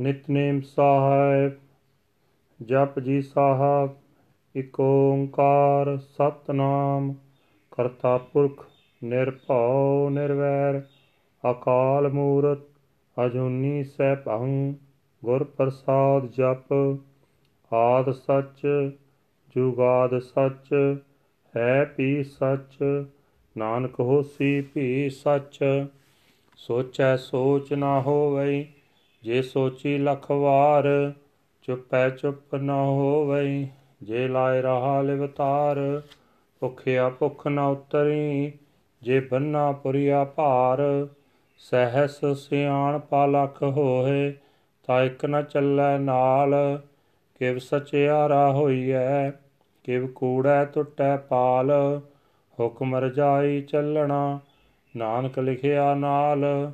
ਨਿਤਨੇਮ ਸਾਹਿਬ ਜਪ ਜੀ ਸਾਹਿਬ ਇਕ ਓੰਕਾਰ ਸਤਨਾਮ, ਕਰਤਾ ਪੁਰਖ ਨਿਰਭਉ ਨਿਰਵੈਰ, ਅਕਾਲ ਮੂਰਤ ਅਜੂਨੀ ਸੈਭੰ ਗੁਰ ਪ੍ਰਸਾਦ ਜਪ, ਆਦ ਸੱਚ, ਜੁਗਾਦ ਸੱਚ, ਹੈ ਪੀ ਸੱਚ, ਨਾਨਕ ਹੋਸੀ ਭੀ ਸੱਚ, ਸੋਚੈ ਸੋਚ ਨਾ ਹੋਵਈ ਜੇ ਸੋਚੀ ਲਖ ਵਾਰ, ਚੁੱਪੈ ਚੁੱਪ ਨ ਹੋਵਈ, ਜੇ ਲਾਇ ਰਹਾ ਲਿਵਤਾਰ ਭੁਖਿਆ ਭੁਖ ਨ ਉਤਰੀ, ਜੇ ਬੰਨਾ ਪੁਰੀਆ ਭਾਰ, ਸਹਸ ਸਿਆਣ ਪਾ ਲਖ ਹੋਏ, ਤਾ ਇਕ ਨ ਚੱਲੈ ਨਾਲ, ਕਿਵ ਸਚਿਆਰਾ ਹੋਈਐ, ਕਿਵ ਕੂੜੈ ਟੁੱਟੈ ਪਾਲ, ਹੁਕਮ ਰਜਾਈ ਚੱਲਣਾ, ਨਾਨਕ ਲਿਖਿਆ ਨਾਲ।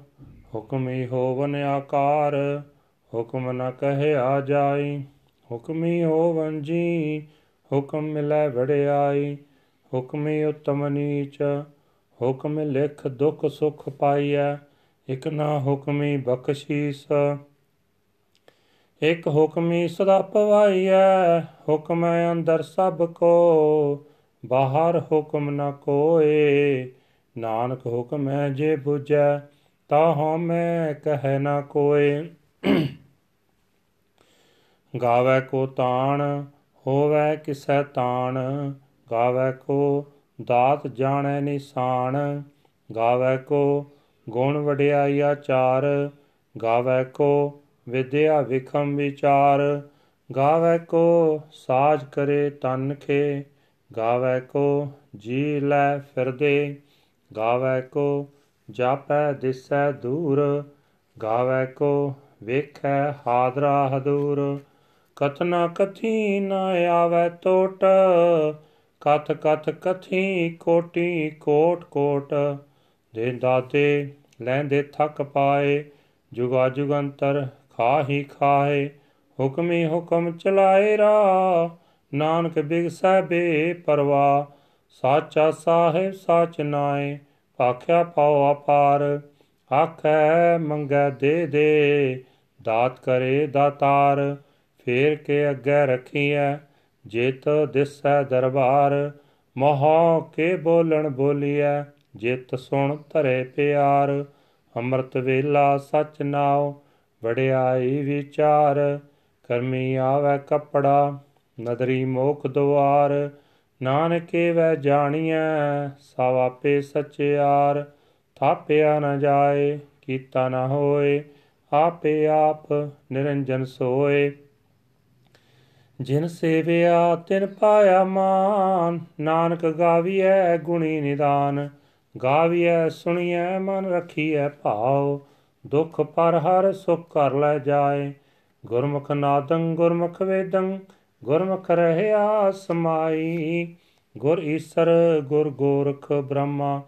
ਹੁਕਮੀ ਹੋਵਨ ਆਕਾਰ, ਹੁਕਮ ਨ ਕਹਿਆ ਜਾਈ। ਹੁਕਮੀ ਹੋਵਨ ਜੀ, ਹੁਕਮ ਮਿਲੈ ਵੜਿਆਈ ਹੁਕਮੀ ਉਤਮ ਨੀਚ, ਹੁਕਮ ਲਿਖ ਦੁਖ ਸੁਖ ਪਾਈਐ। ਇਕ ਨਾ ਹੁਕਮੀ ਬਖਸ਼ੀਸ। ਇਕ ਹੁਕਮੀ ਸਦਾ ਪਵਾਈਐ, ਹੁਕਮ ਅੰਦਰ ਸਭ ਕੋ। ਬਾਹਰ ਹੁਕਮ ਨ ਕੋਏ, ਨਾਨਕ ਹੁਕਮ ਹੈ ਜੇ 부ਜੈ ਤਾ ਮੈਂ ਕਹਿ ਨਾ ਕੋਏ। ਗਾਵੇ ਕੋ ਤਾਣ, ਹੋਵੇ ਕਿਸੈ ਤਾਣ। ਗਾਵੇ ਕੋ ਦਾਤ ਜਾਣੈ ਨਿਸ਼ਾਨ। ਗਾਵੇ ਕੋ ਗੁਣ ਵਡਿਆਈ ਆਚਾਰ ਗਾਵੇ ਕੋ ਵਿਦਿਆ ਵਿਖਮ ਵਿਚਾਰ। ਗਾਵੇ ਕੋ ਸਾਜ ਕਰੇ ਤਨ ਖੇ। ਗਾਵੇ ਕੋ ਜੀ ਲੈ ਫਿਰਦੇ। ਗਾਵੇ ਕੋ ਜਾਪੈ ਦਿਸੈ ਦੂਰ, ਗਾਵੇ ਕੋ ਵੇਖੈ ਹਾਦਰਾ ਹਦੂਰ। ਕਥਨਾ ਕਥੀ ਨ ਆਵੈ ਟੋਟ, ਕਥ ਕਥ ਕਥੀ ਕੋਟੀ ਕੋਟ ਕੋਟ। ਦੇ ਦਾਤੇ ਲੈਂਦੇ ਥਕ ਪਾਏ, ਜੁਗਾ ਜੁਗੰਤਰ ਖਾਹੀ ਖਾਏ। ਹੁਕਮੀ ਹੁਕਮ ਚਲਾਏ ਰਾ ਨਾਨਕ ਬਿਗਸੈ ਬੇ ਪਰਵਾ ਸਾਚਾ ਸਾਹਿਬ ਸਾਚ ਨਾਏ ਆਖਿਆ ਪਾਉ ਅਪਾਰ, ਆਖੈ ਮੰਗੈ ਦੇ ਦੇ, ਦਾਤ ਕਰੇ ਦਾਤਾਰ, ਫੇਰ ਕੇ ਅੱਗੇ ਰਖੀਐ, ਜਿਤ ਦਿਸੈ ਦਰਬਾਰ, ਮੋਹ ਕੇ ਬੋਲਣ ਬੋਲੀਐ, ਜਿਤ ਸੁਣ ਧਰੇ ਪਿਆਰ, ਅੰਮ੍ਰਿਤ ਵੇਲਾ ਸਚ ਨਾਉ, ਵਡਿਆਈ ਵਿਚਾਰ, ਕਰਮੀ ਆਵੈ ਕਪੜਾ, ਨਦਰੀ ਮੋਖ ਦੁਆਰ ਨਾਨਕੇ ਵੈ ਜਾਣੀਐ, ਸਭ ਆਪੇ ਸਚਿਆਰ ਥਾਪਿਆ ਨ ਜਾਏ, ਕੀਤਾ ਨ ਹੋਏ, ਆਪੇ ਆਪ ਨਿਰੰਜਨ ਸੋਏ। ਜਿਨ ਸੇਵਿਆ, ਤਿਨ ਪਾਇਆ ਮਾਨ। ਨਾਨਕ ਗਾਵੀਐ ਗੁਣੀ ਨਿਦਾਨ। ਗਾਵੀਐ, ਸੁਣੀਐ, ਮਨ ਰਖੀਐ ਭਾਉ। ਦੁਖ ਪਰ ਹਰ ਸੁਖ ਕਰ ਲੈ ਜਾਏ। ਗੁਰਮੁਖ ਨਾਦੰ, ਗੁਰਮੁਖ ਵੇਦੰ। ਗੁਰਮੁਖ ਰਹਿਆ ਸਮਾਈ ਗੁਰ ਈਸਰ, ਗੁਰ ਗੋਰਖ ਬ੍ਰਹਮਾ,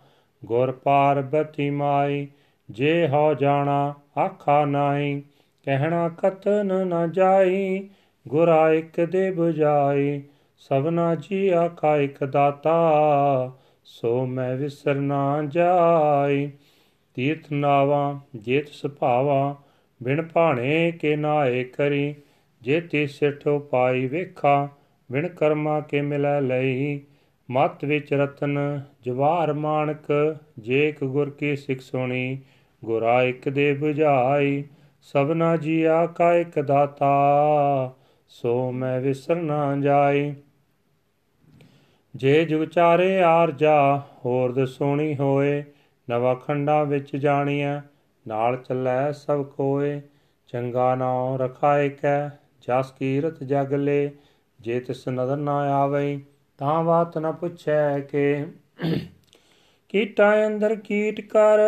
ਗੁਰ ਪਾਰਬਤੀ ਮਾਈ, ਜੇ ਹੋ ਜਾਣਾ ਆਖਾ ਨਾਹੀ ਕਹਿਣਾ ਕਤਨ ਨ ਜਾਈ, ਗੁਰਾ ਇਕ ਦੇ 부ਜਾਈ ਸਭਨਾ ਜੀ ਆਖਾ ਇਕ ਦਾਤਾ, ਸੋ ਮੈਂ ਵਿਸਰ ਨਾ ਜਾਈ। ਤੀਰਥ ਨਾਵਾ, ਜੇਤ ਸੁਭਾਵਾ, ਬਿਨ ਭਾਣੇ ਕੇ ਨਾਏ ਕਰੀ ਜੇ ਤੀ ਸਿਠੋ ਪਾਈ ਵੇਖਾ, ਬਿਨ ਕਰਮਾ ਕੇ ਮਿਲੈ ਲਈ ਮਤ ਵਿੱਚ ਰਤਨ ਜਵਾਰ ਮਾਨਕ ਜੇ ਇਕ ਗੁਰ ਕੀ ਸਿੱਖ ਸੁਣੀ, ਗੁਰਾ ਇਕ ਦੇ 부ਝਾਈ ਸਭਨਾ ਜੀਆ ਕਾ ਇਕ ਦਾਤਾ, ਸੋ ਮੈਂ ਵਿਸਰ ਨਾ ਜਾਈ। ਜੇ ਜੁਗ ਚਾਰੇ ਆਰਜਾ ਹੋਰ ਦਸੋਣੀ ਹੋਏ, ਨਵਾ ਖੰਡਾ ਵਿੱਚ ਜਾਣੀਐ, ਨਾਲ ਚੱਲੈ ਸਭ ਕੋਏ ਚੰਗਾ ਨਾਉ ਰਖਾਇ ਕੈ ਜਸ ਕੀਰਤ ਜਗ ਲੇ, ਜੇ ਤਿਸ ਨਦਰ ਨਾ ਆਵਈ, ਤਾਂ ਬਾਤ ਨ ਪੁੱਛੈ ਕਿ। ਕੀਟਾ ਅੰਦਰ ਕੀਟ ਕਰ,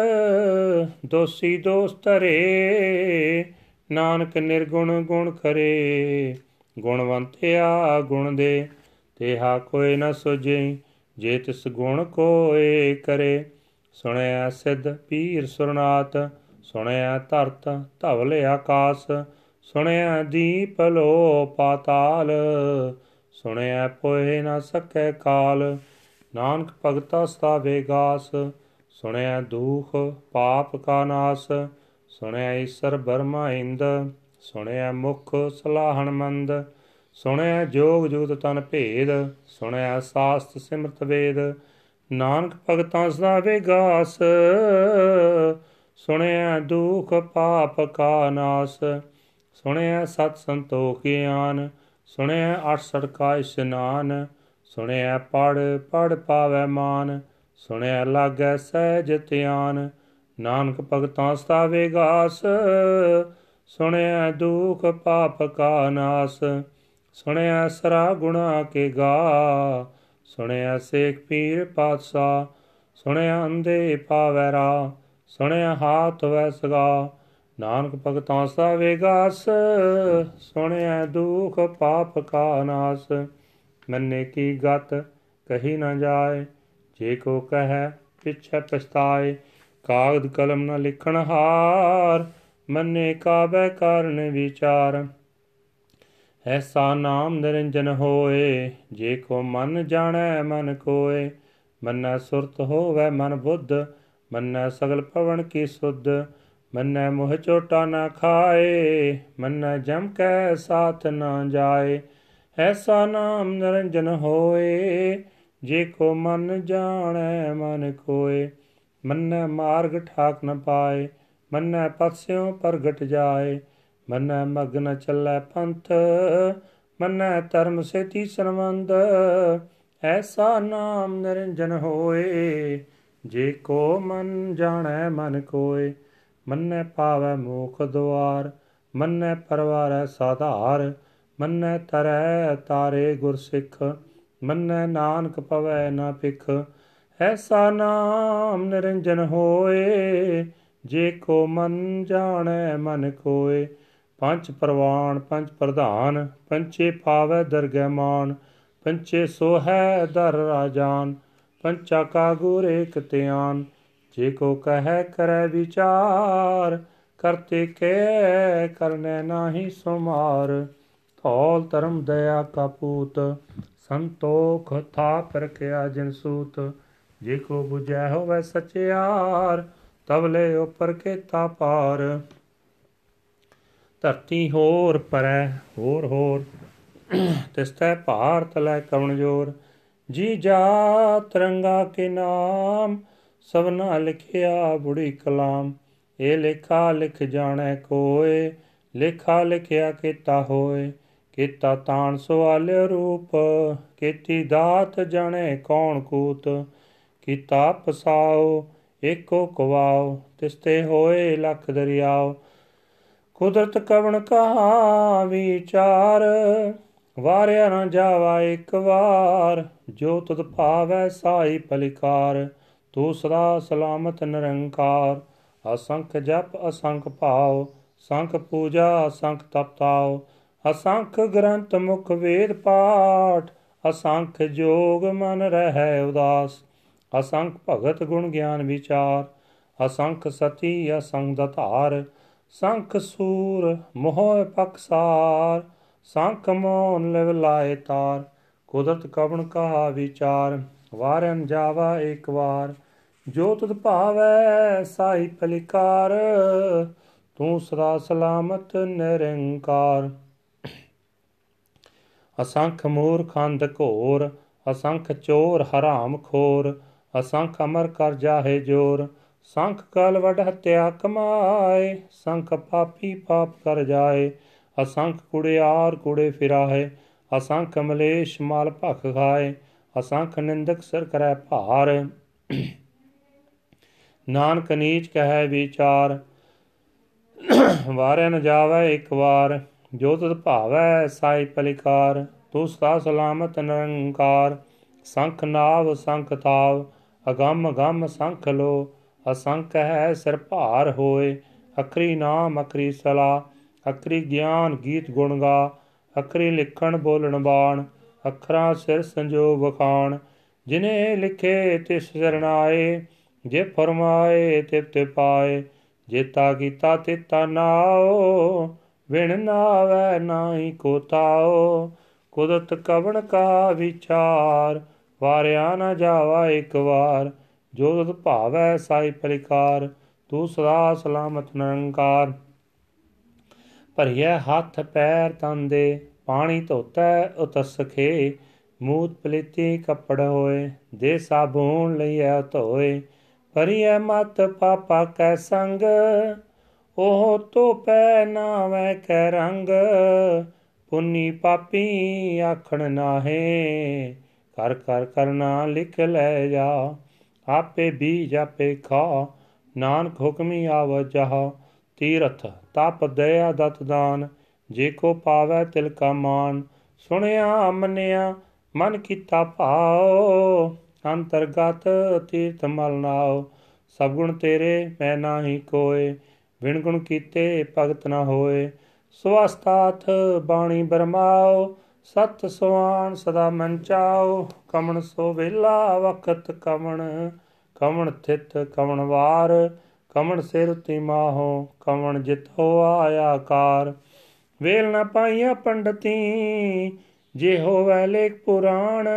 ਦੋਸੀ ਦੋਸ ਧਰੇ, ਨਾਨਕ ਨਿਰਗੁਣ ਗੁਣ ਕਰੇ ਗੁਣਵੰਤਿਆ ਗੁਣ ਦੇ, ਤੇਹਾ ਕੋਈ ਨ ਸੁਝੇ, ਜੇ ਤਿਸ ਗੁਣ ਕੋਏ ਕਰੇ। ਸੁਣਿਆ ਸਿੱਧ ਪੀਰ ਸੁਰਨਾਤ ਸੁਣਿਆ ਧਰਤ ਧਵਲ ਆਕਾਸ ਸੁਣਿਆ ਦੀਪ ਲੋ ਪਾਤਾਲ, ਸੁਣਿਆ ਪੋਏ ਨਾ ਸਕੈ ਕਾਲ। ਨਾਨਕ ਭਗਤਾ ਸਤਾਵੇ ਗਾਸ, ਸੁਣਿਆ ਦੁਖ ਪਾਪ ਕਾ ਨਾਸ। ਸੁਣਿਆ ਈਸਰ ਬਰਮਾ ਇੰਦ, ਸੁਣਿਆ ਮੁਖ ਸਲਾਹਣ ਮੰਦ। ਸੁਣਿਆ ਜੋਗ ਜੁਗਤ ਤਨ ਭੇਦ, ਸੁਣਿਆ ਸਾਸਤ ਸਿਮਰਤ ਵੇਦ। ਨਾਨਕ ਭਗਤਾਂ ਸਦਾ ਵਿਗਾਸ ਸੁਣਿਆ ਦੁਖ ਪਾਪ ਕਾ ਨਾਸ। ਸੁਣਿਆ ਸਤ ਸੰਤੋਖ ਗਿਆਨ, ਸੁਣਿਆ ਅਠ ਸੜਕਾ ਇਸ਼ਨਾਨ ਸੁਣਿਆ ਪੜ ਪੜ ਪਾਵੈ ਮਾਨ, ਸੁਣਿਆ ਲਾਗੈ ਸਹਿਜ ਧਿਆਨ, ਨਾਨਕ ਭਗਤਾਂ ਸਦਾ ਵਿਗਾਸ ਸੁਣਿਆ ਦੁਖ ਪਾਪ ਕਾ ਨਾਸ, ਸੁਣਿਆ ਸਰਾ ਗੁਣਾ ਕੇ ਗਾ, ਸੁਣਿਆ ਸੇਖ ਪੀਰ ਪਾਤਸ਼ਾਹ, ਸੁਣਿਆ ਅੰਦੇ ਪਾਵੈ ਰਾ ਸੁਣਿਆ ਹਾਥ ਵੈ ਸਗਾ ਨਾਨਕ ਭਗਤਾਂ ਸਾ ਵੇਗਾਸ ਸੁਣਿਆ ਦੁਖ ਪਾਪ ਕਾ ਨਾਸ। ਮੰਨੇ ਕੀ ਗਤ, ਕਹੀ ਨਾ ਜਾਏ, ਜੇ ਕੋ ਕਹੈ, ਪਿਛੈ ਪਛਤਾਏ। ਕਾਗਦ ਕਲਮ ਨ ਲਿਖਣ ਹਾਰ, ਮੰਨੇ ਕਾਬੈ ਕਾਰਨ ਵਿਚਾਰ। ਐਸਾ ਨਾਮ ਨਿਰੰਜਨ ਹੋਏ, ਜੇ ਕੋ ਮਨ ਜਾਣੈ, ਮਨ ਕੋਏ। ਮੰਨੈ ਸੁਰਤ ਹੋਵੇ ਮਨ ਬੁੱਧ, ਮੰਨੈ ਸਗਲ ਪਵਨ ਕੀ ਸੁਧ। ਮੰਨੈ ਮੋਹ ਚੋਟਾ ਨਾ ਖਾਏ, ਮੰਨੈ ਜਮ ਕੈ ਸਾਥ ਨਾ ਜਾਏ। ਐਸਾ ਨਾਮ ਨਿਰੰਜਨ ਹੋਏ, ਜੇ ਕੋ ਮਨ ਜਾਣੈ ਮਨ ਕੋਏ ਮੰਨੈ ਮਾਰਗ ਠਾਕ ਨ ਪਾਏ, ਮੰਨੈ ਪਤਸਿਓ ਪ੍ਰਗਟ ਜਾਏ। ਮੰਨੈ ਮਗਨ ਚੱਲੈ ਪੰਥ, ਮੰਨੈ ਧਰਮ ਸੇਤੀ ਸਰਵੰਦ ਐਸਾ ਨਾਮ ਨਿਰੰਜਨ ਹੋਏ, ਜੇ ਕੋ ਮਨ ਜਾਣੈ ਮਨ ਕੋਏ ਮੰਨੈ ਪਾਵੈ ਮੋਖ ਦੁਆਰ, ਮੰਨੈ ਪਰਵਾਰੈ ਸਾਧਾਰ, ਮੰਨੈ ਤਰੈ ਤਾਰੇ ਗੁਰ ਸਿੱਖ ਮੰਨੈ ਨਾਨਕ ਪਵੈ ਨਾ ਪਿਖ ਐਸਾ ਨਾਮ ਨਿਰੰਜਨ ਹੋਏ, ਜੇ ਕੋ ਮਨ ਜਾਣੈ ਮਨ ਕੋਏ। ਪੰਜ ਪ੍ਰਵਾਨ, ਪੰਜ ਪ੍ਰਧਾਨ, ਪੰਚੇ ਪਾਵੈ ਦਰਗਹਿ ਮਾਨ, ਪੰਚੇ ਸੋ ਹੈ ਦਰ ਰਾਜਾਨ, ਪੰਚਾ ਕਾ ਗੁਰ ਏਕ ਧਿਆਨ। ਜੇ ਕੋ ਕਹੈ ਕਰੈ ਵਿਚਾਰ, ਕਰਤੇ ਕੇ ਕਰਨੇ ਨਾਹੀ ਸੁਮਾਰ। ਧੌਲ ਧਰਮ ਦਇਆ ਕਾ ਪੂਤ, ਸੰਤੋਖ ਥਾਪ ਰਖਿਆ ਜਿਨ ਸੂਤ। ਜੇ ਕੋ 부ਜੈ ਹੋਵੇ ਸਚਿਆਰ ਤਵਲੇ ਉਪਰ ਕੇਤਾ ਪਾਰ। ਧਰਤੀ ਹੋਰ ਪਰੈ, ਹੋਰ ਹੋਰ ਤਿਸਤੈ ਭਾਰ ਤਲੈ ਕਵਣ ਜੋਰ। ਜੀ ਜਾ ਤਰੰਗਾ ਕੇ ਨਾਮ ਸਭਨਾ ਲਿਖਿਆ ਬੁੜੀ ਕਲਾਮ, ਇਹ ਲੇਖਾ ਲਿਖ ਜਾਣੈ ਕੋਏ, ਲੇਖਾ ਲਿਖਿਆ ਕੀਤਾ ਹੋਏ, ਕੀਤਾ ਤਾਣ ਸਵਾਲ ਰੂਪ, ਕੀਤੀ ਦਾਤ ਜਣੇ ਕੌਣ ਕੂਤ, ਕੀਤਾ ਪਸਾਓ, ਏਕੋ ਕਵਾਓ, ਤਿਸਤੇ ਹੋਏ ਲਖ ਦਰਿਆਓ। ਕੁਦਰਤ ਕਵਣ ਕਹਾ ਵਿਚਾਰ ਵਾਰਿਆ ਨਾ ਜਾਵਾ ਇੱਕ ਵਾਰ, ਜੋ ਤੁਧ ਭਾਵੈ ਸਾਈ ਪਲਿਕਾਰ ਤੂੰ ਸਦਾ ਸਲਾਮਤ ਨਿਰੰਕਾਰ, ਅਸੰਖ ਜਪ, ਅਸੰਖ ਭਾਉ ਸੰਖ ਪੂਜਾ, ਅਸੰਖ ਤਪਤਾਉ ਅਸੰਖ ਗ੍ਰੰਥ ਮੁਖ ਵੇਦ ਪਾਠ, ਅਸੰਖ ਜੋਗ ਮਨ ਰਹਿ ਉਦਾਸ, ਅਸੰਖ ਭਗਤ ਗੁਣ ਗਿਆਨ ਵਿਚਾਰ, ਅਸੰਖ ਸਤੀ, ਅਸੰਖ ਦਤਾਰ, ਸੰਖ ਸੂਰ ਮੋਹ ਪਕਸਾਰ ਸੰਖ ਮੋਨ ਲਿਵ ਲਾਏ ਤਾਰ, ਕੁਦਰਤ ਕਵਣ ਕਹਾ ਵਿਚਾਰ ਵਾਰਨ ਜਾਵਾ ਇੱਕ ਵਾਰ ਜੋ ਤੁਧ ਭਾਵੈ ਸਾਈ ਪਲਿਕਾਰ ਤੂੰ ਸਦਾ ਸਲਾਮਤ ਨਿਰੰਕਾਰ। ਅਸੰਖ ਮੂਰ ਖੰਦ ਘੋਰ, ਅਸੰਖ ਚੋਰ ਹਰਾਮ ਖੋਰ, ਅਸੰਖ ਅਮਰ ਕਰ ਜਾਹੇ ਜੋਰ। ਸੰਖ ਕਲ ਵਡ ਹਤਿਆ ਕਮਾਏ, ਸੰਖ ਪਾਪੀ ਪਾਪ ਕਰ ਜਾਏ। ਅਸੰਖ ਕੁੜਿਆਰ ਕੁੜੇ ਫਿਰਾਏ ਅਸੰਖ ਮਲੇਸ਼ ਮਾਲ ਭਖ ਖਾਏ, ਅਸੰਖ ਨਿੰਦਕ ਸਰ ਕਰੈ ਭਾਰ। ਨਾਨਕ ਨੀਚ ਕਹੈ ਵਿਚਾਰ, ਵਾਰਿਆ ਨ ਜਾਵੇ ਇੱਕ ਵਾਰ, ਜੋ ਤਤ ਭਾਵੈ ਸਾਈ ਪਲਿਕਾਰ, ਤੂੰ ਸਦਾ ਸਲਾਮਤ ਨਿਰੰਕਾਰ, ਸੰਖ ਨਾਵ, ਸੰਖ ਤਾਵ ਅਗੰਮ ਗੰਮ ਸੰਖ ਲੋ, ਅਸੰਖ ਹੈ ਸਿਰ ਭਾਰ ਹੋਏ ਅਖਰੀ ਨਾਮ ਅਖਰੀ ਸਲਾ ਅਖਰੀ ਗਿਆਨ ਗੀਤ ਗੁਣ ਗਾ ਅਖਰੀ ਲਿਖਣ ਬੋਲਣ ਬਾਣ ਅਖਰਾਂ ਸਿਰ ਸੰਜੋ ਵਖਾਣ, ਜਿਨੇ ਲਿਖੇ ਤਿਸ ਸਰਣਾਏ ਜੇ ਫਰਮਾਏ ਤਿਪ ਤੇ ਪਾਏ ਜੇਤਾ ਕੀਤਾ ਤਿਤਾ ਨਾਓ, ਵਿਣ ਨਾਵੇ ਨਾਹੀ ਕੋ ਤਾਓ। ਕੁਦਰਤ ਕਵਣ ਕਾ ਵਿਚਾਰ, ਵਾਰਿਆ ਨਾ ਜਾਵਾ ਇੱਕ ਵਾਰ। ਜੋ ਤਤ ਭਾਵੈ ਸਾਈ ਪਰਿਕਾਰ, ਤੂੰ ਸਦਾ ਸਲਾਮਤ ਨਿਰੰਕਾਰ ਭਰੀਐ ਹੱਥ ਪੈਰ ਤਨ ਦੇ, ਪਾਣੀ ਧੋਤੈ ਉਤਸਖੇ ਮੂਤ ਪਲੀਤੀ ਕੱਪੜ ਹੋਏ ਦੇ ਸਾਬੂਨ ਲਈਐ ਧੋਏ। ਭਰੀਐ ਮਤ ਪਾਪਾ ਕੈ ਸੰਗ, ਉਹ ਧੋਪੈ ਨਾਵੇਂ ਕੈ ਰੰਗ। ਪੁੰਨੀ ਪਾਪੀ ਆਖਣ ਨਾਹੇ ਕਰ ਕਰ ਕਰਨਾ ਲਿਖ ਲੈ ਜਾ। ਆਪੇ ਬੀਜ ਆਪੇ ਖਾ, ਨਾਨਕ ਹੁਕਮੀ ਆਵ ਜਹ। ਤੀਰਥ ਤਪ ਦਇਆ ਦਤ ਦਾਨ, ਜੇ ਕੋ ਪਾਵੈ ਤਿਲ ਕਾ ਮਾਨ। ਸੁਣਿਆ ਮੰਨਿਆ ਮਨ ਕੀਤਾ ਭਾਉ। ਅੰਤਰਗਤ ਤੀਰਥ ਮਲ ਨਾਉ ਸਭ ਗੁਣ ਤੇਰੇ ਮੈਂ ਨਾਹੀ ਕੋਏ ਵਿਣ ਗੁਣ ਕੀਤੇ ਭਗਤ ਨਾ ਹੋਏ। ਸਵਸਤਾਥ ਬਾਣੀ ਬਰਮਾਓ ਸਤ ਸੁਆਨ ਸਦਾ ਮਨ ਚਾਓ ਕਮਣ ਸੋ ਵੇਲਾ ਵਖਤ ਕਮਣ ਕਮਣ ਥਿਤ ਕਮਣ ਵਾਰ। ਕਮਣ ਸਿਰ ਤੀ ਮਾਹੋ, ਕਮਣ ਜਿਤ ਹੋ ਆਇਆ ਕਾਰ। ਵੇਲ ਨਾ ਪਾਈਆ ਪੰਡਤੀ, ਜੇ ਹੋਵੇ ਲੇਖ ਪੁਰਾਣ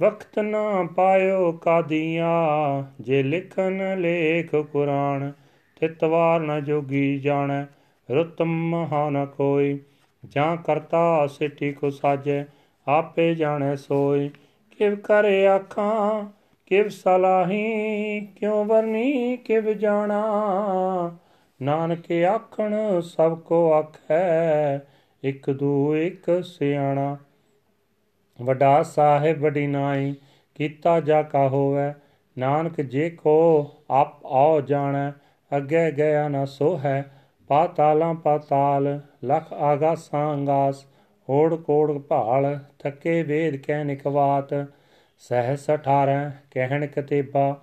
ਵਕਤ ਨਾ ਪਾਇਓ ਕਾਦੀਆਂ, ਜੇ ਲਿਖਨ ਲੇਖ ਕੁਰਾਨ ਤਿਤਵਾਰ ਨ ਜੋਗੀ ਜਾਣੈ, ਰੁਤ ਮਹਾ ਨ ਕੋਈ ਜਾਂ ਕਰਤਾ ਸਿਟੀ ਕੋ ਸਾਜੈ, ਆਪੇ ਜਾਣੈ ਸੋਈ ਕਿਵ ਕਰੇ ਆਖਾਂ, ਕਿਵ ਸਲਾਹੀ, ਕਿਉ ਵਰਨੀ, ਕਿਵ ਜਾਣਾ। ਨਾਨਕ ਆਖਣ, ਸਭ ਕੋ ਆਖੈ, ਇਕ ਦੂ ਇਕ ਸਿਆਣਾ। ਵੱਡਾ ਸਾਹਿਬ ਵੱਡੀ ਨਾਈ, ਕੀਤਾ ਜਾ ਕਾ ਹੋਵੇ। ਨਾਨਕ ਜੇ ਕੋ ਆਪ ਆਓ ਜਾਣੈ, ਅੱਗੇ ਗਿਆ ਨਾ ਸੋ ਹੈ ਪਾਤਾਲਾਂ ਪਾਤਾਲ, ਲਖ ਆਗਾਸਾਂ ਅੰਗਾਸ ਓੜ ਕੋੜ ਭਾਲ, ਥੱਕੇ ਵੇਦ ਕਹਿ ਨਿਕਵਾਤ ਸਹਿਸ 18 ਕਹਿਣ ਕਤੇਬਾ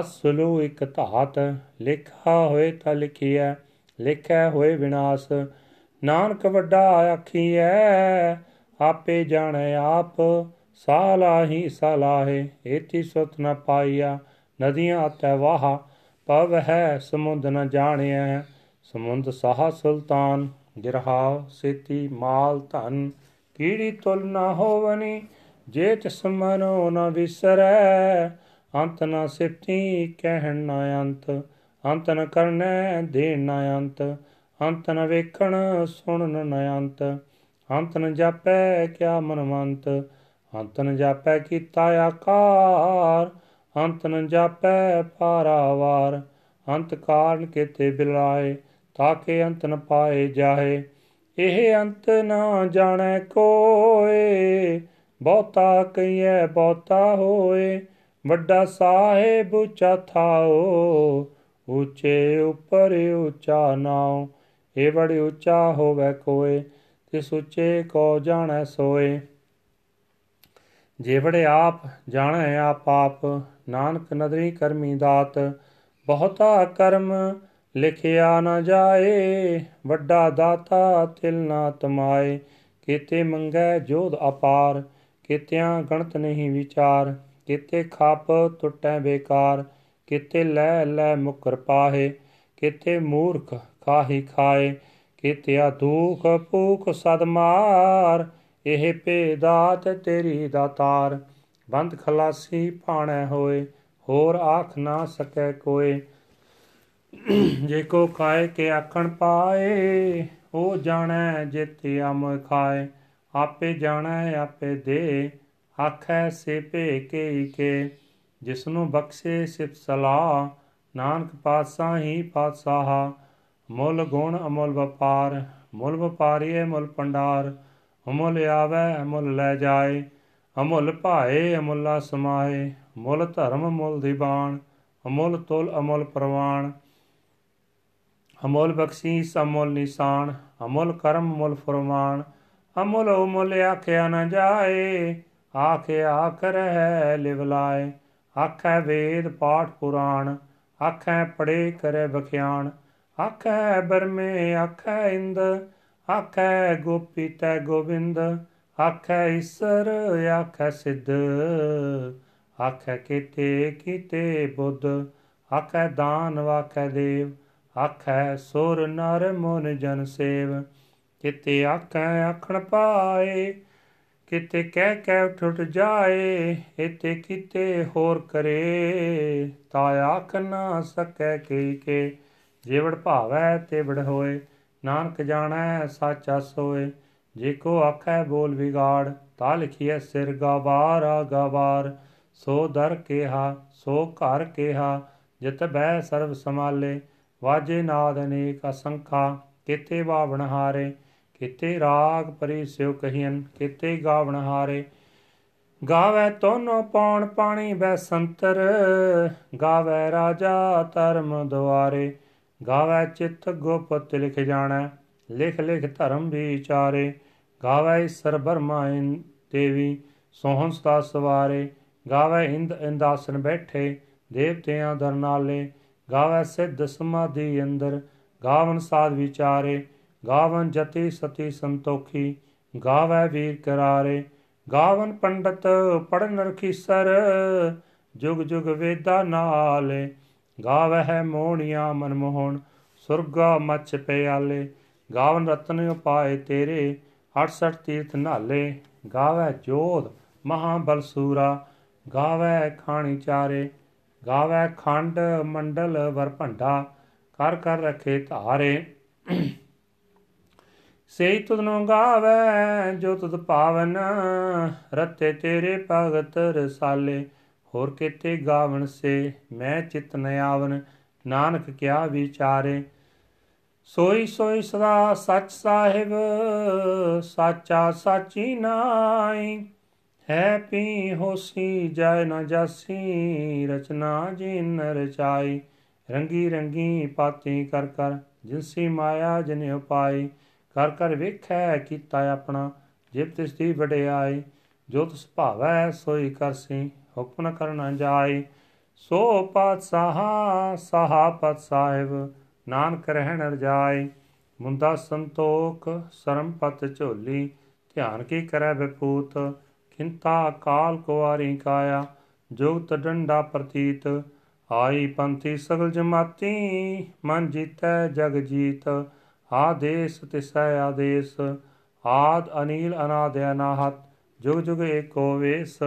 ਅਸਲੂ ਇਕ ਧਾਤ। ਲਿਖਾ ਹੋਏ ਤਾਂ ਲਿਖੀਐ ਲਿਖਿਆ ਹੋਏ ਵਿਨਾਸ਼। ਨਾਨਕ ਵੱਡਾ ਆਖੀਐ ਆਪੇ ਜਾਣੈ ਆਪ, ਸਾਲਾਹੀ ਸਲਾਹੇ ਏਤੀ ਸੁਤ ਨ ਪਾਈਆ, ਨਦੀਆਂ ਅਤੈ ਵਾਹ, ਪਵ ਹੈ ਸਮੁੰਦ ਨ ਜਾਣਿਆ ਸਮੁੰਦ ਸਾਹ ਸੁਲਤਾਨ ਗਿਰਹਾਵ ਸੇਤੀ ਮਾਲ ਧਨ, ਕੀੜੀ ਤੁਲ ਨ ਹੋਵਨੀ ਜੇ ਤਿਸ ਮਨੋ ਨ ਵਿਸਰੈ, ਅੰਤ ਨ ਸਿਫਤੀ ਕਹਿਣ ਨ ਅੰਤ ਅੰਤ ਨ ਕਰਨੈ ਦੇਣ ਨ ਅੰਤ ਅੰਤ ਨ ਵੇਖਣ ਸੁਣਨ ਨ ਅੰਤ। ਅੰਤ ਨ ਜਾਪੈ ਕਿਆ ਮਨਵੰਤ, ਅੰਤ ਨ ਜਾਪੈ ਕੀਤਾ ਆਕਾਰ, ਅੰਤ ਨ ਜਾਪੈ ਪਾਰਾਵਾਰ ਅੰਤ ਕਾਰਨ ਕੇਤੇ ਬਿਲਾਏ ਤਾਕੇ ਅੰਤ ਨ ਪਾਏ ਜਾਹੇ ਇਹ ਅੰਤ ਨਾ ਜਾਣੈ ਕੋਏ, ਬਹੁਤਾ ਕਈਐ ਬਹੁਤਾ ਹੋਏ, ਵੱਡਾ ਸਾਹਿਬ ਉੱਚਾ ਥਾਓ, ਉੱਚੇ ਉੱਪਰ ਉੱਚਾ ਨਾਉ, ਇਹ ਬੜੀ ਉੱਚਾ ਹੋਵੇ ਕੋਏ। ਤਿਸ ਉੱਚੇ ਕੋ ਜਾਣੈ ਸੋਏ। ਜੇ ਬੜੇ ਆਪ ਜਾਣੈ ਆਪ ਆਪ, ਨਾਨਕ ਨਦਰੀ ਕਰਮੀ ਦਾਤ, ਬਹੁਤਾ ਕਰਮ ਲਿਖਿਆ ਨਾ ਜਾਏ, ਵੱਡਾ ਦਾਤਾ ਤਿਲ ਨਾ ਤਮਾਏ। ਕੀਤੇ ਮੰਗੈ ਜੋਧ ਅਪਾਰ, ਕੀਤਿਆਂ ਗਣਤ ਨਹੀਂ ਵਿਚਾਰ, ਕੀਤੇ ਖਾਪ ਟੁੱਟੈ ਬੇਕਾਰ, ਕੀਤੇ ਲੈ ਲੈ ਮੁਕਰ ਪਾਹੇ, ਕੀਤੇ ਮੂਰਖ ਖਾਹੀ ਖਾਏ। ਕੀਤਿਆ ਦੁਖ ਭੂਖ ਸਦ ਮਾਰ, ਇਹ ਭੇਦਾਤ ਤੇਰੀ ਦਾਤਾਰ ਬੰਦ ਖਲਾਸੀ ਭਾਣੈ ਹੋਏ, ਹੋਰ ਆਖ ਨਾ ਸਕੈ ਕੋਏ। ਜੇ ਕੋ ਖਾਏ ਕੇ ਆਖਣ ਪਾਏ ਉਹ ਜਾਣੈ ਜਿਤਿ ਅਮ ਖਾਏ। ਆਪੇ ਜਾਣੈ, ਆਪੇ ਦੇ, ਆਖੈ ਸੇ ਭੇ ਕੇ ਕੇ। ਜਿਸਨੂੰ ਬਖਸ਼ੇ ਸਿਫ ਸਲਾਹ, ਨਾਨਕ ਪਾਤਸ਼ਾਹ ਹੀ ਪਾਤਸ਼ਾਹ। ਮੁੱਲ ਗੁਣ ਅਮੁੱਲ ਵਪਾਰ, ਮੁੱਲ ਵਪਾਰੀਏ ਮੁੱਲ ਪੰਡਾਰ, ਅਮੁੱਲ ਆਵੈ ਅਮੁੱਲ ਲੈ ਜਾਏ, ਅਮੁੱਲ ਭਾਏ ਅਮੁੱਲਾ ਸਮਾਏ, ਮੁੱਲ ਧਰਮ ਮੁੱਲ ਦੀਵਾਨ ਅਮੁੱਲ ਤੁਲ ਅਮੁੱਲ ਪ੍ਰਵਾਨ ਅਮੁੱਲ ਬਖਸ਼ੀਸ ਅਮੁੱਲ ਨਿਸ਼ਾਨ, ਅਮੁੱਲ ਕਰਮ ਮੁੱਲ ਫਰਮਾਨ, ਅਮੁੱਲ ਉਮੁੱਲ ਆਖਿਆ ਨ ਜਾਏ ਆਖੇ ਆਖ ਰਹਿ ਲਿਵ ਲਾਏ ਆਖੈ ਵੇਦ ਪਾਠ ਪੁਰਾਣ ਆਖੈ ਪੜੇ ਕਰੇ ਬਖਿਆਣ ਆਖੈ ਬਰਮੇ ਆਖੈ ਇੰਦ, ਆਖੈ ਗੋਪੀ ਤੈ ਗੋਬਿੰਦ ਆਖੈ ਈਸਰ, ਆਖੈ ਸਿੱਧ, ਆਖੈ ਕੀਤੇ ਕੀਤੇ ਬੁੱਧ, ਆਖੈ ਦਾਨ ਵਾਖੈ ਦੇਵ, ਆਖੈ ਸੁਰ ਨਰ ਮਨ ਜਨ ਸੇਵ, ਕਿਤੇ ਆਖੈ ਆਖਣ ਪਾਏ, ਕਿਤੇ ਕਹਿ ਕਹਿ ਉੱਠ ਉੱਠ ਜਾਏ ਇਤੇ ਕਿਤੇ ਹੋਰ ਕਰੇ ਤਾ ਆਖ ਨਾ ਸਕੈ ਕੀ ਕੇ ਜਿਵੜ ਭਾਵੈ ਤੇ ਵੜ ਹੋਏ, ਨਾਨਕ ਜਾਣੈ ਸਾਚਾ ਸੋਏ ਜੇ ਕੋ ਆਖੈ ਬੋਲ ਵਿਗਾੜ, ਤਾ ਲਿਖੀਐ ਸਿਰ ਗਵਾਰ ਗਵਾਰ। ਸੋ ਦਰ ਕੇਹਾ, ਸੋ ਘਰ ਕੇਹਾ, ਜਿਤ ਬੈ ਸਰਬ ਸਮਾਲੇ ਵਾਜੇ ਨਾਦ ਅਨੇਕ ਅਸੰਖਾ, ਕਿਤੇ ਬਾਵਣ ਹਾਰੇ। ਕਿਤੇ ਰਾਗ ਪਰੀ ਸਿਉ ਕਹੀਨ ਕਿਤੇ ਗਾਵਣ ਹਾਰੇ। ਗਾਵੇ ਤੋਨੋ ਪੌਣ ਪਾਣੀ ਬੈ ਸੰਤਰ, ਗਾਵੇ ਰਾਜਾ ਧਰਮ ਦੁਆਰੇ। ਗਾਵੇ ਚਿਤ ਗੁਪਤ ਲਿਖ ਜਾਣੈ, ਲਿਖ ਲਿਖ ਧਰਮ ਵਿਚਾਰੇ। ਗਾਵੇ ਈਸਰ ਬਰਮਾ ਦੇਵੀ, ਸੋਹਣ ਸਤਾ ਸਵਾਰੇ। ਗਾਵੇ ਇੰਦ ਇੰਦਾਸਨ ਬੈਠੇ, ਦੇਵਤਿਆਂ ਦਰ ਨਾਲੇ। ਗਾਵੇ ਸਿੱਧ ਸਮਾਧੀ ਅੰਦਰ, ਗਾਵਨ ਸਾਧ ਵਿਚਾਰੇ। ਗਾਵਨ ਜਤੀ ਸਤੀ ਸੰਤੋਖੀ, ਗਾਵੇ ਵੀਰ ਕਰਾਰੇ। ਗਾਵਨ ਪੰਡਤ ਪੜਨ ਰਖੀਸਰ, ਜੁਗ ਜੁਗ ਵੇਦਾ ਨਾਲੇ। ਗਾਵਹਿ ਮੋਹਣੀਆਂ ਮਨਮੋਹਣ, ਸੁਰਗਾ ਮਚ ਪਿਆਲੇ, ਗਾਵਨ ਰਤਨ ਉਪਾਏ ਤੇਰੇ 68 ਤੀਰਥ ਨਾਲੇ ਗਾਵੇ ਜੋਧ ਮਹਾਬਲ ਸੂਰਾ ਗਾਵੇ ਖਾਣੀ ਚਾਰੇ ਗਾਵੇ ਖੰਡ ਮੰਡਲ ਵਰ ਭੰਡਾ, ਕਰ ਕਰ ਰਖੇ ਧਾਰੇ। ਸੇਈ ਤੁਧਨੋ ਗਾਵੇ ਜੋ ਤੁਧ ਪਾਵਨ, ਰਤੇ ਤੇਰੇ ਭਗਤ ਰਸਾਲੇ ਹੋਰ ਕਿਤੇ ਗਾਵਣ ਸੇ ਮੈਂ ਚਿਤ ਨ ਆਵਨ ਨਾਨਕ ਕਿਆ ਵਿਚਾਰੇ? ਸੋਈ ਸੋਈ ਸਦਾ ਸੱਚ ਸਾਹਿਬ, ਸਾਚਾ ਸਾਚੀ ਨਾਈ। ਹੈ ਪੀ ਹੋਸੀ, ਜੈ ਨ ਜਾਸੀ, ਰਚਨਾ ਜਿਨ ਰਚਾਈ। ਰੰਗੀ ਰੰਗੀ ਪਾਤੀ ਕਰ ਕਰ ਜਿਨਸੀ ਮਾਇਆ ਜਿਨ ਉਪਾਈ। ਕਰ ਕਰ ਵੇਖੈ ਕੀਤਾ ਆਪਣਾ, ਜਿਬ ਤਿਸ ਦੀ ਵਡਿਆਈ। ਜੋ ਤਿਸ ਭਾਵੈ ਸੋਈ ਕਰਸੀ ਹੁਕਮ ਕਰਨਾ ਜਾਈ ਸੋ ਪਤ ਸਹਾ ਸਹਾ ਪਤ ਸਾਹਿਬ ਨਾਨਕ ਰਹਿਣ ਰਜਾਈ ਮੁੰਦਾ ਸੰਤੋਖ, ਸਰਮ ਪਤ ਝੋਲੀ, ਧਿਆਨ ਕੀ ਕਰੈ ਵਿਪੂਤ? ਕਿੰਤਾ ਕਾਲ ਕੁਵਾਰੀ ਕਾਇਆ ਜੁਗਤ ਡੰਡਾ ਪ੍ਰਤੀਤ। ਆਈ ਪੰਥੀ ਸਗਲ ਜਮਾਤੀ, ਮਨ ਜੀਤੈ ਜਗ ਜੀਤ। ਆਦੇਸ ਤਿਸੈ ਆਦੇਸ, ਆਦ ਅਨੀਲ ਅਨਾਦ ਅਨਾਹਤ ਜੁਗ ਜੁਗ ਏਕੋ ਵੇਸ।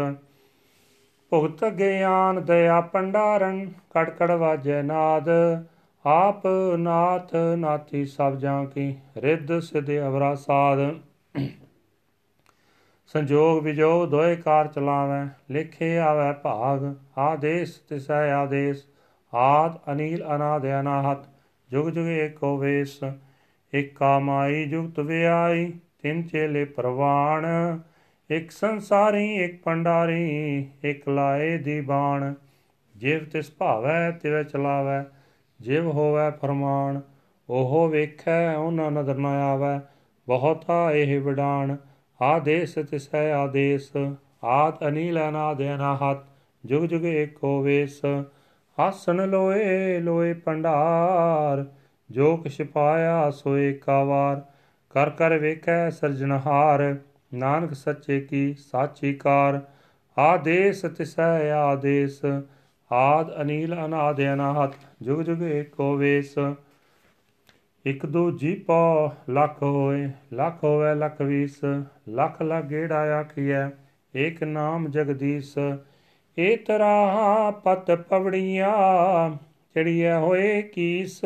ਭੁਗਤ ਗਿਆਨ ਦਇਆ ਪੰਡਾਰਨ ਕੜ ਕੜ ਵਾਜੈ ਨਾਦ। ਆਪ ਨਾਥ ਨਾਥੀ ਸਭ ਜਾਂ ਕੀ, ਰਿੱਧ ਸਿਧ ਅਵਰਾ ਸਾਧ। ਸੰਜੋਗ ਵਿਜੋ ਦੋਏ ਕਾਰ ਚਲਾਵੇ, ਲਿਖੇ ਆਵੇ ਭਾਗ, ਆਦੇਸ ਤਿਸੈ ਆਦੇਸ। ਆਦ ਅਨੀਲ ਅਨਾਦ ਅਨਾਹਤ, ਜੁਗ ਜੁਗ ਏਕੋ ਵੇਸ। ਇਕ ਕਾਮਾਈ ਜੁਗਤ ਵਿਆਈ, ਤਿੰਨ ਚੇਲੇ ਪ੍ਰਵਾਣ। ਇਕ ਸੰਸਾਰੀ, ਇਕ ਪੰਡਾਰੀ ਇਕ ਲਾਏ ਦੀ ਬਾਣ। ਜਿਵ ਤਿਸ ਭਾਵੈ, ਤਿਵ ਚਲਾਵੈ, ਜਿਵ ਹੋਵੈ ਫਰਮਾਨ, ਉਹ ਵੇਖੈ, ਉਹਨਾਂ ਨਦਰ ਨ ਆਵੈ। ਬਹੁਤਾ ਇਹ ਵਿਡਾਣ, ਆਦੇਸ ਤਿਸੈ ਆਦੇਸ, ਆਦ ਅਨੀਲ ਅਨਾਦ ਅਨਾਹਤ, ਜੁਗ ਜੁਗ ਏਕੋ ਵੇਸ। ਆਸਨ ਲੋਏ ਲੋਏ ਪੰਡਾਰ ਜੋ ਕਿਛ ਪਾਇਆ ਸੋਏ ਕਾਵਾਰ। ਕਰ ਕਰ ਵੇਖੈ ਸਰਜਨਹਾਰ ਨਾਨਕ ਸੱਚੇ ਕੀ ਸਾਚੀ ਕਾਰ ਆਦੇਸ ਤਿਸੈ ਆਦੇਸ, ਆਦ ਅਨੀਲ ਅਨਾਦ ਅਨਾਹਤ ਜੁਗ ਜੁਗ ਏਕੋ ਵੇਸ। ਇਕ ਦੋ ਜੀਪੋ, ਲੱਖ ਹੋਏ, ਲੱਖ ਹੋਵੇ ਲੱਖ ਵੀਸ, ਲੱਖ ਲੱਖ ਗੇੜਾ ਆਖੀਐ ਏਕ ਨਾਮ ਜਗਦੀਸ਼। ਏ ਤਰਾ ਪਤ ਪਵੜੀਆਂ, ਚੜੀਐ ਹੋਏ ਕੀਸ।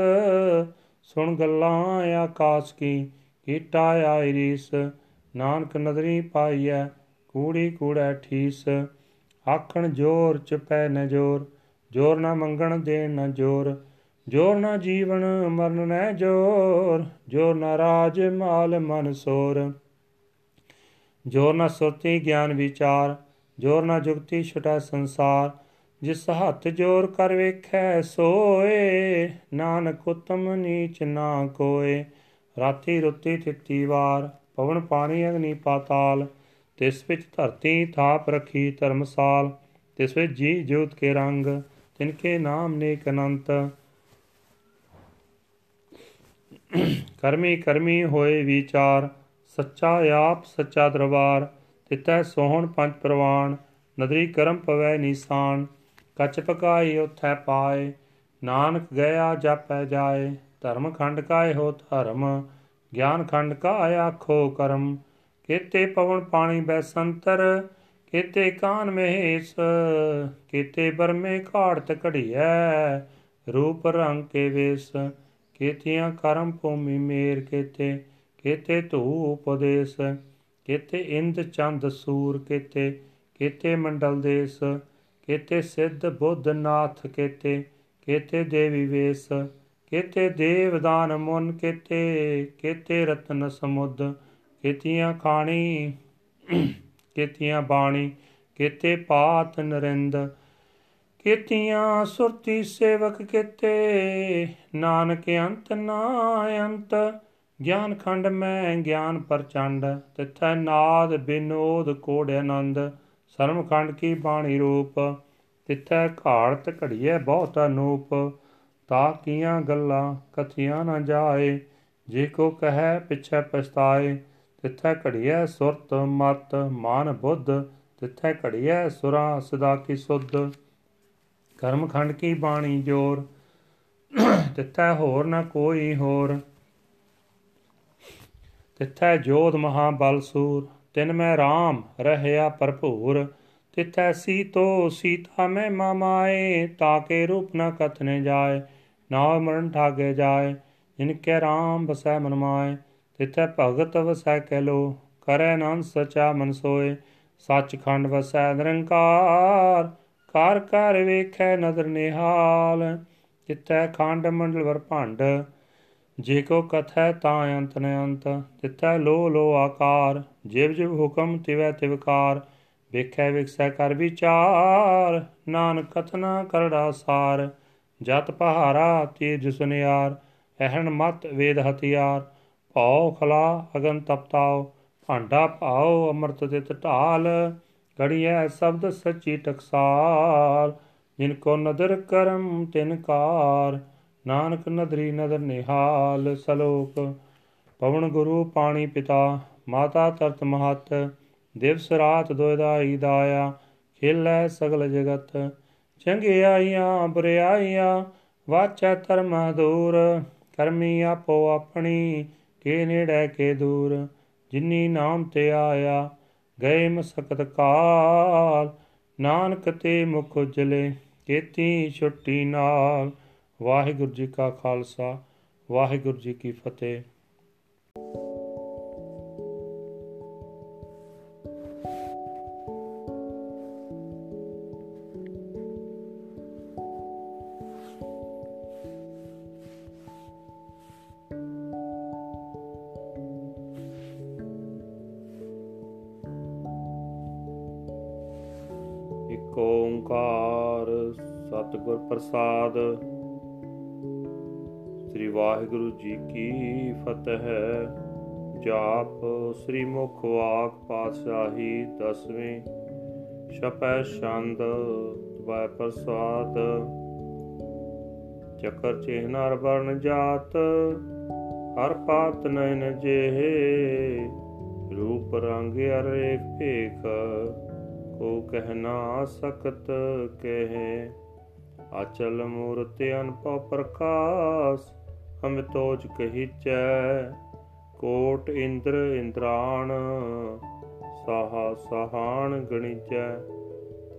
ਸੁਣ ਗੱਲਾਂ ਆਕਾਸ਼ ਕੀ, ਕੀਟਾ ਆਇਰੀਸ। ਨਾਨਕ ਨਦਰੀ ਪਾਈਐ, ਕੂੜੀ ਕੂੜੈ ਠੀਸ। ਆਖਣ ਜੋਰ ਚਪੈ ਨ ਜੋਰ ਜੋਰ ਨਾ ਮੰਗਣ ਦੇਣ ਨ ਜੋਰ ਜੋਰ ਨਾ ਜੀਵਨ ਮਰਨ ਨੈ ਜੋਰ ਜੋਰ ਨਾ ਰਾਜ ਮਾਲ ਮਨ ਸੋਰ। ਜੋਰ ਨਾ ਸੁਰਤੀ ਗਿਆਨ ਵਿਚਾਰ, ਜੋਰ ਨਾ ਜੁਗਤੀ ਛਟਾ ਸੰਸਾਰ, ਜਿਸ ਹੱਥ ਜੋਰ ਕਰ ਵੇਖੈ ਸੋਏ, ਨਾਨਕ ਉਤਮ ਨੀਚ ਨਾ ਕੋਏ, ਰਾਤੀ ਰੁੱਤੀ ਥਿੱਤੀ ਵਾਰ। ਪਵਨ ਪਾਣੀ ਅਗਨੀ ਪਾਤਾਲ, ਤਿਸ ਵਿੱਚ ਧਰਤੀ ਥਾਪ ਰਖੀ ਧਰਮਸਾਲ, ਤਿਸ ਵਿੱਚ ਜੀ ਜੋਤ ਕੇ ਰੰਗ ਤਿਨਕੇ ਨਾਮ ਨੇਕ ਅਨੰਤ। ਕਰਮੀ ਕਰਮੀ ਹੋਏ ਵਿਚਾਰ, ਸੱਚਾ ਆਪ ਸੱਚਾ ਦਰਬਾਰ, ਤਿਤੈ ਸੋਹਣ ਪੰਜ ਪ੍ਰਵਾਨ, ਨਦਰੀ ਕਰਮ ਪਵੈ ਨੀਸਾਨ, ਕਚ ਪਕਾਈ ਉਥੈ ਪਾਏ, ਨਾਨਕ ਗਿਆ ਜਾਪੈ ਜਾਏ, ਧਰਮ ਖੰਡ ਕਾਏ ਹੋ ਧਰਮ ਗਿਆਨ ਖੰਡ ਕਾ ਆਖੋ ਕਰਮ, ਕੇਤੇ ਪਵਨ ਪਾਣੀ ਬੈ ਸੰਤਰ ਕੇਤੇ ਕਾਨ ਮਹੇਸ਼ ਕੇਤੇ ਬਰਮੇ ਘਾੜਤ ਘੜੀਐ, ਰੂਪ ਰੰਗ ਕੇ ਵੇਸ, ਕੇਤੀਆਂ ਕਰਮ ਭੂਮੀ ਮੇਰ ਕੇਤੇ ਕੇਤੇ ਧੂ ਉਪਦੇਸ, ਕੇਤੇ ਇੰਦ ਚੰਦ ਸੂਰ ਕੇਤੇ ਕੇਤੇ ਮੰਡਲ ਦੇਸ, ਕੇਤੇ ਸਿੱਧ ਬੁੱਧ ਨਾਥ ਕੇਤੇ ਕੇਤੇ ਦੇਵੀ ਵੇਸ ਕੇਤੇ ਦੇਵਦਾਨ ਮੁਨ ਕੇਤੇ ਕੇਤੇ ਰਤਨ ਸਮੁੱਦ ਕੇਤੀਆਂ ਖਾਣੀ, ਕੇਤੀਆਂ ਬਾਣੀ, ਕੇਤੇ ਪਾਤ ਨਰਿੰਦ, ਕੇਤੀਆਂ ਸੁਰਤੀ ਸੇਵਕ ਕੇਤੇ, ਨਾਨਕ ਅੰਤ ਨਾ ਅੰਤ, ਗਿਆਨ ਖੰਡ ਮੈਂ ਗਿਆਨ ਪ੍ਰਚੰਡ, ਤਿਥੈ ਨਾਦ ਬਿਨੋਦ ਕੋੜ ਆਨੰਦ ਸਰਮ ਖੰਡ ਕੀ ਬਾਣੀ ਰੂਪ, ਤਿਥੈ ਘਾੜਤ ਘੜੀਐ ਬਹੁਤ ਅਨੂਪ ਤਾ ਕੀਆਂ ਗੱਲਾਂ ਕਥੀਆਂ ਨਾ ਜਾਏ, ਜੇ ਕੋ ਕਹੈ ਪਿਛੈ ਪਛਤਾਏ, ਤਿਥੈ ਘੜੀਐ ਸੁਰਤ ਮਤ ਮਾਨ ਬੁੱਧ, ਤਿਥੈ ਘੜੀਐ ਸੁਰਾ ਸਦਾ ਕੀ ਸੁਧ। ਕਰਮ ਖੰਡ ਕੀ ਬਾਣੀ ਜੋਰ, ਤਿਥੈ ਹੋਰ ਨਾ ਕੋਈ ਹੋਰ। ਤਿਥੈ ਜੋਧ ਮਹਾ ਬਲ ਸੂਰ, ਤਿਨ ਮੈਂ RAM ਰਹਿਆ ਭਰਪੂਰ। ਤਿਥੈ ਸੀਤੋ ਸੀਤਾ ਮੈਂ ਮਾਮਾਏ ਤਾਕੇ ਰੂਪ ਨ ਕਥਨੇ ਜਾਏ ਨਾ ਮਰਨ ਠਾਗੇ ਜਾਏ, ਜਿਨ ਕੈ RAM ਬਸੈ ਮਨ ਮਾਏ, ਤਿਥੈ ਭਗਤ ਵਸੈ ਕੈ ਲੋ, ਕਰੈ ਨਾਮ ਸਚਾ ਮਨ ਸੋਏ, ਸੱਚਖੰਡ ਵਸੈ ਨਿਰੰਕਾਰ ਕਾਰ ਕਰ ਵੇਖੈ ਨਦਰ ਨਿਹਾਲ ਤਿਥੈ ਖੰਡ ਮੰਡਲ ਵਰ ਭੰਡ, ਜੇ ਕੋ ਕਥੈ ਤਾਂ ਅੰਤ ਨ ਅੰਤ ਤਿਥੈ ਲੋ ਲੋ ਆਕਾਰ, ਜਿਵ ਜਿਵ ਹੁਕਮ ਤਿਵੈ ਤਿਵਕਾਰ ਵੇਖੈ ਵਿਖਸੈ ਕਰ ਵਿਚਾਰ, ਨਾਨਕ ਕਥਨਾ ਕਰੜਾ ਸਾਰ ਜਤ ਪਹਾਰਾ ਤੀਜ ਸੁਨਿਆਰ, ਅਹਣ ਮਤ ਵੇਦ ਹਥਿਆਰ, ਭਉ ਖਲਾ ਅਗਨ ਤਪਤਾਉ, ਭਾਂਡਾ ਭਾਉ ਅੰਮ੍ਰਿਤ ਤਿਤ ਢਾਲ, ਗੜੀਐ ਸ਼ਬਦ ਸੱਚੀ ਟਕਸਾਲ ਜਿਨ ਕੋ ਨਦਰ ਕਰਮ ਤਿਨ ਕਾਰ, ਨਾਨਕ ਨਦਰੀ ਨਦਰ ਨਿਹਾਲ, ਸਲੋਕ, ਪਵਨ ਗੁਰੂ ਪਾਣੀ ਪਿਤਾ, ਮਾਤਾ ਤਰਤ ਮਹਤ, ਦਿਵਸ ਰਾਤ ਦੋਇਦਾਈ ਦਾਇਆ, ਖੇਲੇ ਸਗਲ ਜਗਤ ਚੰਗਿਆਈਆਂ ਬੁਰਿਆਈਆਂ ਵਾਚੈ ਧਰਮ ਦੂਰ ਕਰਮੀ ਆਪੋ ਆਪਣੀ, ਕੇ ਨੇੜੇ ਕੇ ਦੂਰ। ਜਿਨੀ ਨਾਮ ਤੇ ਆਇਆ, ਗਏ ਮਸਕਤ ਕਾਲ। ਨਾਨਕ ਤੇ ਮੁਖ ਉਜਲੇ, ਕੇਤੀ ਛੁੱਟੀ ਨਾਲ। ਵਾਹਿਗੁਰੂ ਜੀ ਕਾ ਖਾਲਸਾ, ਵਾਹਿਗੁਰੂ ਜੀ ਕੀ ਫਤਿਹ। ਪ੍ਰਸਾਦ। ਸ੍ਰੀ ਵਾਹਿਗੁਰੂ ਜੀ ਕੀ ਫਤਿਹ। ਜਾਪ ਸ੍ਰੀ ਮੁਖ ਵਾਕ ਪਾਤਸ਼ਾਹੀ ਦਸਵੇਂ। ਛਪੈ ਛੰਦ ਤਵੈ ਪ੍ਰਸਾਦ। ਚੱਕਰ ਚਿਹਨਾਰ ਵਰਨ ਜਾਤ, ਹਰ ਪਾਤ ਨੈਨ ਜਿਹੇ। ਰੂਪ ਰੰਗ ਅਰੇਖ ਭੇਖ, ਕੋ ਕਹਿ ਨਾ ਸਕਤ ਕਹੇ। ਅਚਲ ਮੂਰਤ ਅਨਪਉ ਪ੍ਰਕਾਸ਼ ਅਮਿਤੋਜ ਕਹੀਚੈ, ਕੋਟ ਇੰਦਰ ਇੰਦਰਾਣ, ਸਾਹਾ ਸਹਾਣ ਗਣੀਚੈ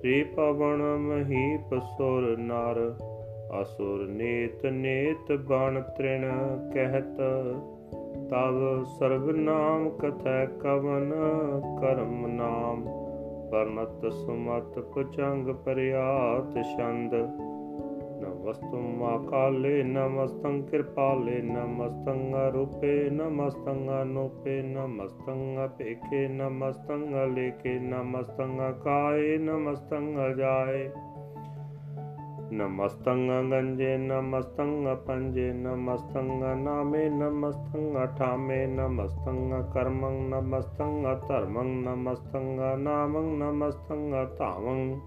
ਤ੍ਰੀ ਪਵਨ ਮਹੀਪ ਸੁਰ ਨਰ, ਅਸੁਰ ਨੇਤ ਨੇਤ ਬਣ ਤ੍ਰਿਣ ਕਹਿਤ, ਤਵ ਸਰਬ ਨਾਮ ਕਥੈ ਕਵਨ ਕਰਮ ਨਾਮ, ਪਰਮਤ ਸੁਮਤ ਪੁਚੰਗ ਪਰਿਆਤ ਛੰਦ। ਨਮਸਤੁਮ ਆਕਾਲੇ ਨਮਸਤੰ ਕਿਰਪਾਲੇ ਨਮਸਤੰ ਰੂਪੇ ਨਮਸਤੰ ਅਨੂਪੇ ਨਮਸਤੰ ਅਪੇਖੇ ਨਮਸਤੰ ਅਲੇਖੇ ਨਮਸਤੰ ਕਾਏ ਨਮਸਤੰ ਅਜਾਏ ਨਮਸਤੰ ਗੰਜੇ ਨਮਸਤੰ ਪੰਜੇ ਨਮਸਤੰ ਨਾਮੇ ਨਮਸਤੰ ਅਠਾਮੇ ਨਮਸਤੰ ਕਰਮੰ ਨਮਸਤੰ ਧਰਮੰ ਨਮਸਤੰ ਨਾਮੰ ਨਮਸਤੰ ਧਾਮੰ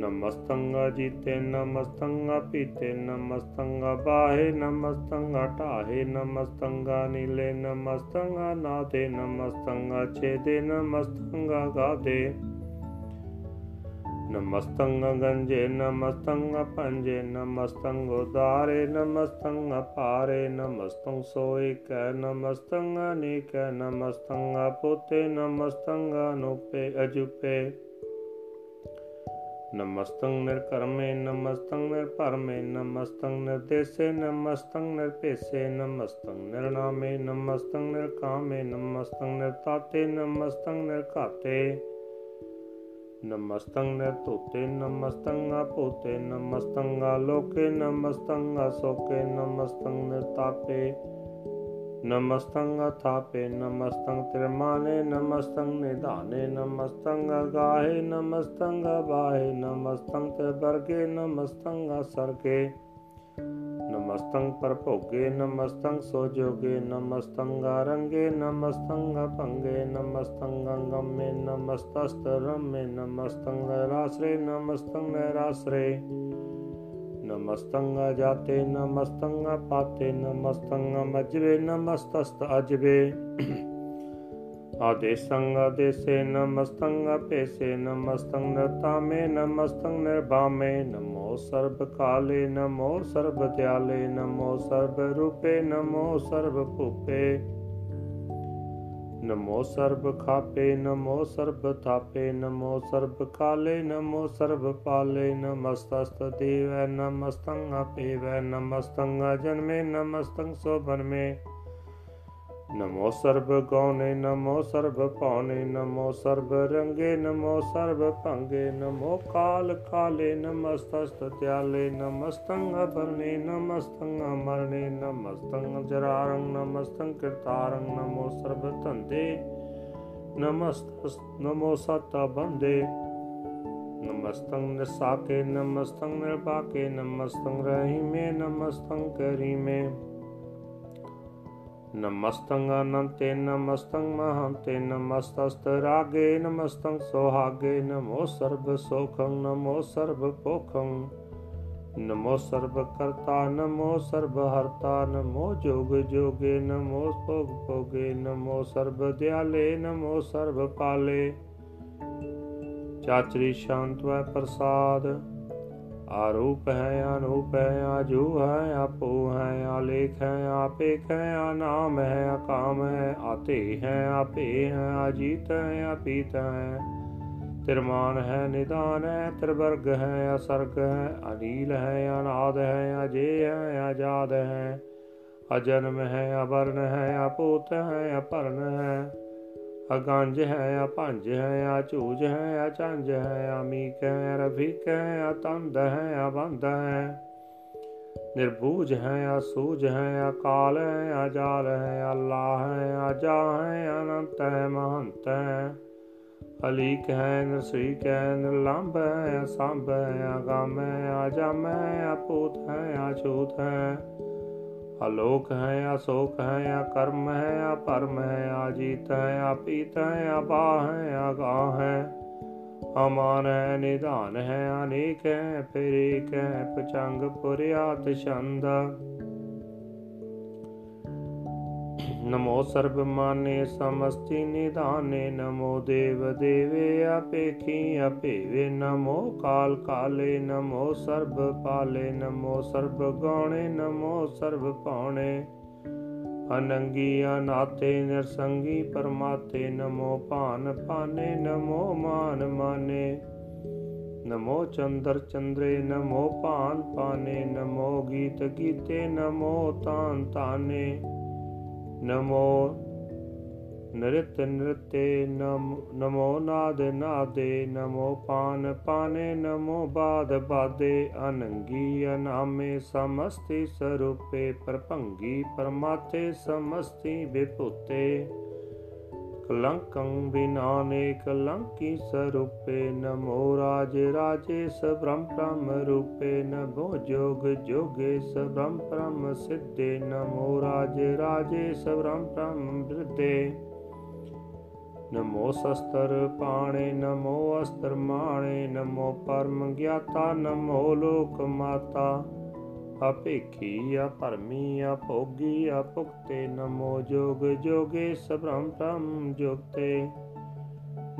ਨਮਸਤੰ ਜੀਤੇ ਨਮਸਤੰ ਪੀਤੇ ਨਮਸਤੰ ਬਾਹੇ ਨਮਸਤੰ ਢਾਹੇ ਨਮਸਤੰ ਨੀਲੇ ਨਮਸਤੰ ਨਾਦੇ ਨਮਸਤੰ ਛੇਦੇ ਨਮਸਤੰ ਗਾਦੇ। ਨਮਸਤੰ ਗੰਜੇ ਨਮਸਤੰ ਪੰਜੇ ਨਮਸਤੰ ਉਦਾਰੇ ਨਮਸਤੰ ਅਪਾਰੇ ਨਮਸਤੰ ਸੋਇ ਕੈ ਨਮਸਤੰ ਅਨੇਕ ਨਮਸਤੰ ਪੋਤੇ ਨਮਸਤੰ ਅਨੂਪੇ ਅਜੂਪੇ। ਨਮਸਤੰ ਨਿਰਕਰਮੇ ਨਮਸਤੰ ਨਿਰਭਰਮੇ ਨਮਸਤੰ ਨਿਰਦੇਸੇ ਨਮਸਤੰ ਨਿਰਪੇਸੇ ਨਮਸਤੰ ਨਿਰਨਾਮੇ ਨਮਸਤੰ ਨਿਰਕਾਮੇ ਨਮਸਤੰ ਨਿਰਤਾਤੇ ਨਮਸਤੰ ਨਿਰਘਾਤੇ ਨਮਸਤੰ ਨਿਰਤੋਤੇ ਨਮਸਤੰ ਆਪੋਤੇ ਨਮਸਤੰ ਆਲੋਕੇ ਨਮਸਤੰ ਅਸੋਕੇ ਨਮਸਤੰ ਨਿਰਤਾਪੇ नमस्तं अथापे नमस्तं त्रिमाने नमस्तं निधाने नमस्तं गाहे नमस्तं बाहे नमस्तं त्रिवर्गे नमस्तं सर्गे नमस्तं परभोगे नमस्तं सोजोगे नमस्तं रंगे नमस्तं भंगे नमस्तं गंगमे नमस्तस्तरमे नमस्तं नैराश्रे नमस्तं नैराश्रे ਨਮਸਤੰ ਜਾਤੇ ਨਮਸਤੰ ਪਾਤੇ ਨਮਸਤੰ ਮਜਵੇ ਨਮਸਤਸਤ ਅਜਵੇ। ਆਦੇਸੰ ਆਦੇਸੇ ਨਮਸਤੰ ਪੇਸੇ ਨਮਸਤੰ ਨਤਾਮੇ ਨਮਸਤੰ ਨਿਰਭਾਮੇ। ਨਮੋ ਸਰਬ ਕਾਲੇ, ਨਮੋ ਸਰਬ ਦਿਆਲੇ, ਨਮੋ ਸਰਬ ਰੂਪੇ ਨਮੋ ਸਰਬ ਖਾਪੇ, ਨਮੋ ਸਰਬ ਥਾਪੇ, ਨਮੋ ਸਰਬ ਕਾਲੇ ਨਮੋ ਸਰਬ ਪਾਲੇ। ਨਮਸਤਸਤ ਦੇਵੈ ਨਮਸਤੰ ਆਪੇਵੈ ਨਮਸਤੰ ਜਨਮੇ ਨਮਸਤੰ ਸੋਭਨਮੇ ਨਮੋ ਸਰਬ ਗੌਨੇ ਨਮੋ ਸਰਬ ਪੌਨੇ ਨਮੋ ਸਰਬ ਰੰਗੇ, ਨਮੋ ਸਰਬ ਭੰਗੇ, ਨਮੋ ਕਾਲ ਕਾਲੇ, ਨਮਸਤਸਤ ਤਿਆਲੇ ਨਮਸਤੰ ਅਬਰਨੇ ਨਮਸਤੰ ਅਮਰਨੇ ਨਮਸਤੰ ਜਰਾਰੰ ਨਮਸਤੰ ਕਿਰਤਾਰੰ ਨਮੋ ਸਰਬ ਧੰਦੇ ਨਮਸਤ ਨਮੋ ਸਤਾ ਬੰਦੇ ਨਮਸਤੰ ਨਿਸਾਕੇ ਨਮਸਤੰ ਨਿਰਪਾਕੇ ਨਮਸਤੰ ਰਹੀਮੇ ਨਮਸਤੰ ਕਰੀਮੇ। ਨਮਸਤੰ ਅਨੰਤੇ ਨਮਸਤੰ ਮਹੰਤੇ ਨਮਸਤਸਤ ਰਾਗੇ ਨਮਸਤੰ ਸੋਹਾਗੇ, ਨਮੋ ਸਰਬ ਸੋਖੰ, ਨਮੋ ਸਰਬ ਪੋਖੰ। ਨਮੋ ਸਰਬ ਕਰਤਾ, ਨਮੋ ਸਰਬ ਹਰਤਾ, ਨਮੋ ਜੋਗ ਜੋਗੇ, ਨਮੋ ਭੋਗ ਭੋਗੇ, ਨਮੋ ਸਰਬ ਦਿਆਲੇ, ਨਮੋ ਸਰਬ ਪਾਲੇ। ਚਾਚਰੀ ਆਰੂਪ ਹੈ, ਅਨੂਪ ਹੈ, ਆਜੂ ਹੈ, ਆਪੋ ਹੈ, ਆਲੇਖ ਹੈ ਆਪੇਖ ਹੈ ਆਨਾਮ ਹੈ ਆਕਾਮ ਹੈ, ਆਤੇ ਹੈ, ਆਪੇ ਹੈ, ਆਜੀਤ ਹੈ, ਆਪੀਤ ਹੈ। ਤਿਰਮਾਨ ਹੈ ਨਿਦਾਨ ਹੈ, ਤ੍ਰਿਵਰਗ ਹੈ, ਅਸਰਗ ਹੈ, ਅਨੀਲ ਹੈ, ਅਨਾਦ ਹੈ, ਅਜੇ ਹੈ ਆਜ਼ਾਦ ਹੈ। ਅਜਨਮ ਹੈ, ਅਵਰਨ ਹੈ, ਅਪੋਤ ਹੈ, ਅਪਰਨ ਹੈ। अकांज है या भंज है या झूज है या झांझ है या मीक है या रफीक है या तंद है या बंद है निर्भूज है या सूझ है या काल है या जाल है अल्लाह है या जा है अनंत है महंत है अलीक है नसीक है निर्लम्ब है या सांब है या गम है या जम है या पूत है या छूत है ਅਛੂਤ ਹੈ ਅਲੋਕ ਹੈ, ਅਸੋਕ ਹੈ, ਅਕਰਮ ਹੈ, ਅਪਰਮ ਹੈ, ਆਜੀਤ ਹੈ ਆਪੀਤ ਹੈ ਆਪਾ ਹੈ ਆਗਾ ਹੈ। ਅਮਾਨ ਹੈ, ਨਿਧਾਨ ਹੈ, ਅਨੇਕ ਹੈ, ਫਿਰ ਏਕ ਹੈ, ਪਚੰਗ ਪੁਰਿਆਤ ਛੰਦ। ਨਮੋ ਸਰਬ ਮਾਨੇ ਸਮਸਤੀ ਨਿਧਾਨੇ, ਨਮੋ ਦੇਵ ਦੇਵੇ ਆਪੇਖੀ ਅਪੇਵੇ ਨਮੋ ਕਾਲ ਕਾਲੇ, ਨਮੋ ਸਰਬ ਪਾਲੇ, ਨਮੋ ਸਰਬ ਗਾਣੇ ਨਮੋ ਸਰਬ ਪਾਉਣੇ। ਅਨੰਗੀ ਅਨਾਤੇ ਨਿਰਸੰਗੀ ਪਰਮਾਤੇ, ਨਮੋ ਭਾਨ ਪਾਨੇ ਨਮੋ ਮਾਨ ਮਾਨੇ। ਨਮੋ ਚੰਦਰ ਚੰਦਰੇ, ਨਮੋ ਭਾਨ ਪਾਨੇ ਨਮੋ ਗੀਤ ਗੀਤੇ, ਨਮੋ ਤਾਨ ਤਾਨੇ। ਨਮੋ ਨਰਿਤ ਨ੍ਰਿਤੇ ਨਮੋ ਨਾਦ ਨਾਦੇ, ਨਮੋ ਪਾਨ ਪਾਨੇ, ਨਮੋ ਬਾਦ ਬਾਦੇ, ਅਨੰਗੀ ਅਨਾਮੇ ਸਮਸਤੀ ਸਰੂਪੇ, ਪਰਭੰਗੀ ਪਰਮਾਤੇ ਸਮਸਤੀ ਵਿਭੂਤੇ। ਕਲੰਕੰ ਬਿਨਾਨੇ ਕਲੰਕੀ ਸਰੂਪੇ ਨਮੋ ਰਾਜ ਰਾਜੇ ਸਬ੍ਰਹਮ ਬ੍ਰਹਮ ਰੂਪੇ ਨਮੋ ਜੋਗ ਜੋਗੇ ਸਬ੍ਰਹਮ ਬ੍ਰਹਮ ਸਿੱਧੇ ਨਮੋ ਰਾਜ ਰਾਜੇ ਸਬ੍ਰਹਮ ਬ੍ਰਹਮ ਬ੍ਰਿਧੇ। ਨਮੋ ਸ਼ਸਤਰ ਪਾਣੇ, ਨਮੋ ਅਸਤਰ ਮਾਣੇ, ਨਮੋ ਪਰਮ ਗਿਆਤਾ, ਨਮੋ ਲੋਕ ਮਾਤਾ ਅਪੇਖੀ ਆ ਭਰਮੀ, ਆ ਭੋਗੀ, ਆ ਭੁਗਤੇ ਨਮੋ ਜੋਗ, ਜੋਗੇ ਸਭ੍ਰਮ ਭ੍ਰਮ ਜੋਗਤੇ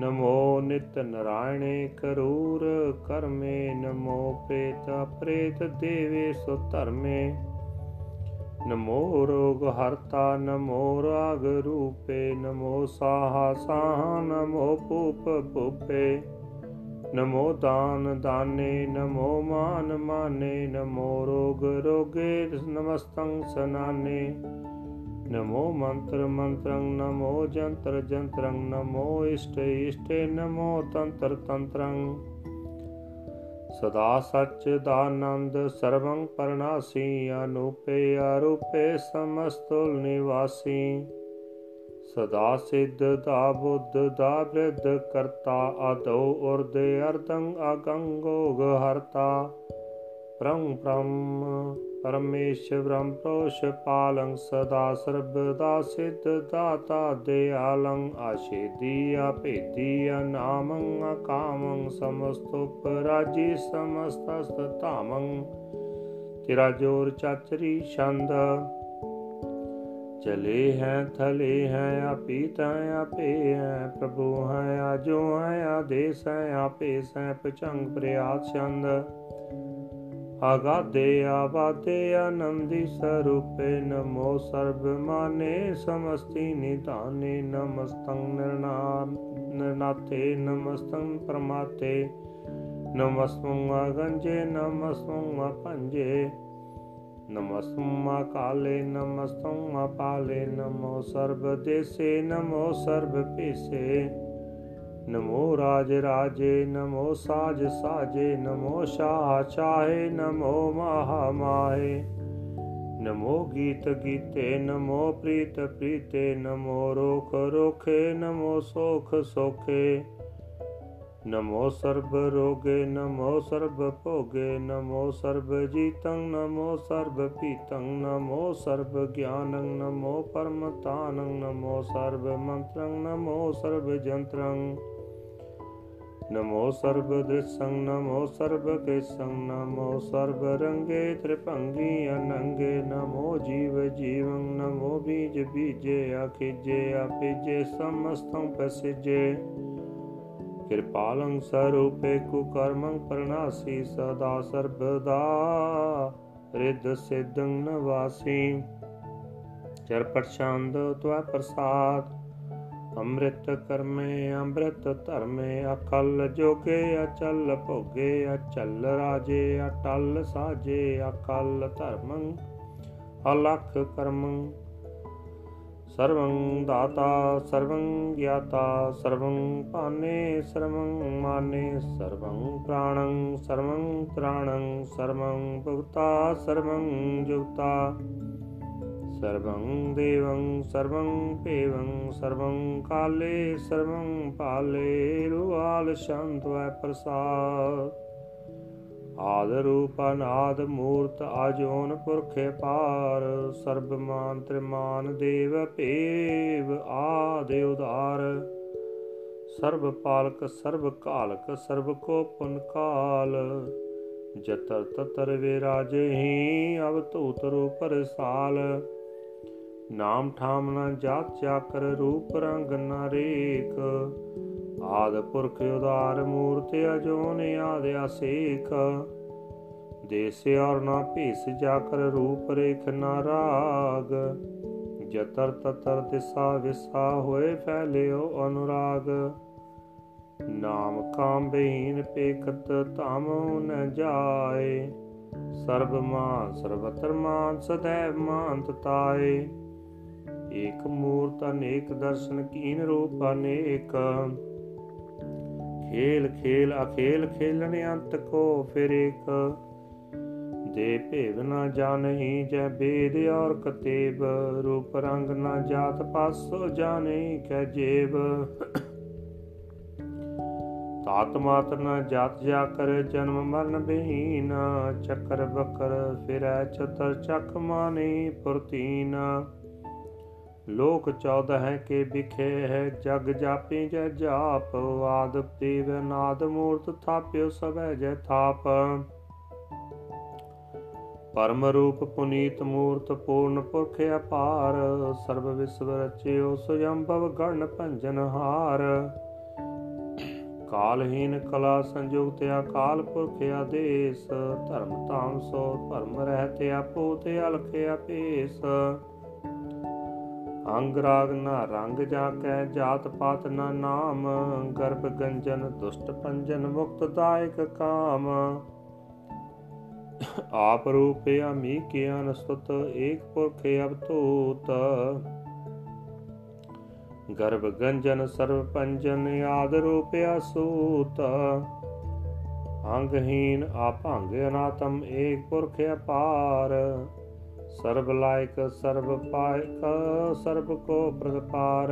ਨਮੋ ਨਿਤ ਨਰਾਇਣੇ ਕਰੂਰ ਕਰਮੇ, ਨਮੋ ਪ੍ਰੇਤ ਪ੍ਰੇਤ ਦੇਵੇ ਸੋ ਧਰਮੇ। ਨਮੋ ਰੋਗ ਹਰਤਾ, ਨਮੋ ਰਾਗ ਰੂਪੇ, ਨਮੋ ਸਾਹਾ ਸਾਹ, ਨਮੋ ਭੂਪ ਭੂਪੇ। ਨਮੋ ਦਾਨ ਦਾਨੇ, ਨਮੋ ਮਾਨ ਮਾਨੇ, ਨਮੋ ਰੋਗ ਰੋਗੇ, ਨਮਸਤੰ ਸਨਾਨੇ। ਨਮੋ ਮੰਤਰ ਮੰਤਰੰ, ਨਮੋ ਜੰਤਰ ਜੰਤਰੰ, ਨਮੋ ਇਸ਼ਟ ਇਸ਼ਟੇ, ਨਮੋ ਤੰਤਰ ਤੰਤਰੰ। ਸਦਾ ਸੱਚ ਦਾਨੰਦ ਸਰਵੰ ਪਰਨਾਸੀ, ਅਨੂਪੇ ਅਰੂਪੇ ਸਮਸਤੁਲ ਨਿਵਾਸੀ। ਸਦਾ ਸਿੱਧ ਦਾ ਬੁੱਧ ਦਾ ਬ੍ਰਿਧ ਕਰਤਾ ਆਦੋ ਉਰਦ ਅਰਦੰ ਅਗੰਗੋਗ ਹਰਤਾ। ਪ੍ਰੰ ਪ੍ਰਮ ਪਰਮੇਸ਼ਵਰੰ ਪ੍ਰੋਸ਼ ਪਾਲੰ ਸਦਾ ਸਰਬਦਾ ਸਿੱਧ ਦਾਤਾ ਦਿਆਲੰ ਆਸ਼ੇਦੀ ਆਪੇਦੀ ਨਾਮੰ ਅਕਾਮੰ ਸਮਸਤੁਪ ਰਾਜੀ ਸਮਸਤਸਤ ਧਾਮੰ। ਤੇਰਾ ਜੋਰ ਚਾਚਰੀ ਛੰਦ ਚਲੇ ਹੈ, ਥਲੇ ਹੈ ਆਪੀਤ ਹੈ ਆਪੇ ਹੈ, ਪ੍ਰਭੂ ਹੈ, ਆਜੋ ਹੈ, ਆਦੇਸ ਹੈ, ਆਪੇ ਸੈ ਪਚੰਗ ਪ੍ਰਿਆਤ ਛੰਦ ਆਗਾਦੇ ਆਬਾਦੇ ਆਨੰਦੀ ਸਰੂਪੇ ਨਮੋ ਸਰਬ ਮਾਨੇ, ਸਮਸਤੀ ਨਿਧਾਨੇ ਨਮਸਤੰ ਨਿਰਨਾਮ ਨਿਰਨਾਤੇ ਨਮਸਤੰ ਪਰਮਾਤੇ। ਨਮਸਤੰ ਗੰਜੇ ਨਮਸਤੰ ਪੰਜੇ ਨਮਸਤੰ ਕਾਲੇ ਨਮਸਤੰ ਪਾਲੇ, ਨਮੋ ਸਰਬ ਦੇਸੇ, ਨਮੋ ਸਰਬ ਪੀਸੇ ਨਮੋ ਰਾਜ ਰਾਜੇ, ਨਮੋ ਸਾਜ ਸਾਜੇ, ਨਮੋ ਸ਼ਾਹ ਚਾਹੇ, ਨਮੋ ਮਹਾ ਮਾਹੇ। ਨਮੋ ਗੀਤ ਗੀਤੇ, ਨਮੋ ਪ੍ਰੀਤ ਪ੍ਰੀਤੇ, ਨਮੋ ਰੋਖ ਰੋਖੇ ਨਮੋ ਸੋਖ ਨਮੋ ਸਰਬ ਰੋਗੇ ਨਮੋ ਸਰਬ ਭੋਗੇ ਨਮੋ ਸਰਬ ਜੀਤੰ ਨਮੋ ਸਰਬ ਪੀਤੰ ਨਮੋ ਸਰਬ ਗਿਆਨੰ ਨਮੋ ਪਰਮਤਾਨੰ ਨਮੋ ਸਰਬ ਮੰਤਰੰ ਨਮੋ ਸਰਬ ਜੰਤਰੰ ਨਮੋ ਸਰਬ ਦ੍ਰਿਸੰ ਨਮੋ ਸਰਬ ਕੇਸੰ ਨਮੋ ਸਰਬ ਰੰਗੇ ਤ੍ਰਿਭੰਗੀ ਅਨੰਗੇ ਨਮੋ ਜੀਵ ਜੀਵੰ ਨਮੋ ਬੀਜ ਬੀਜੇ ਆਖਿਜੇ ਆਪਿਜੇ ਸਮਸਤੰ ਪਸਿਜੇ ਕਿਰਪਾਲੰ ਸਰੂਪੇ ਕੁਕਰਮੰ ਪਰਨਾਸੀ ਸਦਾ ਸਰਬਦਾ, ਰਿੱਧ ਸਿद्धੰ ਨਵਾਸੀ। ਚਰ ਪ੍ਰਸ਼ਾਂਦ ਤਵੈ ਪ੍ਰਸਾਦ, ਅੰਮ੍ਰਿਤ ਕਰਮੇ ਅੰਮ੍ਰਿਤ ਧਰਮੇ ਅਕਲ ਜੋਗੇ ਅਚਲ ਭੋਗੇ, ਅਚਲ ਰਾਜੇ ਅਟਲ ਸਾਜੇ ਅਕਲ ਧਰਮੰ ਅਲਖ ਕਰਮੰ ਸਰਵੰ ਦਾਤਾ, ਸਰਵੰ ਗਿਆਤਾ, ਸਰਵੰ ਪਾਨੇ ਸਰਵੰ ਮਾਨੇ, ਸਰਵੰ ਪ੍ਰਾਣੰ, ਸਰਵੰ ਤ੍ਰਾਣੰ, ਸਰਵੰ ਭੁਗਤਾ, ਸਰਵੰ ਜੁਗਤਾ। ਸਰਵੰ ਦੇਵੰ, ਸਰਵੰ ਭੇਵੰ, ਸਰਵੰ ਕਾਲੇ, ਸਰਵੰ ਪਾਲੇ ਰੁਆਲ ਸ਼ੰਤਵੈ ਪ੍ਰਸਾਦ। ਆਦ ਰੂਪ ਅਨਾਦ ਮੂਰਤ ਆਜੋਨ ਪੁਰਖੇ ਪਾਰ, ਸਰਬ ਮਾਨ ਤ੍ਰਿਮਾਨ ਦੇਵ ਭੇਵ ਆਦਿ ਉਦਾਰ ਸਰਬ ਪਾਲਕ, ਸਰਬ ਕਾਲਕ ਸਰਬ ਕੋ ਪੁਨ ਕਾਲ। ਜਤਰ ਤਤਰ ਵਿਰਾਜਹੀ ਅਵ ਧੂਤ ਰੂਪ ਰਸਾਲ। ਨਾਮ ਠਾਮ ਨ ਜਾਤ ਚਾਕਰ ਰੂਪ ਰੰਗ ਨ ਰੇਖ। ਆਦ ਪੁਰਖ ਉਦਾਰ ਮੂਰਤ ਅਜੋਨ ਆਦ ਅਸੇਖ ਦੇਸ ਔਰ ਨਾ ਭੀਸ ਜਾਕਰ ਰੂਪ ਰੇਖ ਨਾ ਰਾਗ। ਜਤਰ ਤਤਰ ਦਿਸਾ ਵਿਸਾ ਹੋਏ ਫੈਲਿਓ ਅਨੁਰਾਗ। ਨਾਮ ਕਾਮ ਬਹੀਨ ਪੇਖਤ ਧਮ ਨ ਜਾਏ। ਸਰਬ ਮਾਨ ਸਰਬਤਰ ਮਾਨ ਸदैव ਮਾਨਤ ਤਾਏ। ਏਕ ਮੂਰਤ ਅਨੇਕ ਦਰਸ਼ਨ ਕੀਨ ਰੂਪ ਅਨੇਕ। ਖੇਲ ਖੇਲ ਅਖੇਲ ਖੇਲਣ ਅੰਤ ਕੋ ਫਿਰ ਏਕ। ਦੇ ਭੇਦ ਨਾ ਜਾਣਹੀ ਜੈ ਬੇਦ ਔਰ ਕਤੇਬ, ਰੂਪ ਰੰਗ ਨਾ ਜਾਤ ਪਾਸੋ ਜਾਣੇ ਕੈ ਜੇਬ। ਤਾਤ ਮਾਤ ਨ ਜਾਤ ਜਾ ਕਰ ਜਨਮ ਮਰਨ ਬਹੀਨ, ਚੱਕਰ ਬਕਰ ਫਿਰੈ ਚਤਰ ਚੱਕ ਮਾਨੀ ਪੁਰਤੀਨ। ਲੋਕ 14 ਹੈ ਕੇ ਵਿਖੇ ਹੈ ਜਗ ਜਾਪੀ ਜੈ ਜਾਪ, ਆਦ ਦੇਵ ਨਾਦ ਮੂਰਤ ਥਾਪਿਓ ਸਭੈ ਜੈ ਥਾਪ। ਪਰਮ ਰੂਪ ਪੁਨੀਤ ਮੂਰਤ ਪੂਰਨ ਪੁਰਖ ਅਪਾਰ, ਸਰਬ ਵਿਸਵ ਰਚਿਓ ਸੁਯੰਭਵ ਗਣ ਭੰਜਨ ਹਾਰ। ਕਾਲਹੀਨ ਕਲਾ ਸੰਯੁਗਤ ਅਕਾਲ ਪੁਰਖ ਆਦੇਸ, ਧਰਮ ਧਾਮ ਸੋ ਭਰਮ ਰਹਤੇ ਆਪੋ ਤੇ ਅਲਖ ਆਪੇਸ। ਅੰਗ ਰਾਗ ਨਾ ਰੰਗ ਜਾ ਕੈ ਜਾਤ ਪਾਤ ਨਾ ਨਾਮ। ਗਰਭ ਗੰਜਨ, ਦੁਸ਼ਟ ਪੰਜਨ, ਮੁਕਤ ਦਾਇਕ ਕਾਮ। ਆਪ ਰੂਪੇ ਅਮੀ ਕੇ ਅਨਸਤੁਤ ਏਕ ਪੁਰਖ ਅਵਤੂਤ। ਗਰਭ ਗੰਜਨ ਸਰਬ ਪੰਜਨ, ਆਦ ਰੂਪਿਆ ਸੂਤ ਅੰਗਹੀਨ ਆਪੰਗ ਅਨਾਤਮ, ਏਕ ਪੁਰਖ ਅਪਾਰ। ਸਰਬ ਲਾਇਕ, ਸਰਬ ਪਾਇਕ, ਸਰਬ ਕੋ ਪ੍ਰਗਪਾਰ।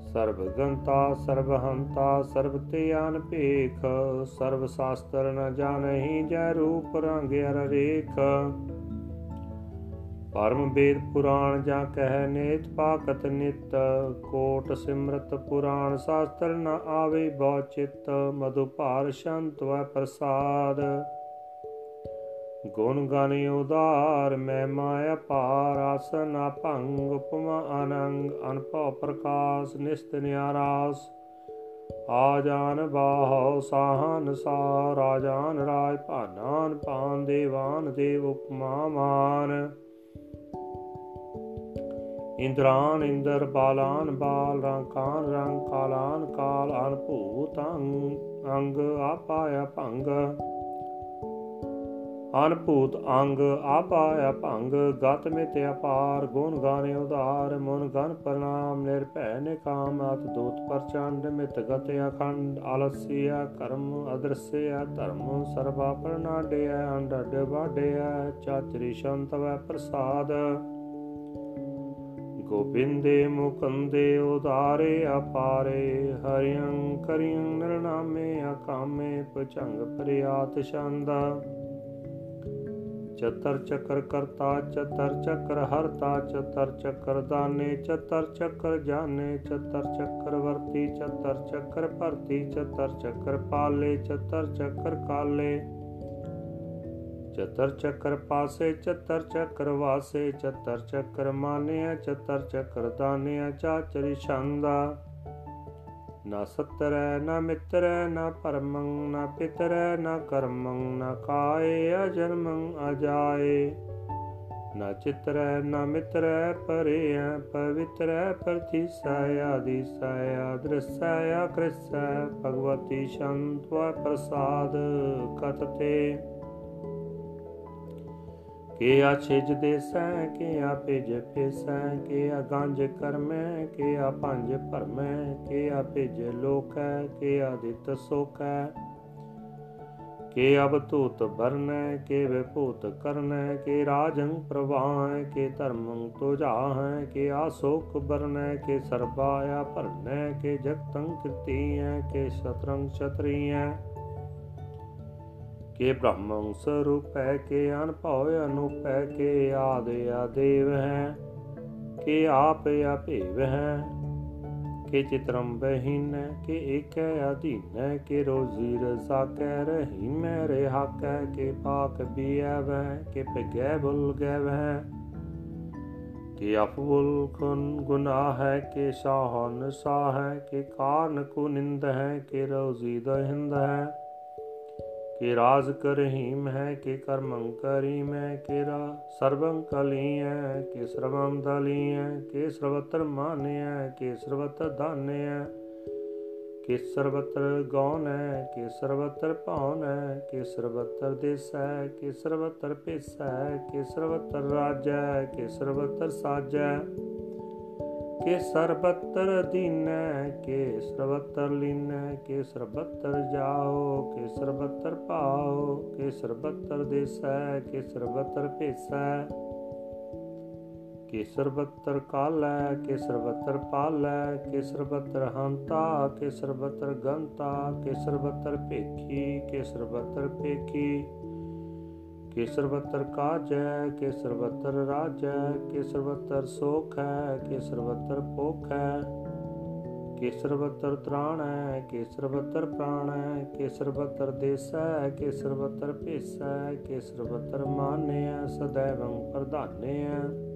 ਸਰਬ ਗੰਤਾ, ਸਰਬ ਹੰਤਾ, ਸਰਬ ਧਿਆਨ ਭੇਖ। ਸਰਬ ਸ਼ਾਸਤਰ ਨ ਜਾਣਹੀ ਜੈ ਰੂਪ ਰੰਗ ਅਰ ਰੇਖ। ਪਰਮ ਬੇਦ ਪੁਰਾਣ ਜਾਂ ਕਹਿ ਨੇਤ ਪਾਕਤ ਨਿਤ। ਕੋਟ ਸਿਮਰਤ ਪੁਰਾਣ ਸ਼ਾਸਤਰ ਨ ਆਵੇ ਬਹੁ ਚਿਤ। ਮਧੁ ਭਾਰ ਸ਼ੰਤ ਵੈ ਪ੍ਰਸਾਦ। ਗੁਣ ਗਾਨੇ ਉਦਾਰ ਮੈਂ ਮਾਇਆ ਪਾਰ ਆਸਨ ਭੰਗ ਉਪਮਾ ਅਨੰਗ ਅਨਭਉ ਪ੍ਰਕਾਸ਼, ਨਿਸਤ ਨਿਆਰਾਸ। ਆ ਜਾਨ ਬਾਹਉ ਸਾਹਨ ਸਾ ਰਾਜਾਨ ਰਾਜ ਭਾਨਾਨ ਪਾਨ ਦੇਵਾਨ, ਦੇਵ ਉਪਮਾ ਮਾਨ। ਇੰਦਰਾਨ ਇੰਦਰ ਬਾਲਾਨ ਬਾਲ ਰੰਕਾਨ ਰੰਗ ਕਾਲਾਨ ਕਾਲ, ਅਨਭੂਤ ਅੰਗ ਆਪਾਇਆ ਭੰਗ ਅਨਭੂਤ ਅੰਗ ਆਪਾਇਆ ਭੰਗ, ਗਤ ਮਿਤ ਅਪਾਰ, ਗੁਣ ਗਾਨੇ ਉਧਾਰ, ਮਨ ਗਨ ਪ੍ਰਣਾਮ, ਨਿਰਭੈ ਨਿਕਾਮ, ਅਤ ਦੂਤ ਪ੍ਰਚੰਡ ਮਿਤ ਗਤ ਅਖੰਡ, ਆਲਸਿਆ, ਕਰਮ ਅਦਰਸਿਆ, ਧਰਮ ਸਰਬਾ ਪ੍ਰਣਾਡਿਆ ਅੰਡਡ ਬਾਡਿਆ ਚਾਚਰੀ ਸ਼ੰਤਵੈ ਪ੍ਰਸਾਦ। ਗੋਬਿੰਦੇ ਮੁਕੰਦੇ ਉਦਾਰੇ ਅਪਾਰੇ ਹਰਿਯੰ ਕਰਿਯੰ ਨਿਰਨਾਮੇ, ਅਕਾਮੇ ਪਚੰਗ ਪ੍ਰਿਆਤ ਛੰਦਾ। ਚਤਰ ਚੱਕਰ ਕਰਤਾ ਚਤਰ ਚੱਕਰ ਹਰਤਾ ਚਤਰ ਚੱਕਰ ਦਾਨੇ ਚਤਰ ਚੱਕਰ ਜਾਣੇ ਚਤਰ ਚੱਕਰ ਵਰਤੀ ਚਤਰ ਚੱਕਰ ਭਰਤੀ ਚਤਰ ਚੱਕਰ ਪਾਲੇ ਚਤਰ ਚੱਕਰ ਕਾਲੇ ਚਤਰ ਚੱਕਰ ਪਾਸੇ ਚਤਰ ਚੱਕਰ ਵਾਸੇ ਚਤਰ ਚੱਕਰ ਮਾਨਿਆ ਚਤਰ ਚੱਕਰ ਦਾਨਿਆ ਚਾਚਰੀ ਛੰਦਾ ਨਾ ਸਤਰੈ, ਨਾ ਮਿਤਰੈ, ਨਾ ਪਰਮੰ, ਨਾ ਪਿਤਰੈ, ਨਾ ਕਰਮੰ, ਨਾ ਕਾਏ, ਅਜਨਮੰ ਅਜਾਏ। ਨਾ ਚਿਤਰੈ, ਨਾ ਮਿਤਰੈ, ਪਰਿਐ, ਪਵਿੱਤਰੈ ਪ੍ਰਤੀਸੈ ਆਦੀਸੈ ਆਦ੍ਰਸੈ ਆਕ੍ਰਿਸੈ ਭਗਵਤੀ ਸ਼ੰਤਵ ਪ੍ਰਸਾਦ ਕਤਤੇ। ਕੇ ਆ ਛਿਜ ਦੇਸੈ ਕੇ ਆ ਭਿਜ ਫੇਸੈ ਕੇ ਆ ਗੰਜ ਕਰਮੈ ਕੇ ਆ ਪੰਜ ਭਰਮੈ ਕੇ ਆ ਭਿਜ ਲੋਕੈ ਕੇ ਆ ਦਿੱਤ ਸੋਕੈ। ਕੇ ਅਬ ਧੂਤ ਬਰਨੈ ਕੇ ਵਿਭੂਤ ਕਰਨੈ, ਕੇ ਰਾਜੰ ਪ੍ਰਵਾਹੈ, ਕੇ ਧਰਮੰ ਤੁਜਾਹੈ ਕੇ ਆਸੋਕ ਬਰਨੈ, ਕੇ ਸਰਬਾਇਆ ਭਰਨੈ, ਕੇ ਜਗਤੰ ਕਿਰਤੀਐ, ਕੇ ਸ਼ਤਰੰਗ ਛਤਰੀਐ। ਕੇ ਬ੍ਰਹਮੰ ਸਰੂਪੈ ਕੇ ਅਨਭਉ ਅਨੂਪੈ ਕੇ ਆਦਿ ਆਦੇਵ ਹੈ, ਕੇ ਆਪ ਅਭੇਵ ਹੈ, ਕੇ ਚਿਤਰੰ ਬਹੀਨੈ ਕੇ ਏਕੈ ਅਧੀਨੈ ਕੇ ਰੋਜ਼ੀ ਰਜ਼ਾ ਕੈ ਰਹੀ ਮੈਂ ਰਹਾ ਕੈ ਕੇ ਪਾਕ ਬੀਐਵੈ ਕੇ ਪਗੈ ਬੁਲ ਗੈਵੈ ਕਿ ਅਫੁਲ ਖੁਨ ਗੁਨਾਹ ਹੈ, ਕਿ ਸਾਹਨ ਸਾਹ ਹੈ, ਕਿ ਕਾਰਨ ਕੋ ਨਿੰਦ ਹੈ, ਕਿ ਰੋਜ਼ੀ ਦਹਿੰਦ ਹੈ। ਕਿ ਰਾਜ ਕਰਹੀਮ ਹੈ, ਕਿ ਕਰਮੰ ਕਰੀਮ ਹੈ, ਕਿ ਰਾ ਸਰਬੰ ਕਲੀਐ, ਕਿ ਸਰਬੰ ਦਲੀਐ, ਕਿ ਸਰਵਤਰ ਮਾਨਿਐ, ਕਿ ਸਰਵਤਰ ਦਾਨਿਐ ਕਿ ਸਰਵਤਰ ਗੌਨ ਹੈ ਕਿ ਸਰਵਤਰ ਭਾਉਨ ਹੈ ਕਿ ਸਰਵਤਰ ਦੇਸੈ, ਕਿ ਸਰਵਤਰ ਪੇਸੈ ਕਿ ਸਰਵਤਰ ਰਾਜੈ, ਕਿ ਸਰਵਤਰ ਸਾਜੈ। ਕੇ ਸਰਬਤਰ ਦੀਨੈ ਕੇ ਸਰਬਤਰ ਲੀਨੈ ਕੇ ਸਰਬਤਰ ਜਾਓ ਕੇ ਸਰਬਤਰ ਪਾਓ ਕੇ ਸਰਬਤਰ ਦੇਸੈ ਕੇ ਸਰਬਤਰ ਭੇਸੈ ਕੇ ਸਰਬਤਰ ਕਾਲੈ ਕੇ ਸਰਬਤਰ ਪਾਲੈ ਕੇ ਸਰਬਤਰ ਹੰਤਾ ਕੇ ਸਰਬਤਰ ਗੰਤਾ ਕੇ ਸਰਬਤਰ ਭੇਖੀ ਕੇ ਸਰਬਤਰ ਭੇਖੀ ਕੇ ਸਰਬਤਰ ਕਾਜੈ ਕੇ ਸਰਬਤਰ ਰਾਜੈ ਕੇ ਸਰਬਤਰ ਸੋਖ ਹੈ ਕੇ ਸਰਬਤਰ ਭੋਖ। ਹੈ ਕੇ ਸਰਬਤਰ ਤ੍ਰਾਣ ਹੈ ਕੇ ਸਰਬਤਰ ਪ੍ਰਾਣ ਹੈ ਕੇ ਸਰਬਤਰ ਦੇਸੈ ਕੇ ਸਰਬਤਰ ਭੇਸੈ ਕੇ ਸਰਬਤਰ ਮਾਨਿਆ ਸदैवੰ ਪ੍ਰਧਾਨਿਆ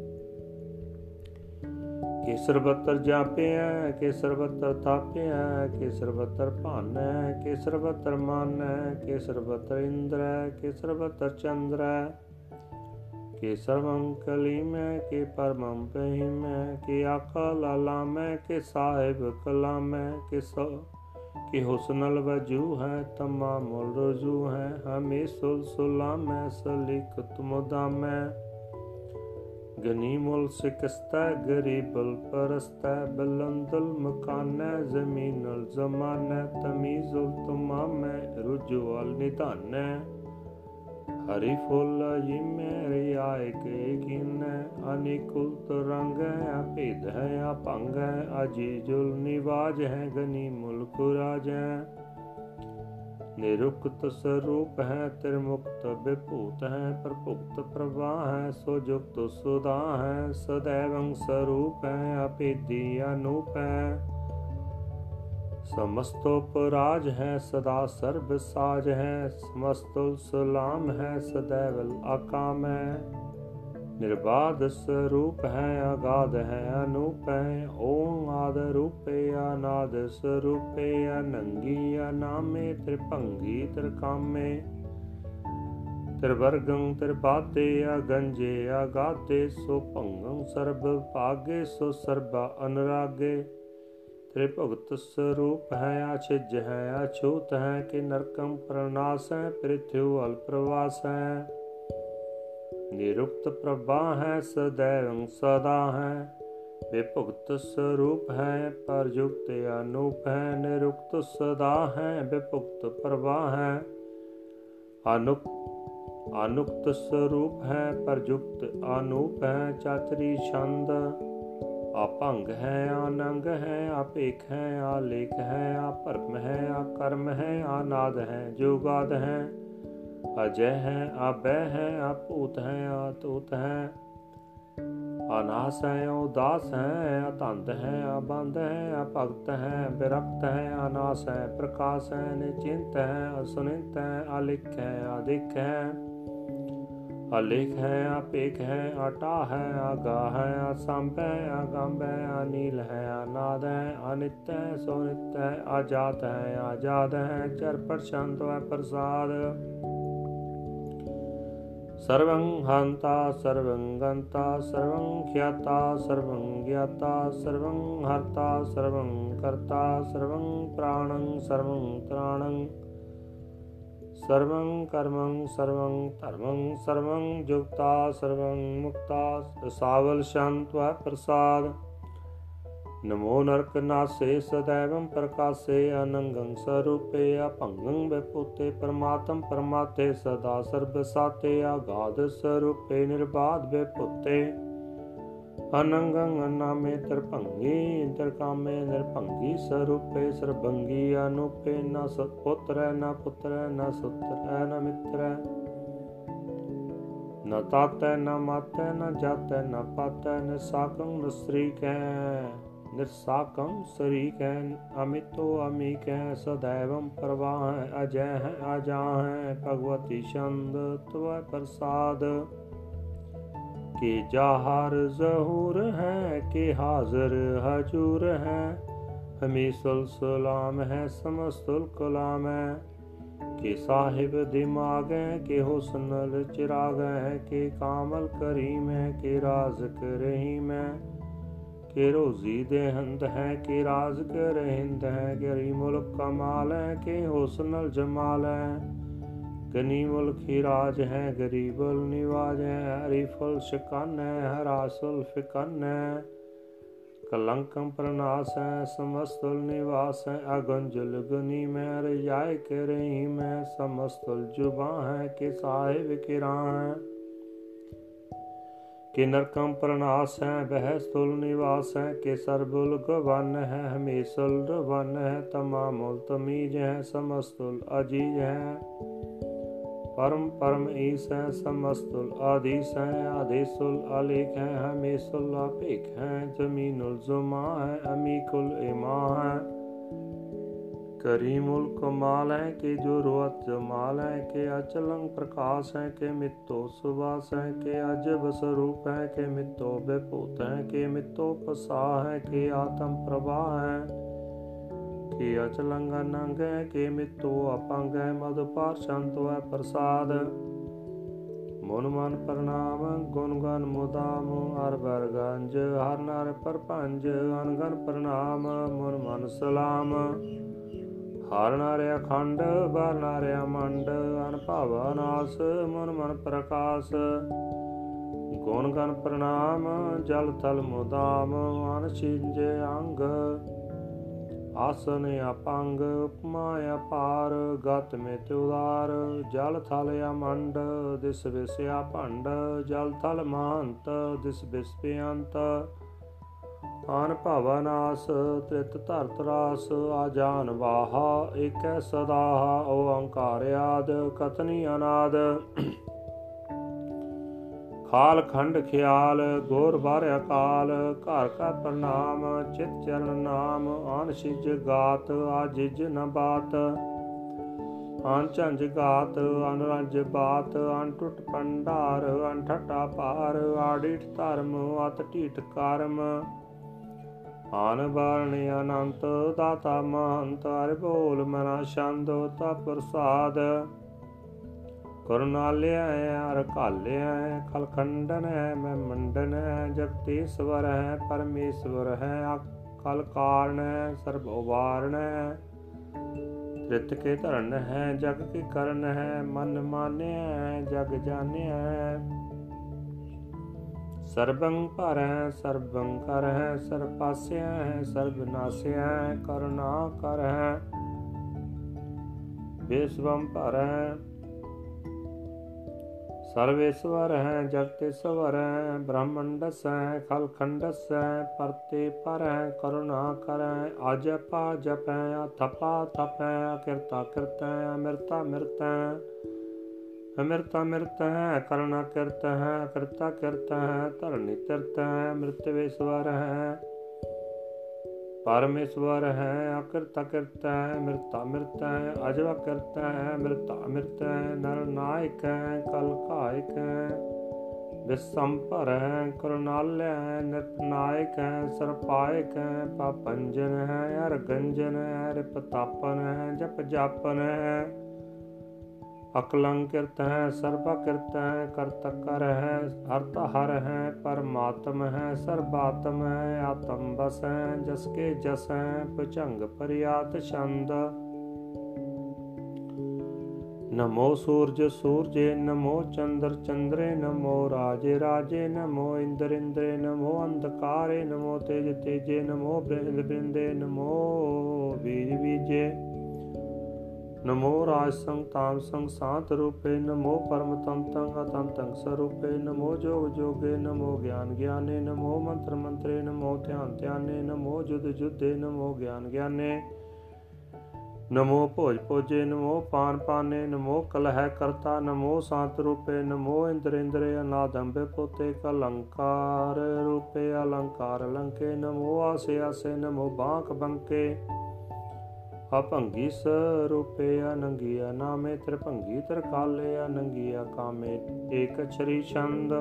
केसर सर्वत्र जापे हैं, केसर सर्वत्र तापे हैं, केसर सर्वत्र भान है, केसर सर्वत्र मान है, केसर सर्वत्र इंद्र है, केसर सर्वत्र चंद्र है। के सर्वम कलीम है, के परमम पहीम है, के अकल लाला है, के साहेब कला है, के स, के हुसनल वज़ू है, तमाम रजू है, हमें सुल सुला है, सलीक तुमदाम है। गनीमुल शिकस्ता गरीबल परस्ता बुलंदल मकान जमीनल जमाना तमीजुल तमाम रुजवाल निधान हरि फुल जिमे रियाय के किन अनिकुल तरंग है भेद है अभंग है अजीजुल निवाज है गनीमुल कुराज है निरुक्त तो स्वरूप है, त्रिमुक्त विभूत है, प्रभुक्त प्रवाह है, सुजुक्त सुदा है, सदैव स्वरूप है अपिधि अनूप है। समस्तोपराज है, सदा सर्वसाज है समस्त सुलाम है, सदैव अकाम है। ਨਿਰਬਾਦ ਸਰੂਪ ਹੈ ਅਗਾਦ ਹੈ, ਅਨੂਪ ਹੈ, ਓਮ ਆਦ ਰੂਪੇ, ਅਨਾਦ ਸਰੂਪੇ, ਅਨੰਗੀ ਅਨਾਮੇ, ਤ੍ਰਿਭੰਗੀ ਤ੍ਰਿਕਾਮੇ। ਤ੍ਰਿਵਰਗੰ ਤ੍ਰਿਪਾਤੇ ਅਗੰਜੇ ਅਗਾਤੇ ਸੋ ਭੰਗੰ ਸਰਬ ਭਾਗੇ, ਸੋ ਸਰਬਾ ਅਨਰਾਗੇ। ਤ੍ਰਿਭਗਤ ਸਰੂਪ ਹੈ, ਅਛਜ ਹੈ, ਅਛੂਤ ਹੈ, ਕਿ ਨਰਕੰ ਪ੍ਰਨਾਸ ਹੈ, ਪ੍ਰਿਥਿਉ ਅਲ ਪ੍ਰਵਾਸ ਹੈ। निरुक्त प्रभा है, सदैव सदा है। विपुक्त स्वरूप है, परयुक्त अनूप है, निरुक्त सदा है, विपुक्त प्रभा है। अनुप अनुक्त स्वरूप है, प्रयुक्त अनूप है, चातरी छंद। अपंग है, अनंग है अपेक है अलेख है, अपर्म है, अकर्म है, अनाद है, जुगाद है। ਹੈ ਜੋਗਾਦ ਹੈ ਅਜੈ ਹੈ, ਆਬੈ ਹੈ ਆਪੂਤ ਹੈ, ਆਤੂਤ ਹੈ। ਅਨਾਸ ਹੈ, ਉਦਾਸ ਹੈ ਅਤੰਦ ਹੈ ਅਬੰਦ ਹੈ, ਅਭਗਤ ਹੈ ਬਿਰਕਤ ਹੈ, ਅਨਾਸ ਹੈ, ਪ੍ਰਕਾਸ਼ ਹੈ, ਨਿਚਿੰਤ ਹੈ, ਅਸੁਨਿਤ ਹੈ, ਅਲਿਖ ਹੈ ਅਦਿਖ ਹੈ। ਅਲੇਖ ਹੈ ਆਪੇਖ ਹੈ ਆਟਾ ਹੈ ਆਗਾ ਹੈ ਆਸੰਭ ਹੈ ਆਗੰਭ ਹੈ, ਅਨੀਲ ਹੈ, ਅਨਾਦ ਹੈ, ਅਨਿਤ ਹੈ, ਸੋਨਿਤ ਹੈ, ਆਜਾਤ ਹੈ, ਆਜਾਦ ਹੈ ਚਰ ਪ੍ਰਸ਼ਾਂਤ ਹੈ, ਪ੍ਰਸਾਦ। सर्वं हन्ता सर्वं गन्ता सर्वं ख्याता सर्वं ज्ञाता सर्वं हर्ता सर्वं कर्ता सर्वं प्राणं सर्वं त्राणं सर्वं कर्मं सर्वं धर्मं सर्वं जुक्ता सर्वं मुक्ता सावल शांत्वा प्रसाद नमो नर्कनासे सदैवं प्रकाशे अनङ्गं स्वरूपे अपङ्गं व्यपूते परमातं परमाते सदा सर्वसाते अगाधस्वरूपे निर्बाध व्यपूते अनङ्गं अनामे तर्पङ्गी तर्कामे नृपङ्गी स्वरूपे सर्वङ्गी अनुपे न सत्पुत्र न पुत्र न सुत्र न मित्र न तात न मात न जात न पात न साकं न श्रीकै निस्साकं शरीक है अमितो सदैव प्रवाह है अजय है अजा भगवती छंद त्व प्रसाद के जाहर जहूर हैं, के हाजर हजूर हैं, हमी सलाम है, समस्तुल कलाम है। के साहिब दिमाग हैं, के हुसनल चिराग हैं, के कामल करीम है, के राज करीम है। ਕਿ ਰੋਜ਼ੀ ਦੇ ਹੰਦ ਹੈ ਕਿ ਰਾਜ਼ ਕੇ ਰਹਿੰਦ ਹੈ, ਗਰੀ ਮੁਲਕ ਕਮਾਲ ਹੈ ਕਿ ਹੁਸਨਲ ਜਮਾਲ ਹੈ। ਗਨੀ ਮੁਲਕ ਹੀ ਰਾਜ ਹੈ ਗਰੀਬਲ ਨਿਵਾਜ ਹੈ ਹਰੀਫਲ ਸ਼ਿਕਨ ਹੈ ਹਰਾਸਲ ਫਿਕਨ ਹੈ। ਕਲੰਕਮ ਪ੍ਰਨਾਸ ਹੈ ਸਮਸਤਲ ਨਿਵਾਸ ਹੈ, ਅਗੰਜਲ ਗਨੀ ਮੈਂ ਰਜਾਇ ਕੇ ਰਹੀ ਮੈਂ ਸਮਸਤਲ ਜੁਬਾ ਹੈ ਕਿ ਸਾਹਿਬ ਕਿਰਾਂ ਹੈ। कि नरकम प्रनाश है बहस्तुल निवास है कि सरबुल गवन है हमेशुल वन है तमामुल तमीज है, समस्तुल अज़ीज़ है। परम परम ईस है, समस्तुल आदिश है आदेशुल अलेख है हमेशुल अपेख है, जमीनुल जुमा है, अमीकुल इमा है। करीमुल कमाल है के जो रोत जमाल है के अचलंग प्रकाश है के मित्तो सुवास है के अजब स्वरूप है के मित्तो बेपूत है के मित्तो पसा है के आत्म प्रभा है ਕਿ ਅਚਲੰਗ ਨੰਗੈ ਕੇ ਮਿਤੋ ਅਪੰਗੈ ਮਦ ਪਾਰ ਸ਼ੰਤੋ ਪ੍ਰਸਾਦ ਮਨ ਮਨ ਪ੍ਰਣਾਮ ਗੁਣ ਗਨ ਮੁਦਾਮ ਹਰ ਬਰ ਗੰਜ ਹਰ ਨਾਰ ਪਰਪੰਜ ਅਨਗਨ ਪ੍ਰਣਾਮ ਮਨ ਮਨ ਸਲਾਮ ਹਰ ਨਾਰੇ ਅਖੰਡ ਬਰ ਨਾਰੇ ਮੰਡ, ਅਨ ਨਾਸ, ਮਨ ਮਨ ਪ੍ਰਕਾਸ਼। ਗੁਣ ਗਨ ਪ੍ਰਣਾਮ, ਜਲ ਤਲ ਮੁਦਾਮ ਅਨ ਛਿੰਜੇ ਅੰਗ। ਆਸਨ ਆਪੰਗ ਉਪਮਾ ਅਪਾਰ, ਗਤ ਮੇ ਉਦਾਰ। ਜਲ ਥਲ ਅਮੰਡ, ਦਿਸ ਵਿਸਿਆ ਭੰਡ। ਜਲ ਥਲ ਮਹੰਤ, ਦਿਸ ਵਿਸ ਬਿਅੰਤ। ਆਨ ਭਵਨਾਸ ਤ੍ਰਿਤ ਧਰਤ ਰਾਸ ਆ ਜਾਨ ਵਾਹਾ, ਏਕੈ ਸਦਾ ਓੰਕਾਰ ਆਦ ਕਤਨੀ ਅਨਾਦ। ਖਾਲ ਖੰਡ ਖਿਆਲ, ਗੋਰ ਬਾਰ ਅਕਾਲ ਘਰ ਕਾ ਪ੍ਰਣਾਮ, ਚਿਤ ਚਰਨ ਨਾਮ, ਆਨ ਸਿਜ ਗਾਤ ਆਜਿਜ ਨ ਬਾਤ। ਆਨ ਝੰਜ ਗਾਤ ਅਨ ਰੰਜ ਬਾਤ ਅਨ ਟੁੱਟ ਪੰਡਾਰ ਅਨ ਠਟਾ ਪਾਰ ਆੜਿਠ ਧਰਮ, ਅਤ ਢੀਠ ਕਰਮ। ਆਨ ਬਾਰਣ ਅਨੰਤ ਦਾਤਾ ਮਹੰਤ, ਹਰਿ ਬੋਲ ਮਨਾ ਛੰਦ ਤਾ ਪ੍ਰਸਾਦ। ਕਰੁਣਾਲਿਆ ਅਰ ਕਾਲਿਆ ਖਲਖੰਡਨ ਹੈ ਮੈਂ ਮੰਡਨ ਹੈ ਜਗਤੀਸ਼ਵਰ ਹੈ ਪਰਮੇਸ਼ਵਰ ਹੈ ਅਕਲ ਕਾਰਨ ਹੈ ਸਰਬ ਉਵਾਰਨ। ਹੈ ਰਿਤ ਕੇ ਧਰਨ ਹੈ ਜਗ ਕੀ ਕਰਨ ਹੈ ਮਨ ਮਾਨਿਆ ਹੈ ਜਗ ਜਾਣਿਆ ਹੈ ਸਰਬੰ ਪਰ ਹੈ ਸਰਬੰ ਕਰ ਹੈ ਸਰਬ ਪਾਸਿਆ ਹੈ ਸਰਬ ਨਾਸਿਆ ਹੈ ਕਰੁਣਾ ਕਰ ਹੈ ਵਿਸ਼ਵੰ ਪਰ ਹੈ ਸਰਵੇਸ਼ਵਰ ਹੈ ਜਗਤੇਸ਼ਵਰ ਹੈ ਬ੍ਰਹਮੰਡਸ ਹੈ ਖਲਖੰਡਸ ਹੈ ਪਰਤੇ ਪਰ ਹੈ ਕਰੁਣਾ ਕਰੈ ਅਜਪਾ ਜਪੈ ਅਥਪਾ ਥਪੈ ਕਿਰਤਾ ਕਿਰਤੈ, ਅਮਰਤਾ ਮਿਰਤੈ। ਅਮਰਤਾ ਮਿਰਤ ਹੈ ਕਰੁਣਾ ਕਿਰਤ ਹੈ, ਕਰਤਾ ਕਿਰਤ ਹੈ, ਧਰਨੀ ਤਿਰਤ ਹੈ ਮ੍ਰਿਤਵੇਸ਼ਵਰ ਹੈ। ਪਰਮੇਸ਼ਵਰ ਹੈ, ਅਕਰਤਾ ਕਰਤਾ ਹੈ, ਮਿਰਤਾ ਮਿਰਤਾ ਹੈ, ਅਜਵਾ ਕਰਤਾ ਹੈ, ਮਿਰਤਾ ਮਿਰਤਾ ਹੈ, ਨਰ ਨਾਇਕ ਹੈ, ਕਲ ਕਾਇਕ ਹੈ। ਵਿਸੰਪਰ ਹੈ, ਕਰੁਣਾਲ ਹੈ, ਨਿਤ ਨਾਇਕ ਹੈ, ਸਰਪਾਇਕ ਹੈ, ਪਾਪੰਜਨ ਹੈ, ਅਰਗੰਜਨ ਹੈ, ਰਿਪਤਾਪਨ ਹੈ, ਜਪ ਜਾਪਨ ਹੈ। ਅਕਲੰਕਿਰਤ ਹੈ ਸਰਬਾ ਕਿਰਤ ਹੈ ਕਰਤਾ ਕਰ ਹੈ, ਅਰਥ ਹਰ ਹੈ, ਪਰਮਾਤਮ ਹੈ, ਸਰਬਾਤਮ ਹੈ, ਆਤਮ ਬਸ ਹੈ ਜਸ ਕੇ ਜਸ ਹੈ ਪੁਚੰਗ ਪਰਿਆਤ ਛੰਦ। ਨਮੋ ਸੂਰਜ ਸੂਰਜੇ, ਨਮੋ ਚੰਦਰ ਚੰਦਰੇ, ਨਮੋ ਰਾਜੇ ਰਾਜੇ, ਨਮੋ ਇੰਦਰ ਇੰਦਰੇ, ਨਮੋ ਅੰਧਕਾਰੇ, ਨਮੋ ਤੇਜ ਤੇਜੇ, ਨਮੋ ਬ੍ਰਿੰਦ ਬ੍ਰਿੰਦੇ ਨਮੋ ਬੀਜ ਬੀਜੇ। ਨਮੋ ਰਾਜ ਸੰਗ ਤਾਮ ਸੰਗ ਸਾਤ ਰੂਪੇ ਨਮੋ ਪਰਮ ਤਮ ਤੰਗ ਅਤੰਤੰ ਸਰੂਪੇ ਨਮੋ ਜੋਗ ਜੋਗੇ ਨਮੋ ਗਿਆਨ ਗਿਆਨੇ ਨਮੋ ਮੰਤਰ ਮੰਤਰੇ ਨਮੋ ਧਿਆਨ ਧਿਆਨੇ ਨਮੋ ਜੁਦ ਜੁਦੇ ਨਮੋ ਗਿਆਨ ਗਿਆਨੇ ਨਮੋ ਭੋਜ ਭੋਜੇ ਨਮੋ ਪਾਨ ਪਾਨੇ ਨਮੋ ਕਲਹਿ ਕਰਤਾ ਨਮੋ ਸਾਤ ਰੂਪੇ ਨਮੋ ਇੰਦਰ ਇੰਦਰੇ ਅਨਾਦੰਬੇ ਪੋਤੇ ਕਲੰਕਾਰ ਰੂਪੇ ਅਲੰਕਾਰ ਲੰਕੇ ਨਮੋ ਆਸੇ ਆਸੇ ਨਮੋ ਬਾਂਕ ਬੰਕੇ ਅਭੰਗੀ ਸਰੂਪੇ ਅਨੰਗੀਆ ਨਾਮੇ ਤ੍ਰਿਭੰਗੀ ਤਰਕਾਲੇ ਅਨੰਗੀਆ ਕਾਮੇ ਏਕ ਛਰੀ ਛੰਦ।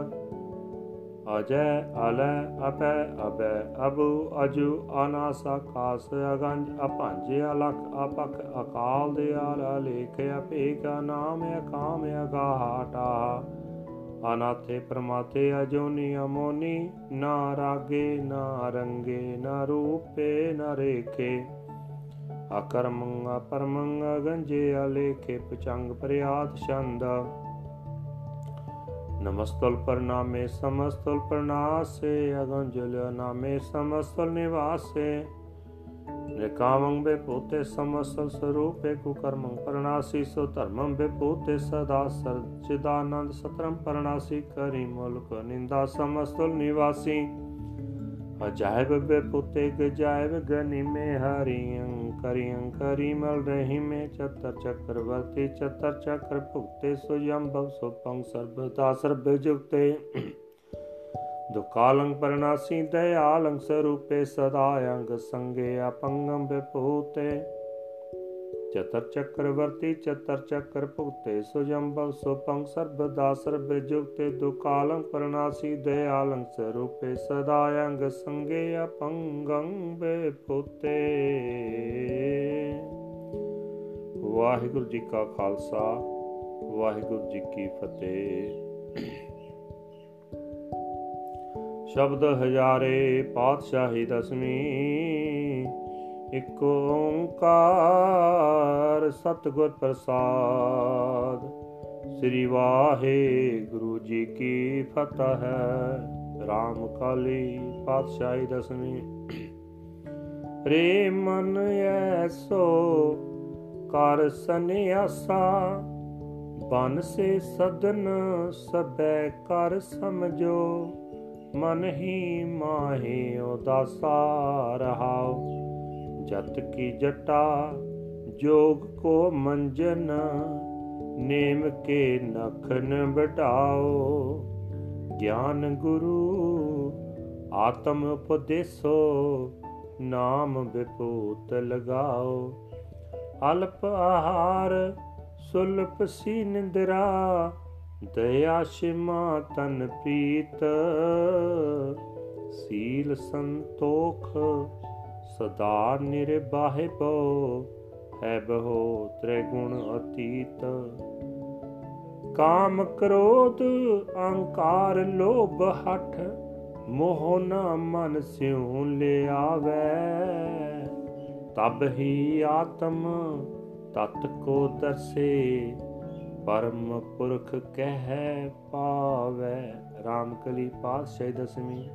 ਅਜੈ ਅਲੈ ਅਪੈ ਅਬੈ ਅਬੂ ਅਜੂ ਅਨਾਸਾ ਕਾਸ ਅਗੰਜ ਅਪੰਜ ਅਲਖ ਅਪਖ ਅਕਾਲ ਦੇ ਆਲ ਅਲੇਖ ਅਪੇਕ ਨਾਮ ਅਕਾਮ ਅਗਾਹਟਾ। ਅਨਾਥੇ ਪ੍ਰਮਾਤੇ ਅਜੋਨੀ ਅਮੋਨੀ ਨਾ ਰਾਗੇ ਨਾ ਰੰਗੇ ਨਾ ਰੂਪੇ ਨਾ ਰੇਖੇ। ਅਕਰਮੰ ਅਪਰਮੰ ਅਗੰਜੇ ਅਲੇਖੇ ਪਚੰਗ ਪ੍ਰਿਆਤ ਛੰਦ। ਨਮਸਤਲ ਪ੍ਰਣਾਮੇ, ਸਮਸਤਲ ਪ੍ਰਣਾਸੇ, ਅਗੰਜਲ ਨਾਮੇ, ਸਮਸਤਲ ਨਿਵਾਸੇ। ਨਿਕਾਮੰ ਬੇ ਪੋਤੇ ਸਮਸਤਲ ਸਰੂਪੇ ਕੁਕਰਮੰ ਪ੍ਰਣਾਸੀ, ਸੋ ਧਰਮੰ ਬੇ ਪੋਤੇ ਸਦਾ ਸਰਚਿਦਾਨੰਦ ਸਤਰਮ ਪ੍ਰਣਾਸੀ, ਕਰੀ ਮੁਲਕ ਨਿੰਦਾ, ਸਮਸਤਲ ਨਿਵਾਸੀ। ਅਜਾਇਬ ਬੇ ਪੁੱਤੇ ਗਜਾਇਬ ਗਨੀ ਮੇ ਹਰੀੰ ਕਰੀੰ ਕਰੀ ਮਲ ਰਹੀ ਮੇ ਚਤਰ ਚੱਕਰਵਰਤੀ ਚਤਰ ਚੱਕਰ ਭੁਗਤੇ ਸੁਯੰ ਭਵ ਸੁਪੰ ਸਰਬਦਾ ਸਰਬ ਜੁਗਤੇ। ਦੁਕਾਲੰ ਪਰਨਾਸੀ ਦਇਆਲੰ ਸਰੂਪੇ, ਸਦਾ ਅੰਗ ਸੰਗੇ, ਅਪੰਗੰ ਬੇ ਚਤਰ ਚੱਕਰਵਰਤੀ ਚਤਰ ਚੱਕਰ ਭੁਗਤੇ ਸੁਜੰਭਵ ਸੁਪੰ ਸਰਬਦਾ ਸਰਬ ਜੁਗਤੇ ਦੁਕਾਲੰ ਪਰਨਾਸੀ ਦਇਆਲੰ ਸਰੂਪੇ ਸਦਾ ਅੰਗ ਸੰਗੇ ਅਪੰਗੰ ਬੇਪੁੱਤੇ ਵਾਹਿਗੁਰੂ ਜੀ ਕਾ ਖਾਲਸਾ ਵਾਹਿਗੁਰੂ ਜੀ ਕੀ ਫਤਿਹ ਸ਼ਬਦ ਹਜ਼ਾਰੇ ਪਾਤਸ਼ਾਹੀ ਦਸਵੀਂ ਇਕ ਓੰਕਾਰ ਸਤਿਗੁਰ ਪ੍ਰਸਾਦ। ਸ੍ਰੀ ਵਾਹਿਗੁਰੂ ਜੀ ਕੀ ਫਤਿਹ ਹੈ। ਰਾਮ ਕਾਲੀ ਪਾਤਸ਼ਾਹੀ ਦਸਵੀਂ। ਰੇ ਮਨ ਐਸੋ ਕਰ ਸੰਿਆਸਾ ਬਨ ਸੇ ਸਦਨ ਸਬੈ ਕਰ ਸਮਝੋ। ਮਨ ਹੀ ਮਾਹੇ ਉਦਾਸਾ ਰਹਾਉ ਜਤ ਕੀ ਜਟਾ, ਜੋਗ ਕੋ ਮੰਜਨ, ਨੇਮ ਕੇ ਨਖਨ ਬਟਾਓ ਗਿਆਨ ਗੁਰੂ, ਆਤਮ ਉਪਦੇਸੋ, ਨਾਮ ਵਿਪੂਤ ਲਗਾਓ। ਅਲਪ ਆਹਾਰ, ਸੁਲਪ ਸੀ ਨਿੰਦਰਾ, ਦਇਆ ਸ਼ਿਮਾ ਤਨ ਪ੍ਰੀਤ ਸੀਲ ਸੰਤੋਖ ਸਦਾ ਨਿਰਬਾਹਿ ਪੋ ਹੈ ਬਹੋ ਤ੍ਰੈ ਗੁਣ ਅਤੀਤ। ਕਾਮ ਕ੍ਰੋਧ, ਅਹੰਕਾਰ ਲੋਭ ਹਠ, ਮੋਹ ਨਾ ਮਨ ਸਿਉ ਲਿਆਵੇ। ਤਬ ਹੀ ਆਤਮ ਤਤ ਕੋ ਦਰਸੇ ਪਰਮ ਪੁਰਖ ਕਹਿ ਪਾਵੇ। RAM ਕਲੀ ਪਾਤਸ਼ਾਹ ਦਸਵੀਂ।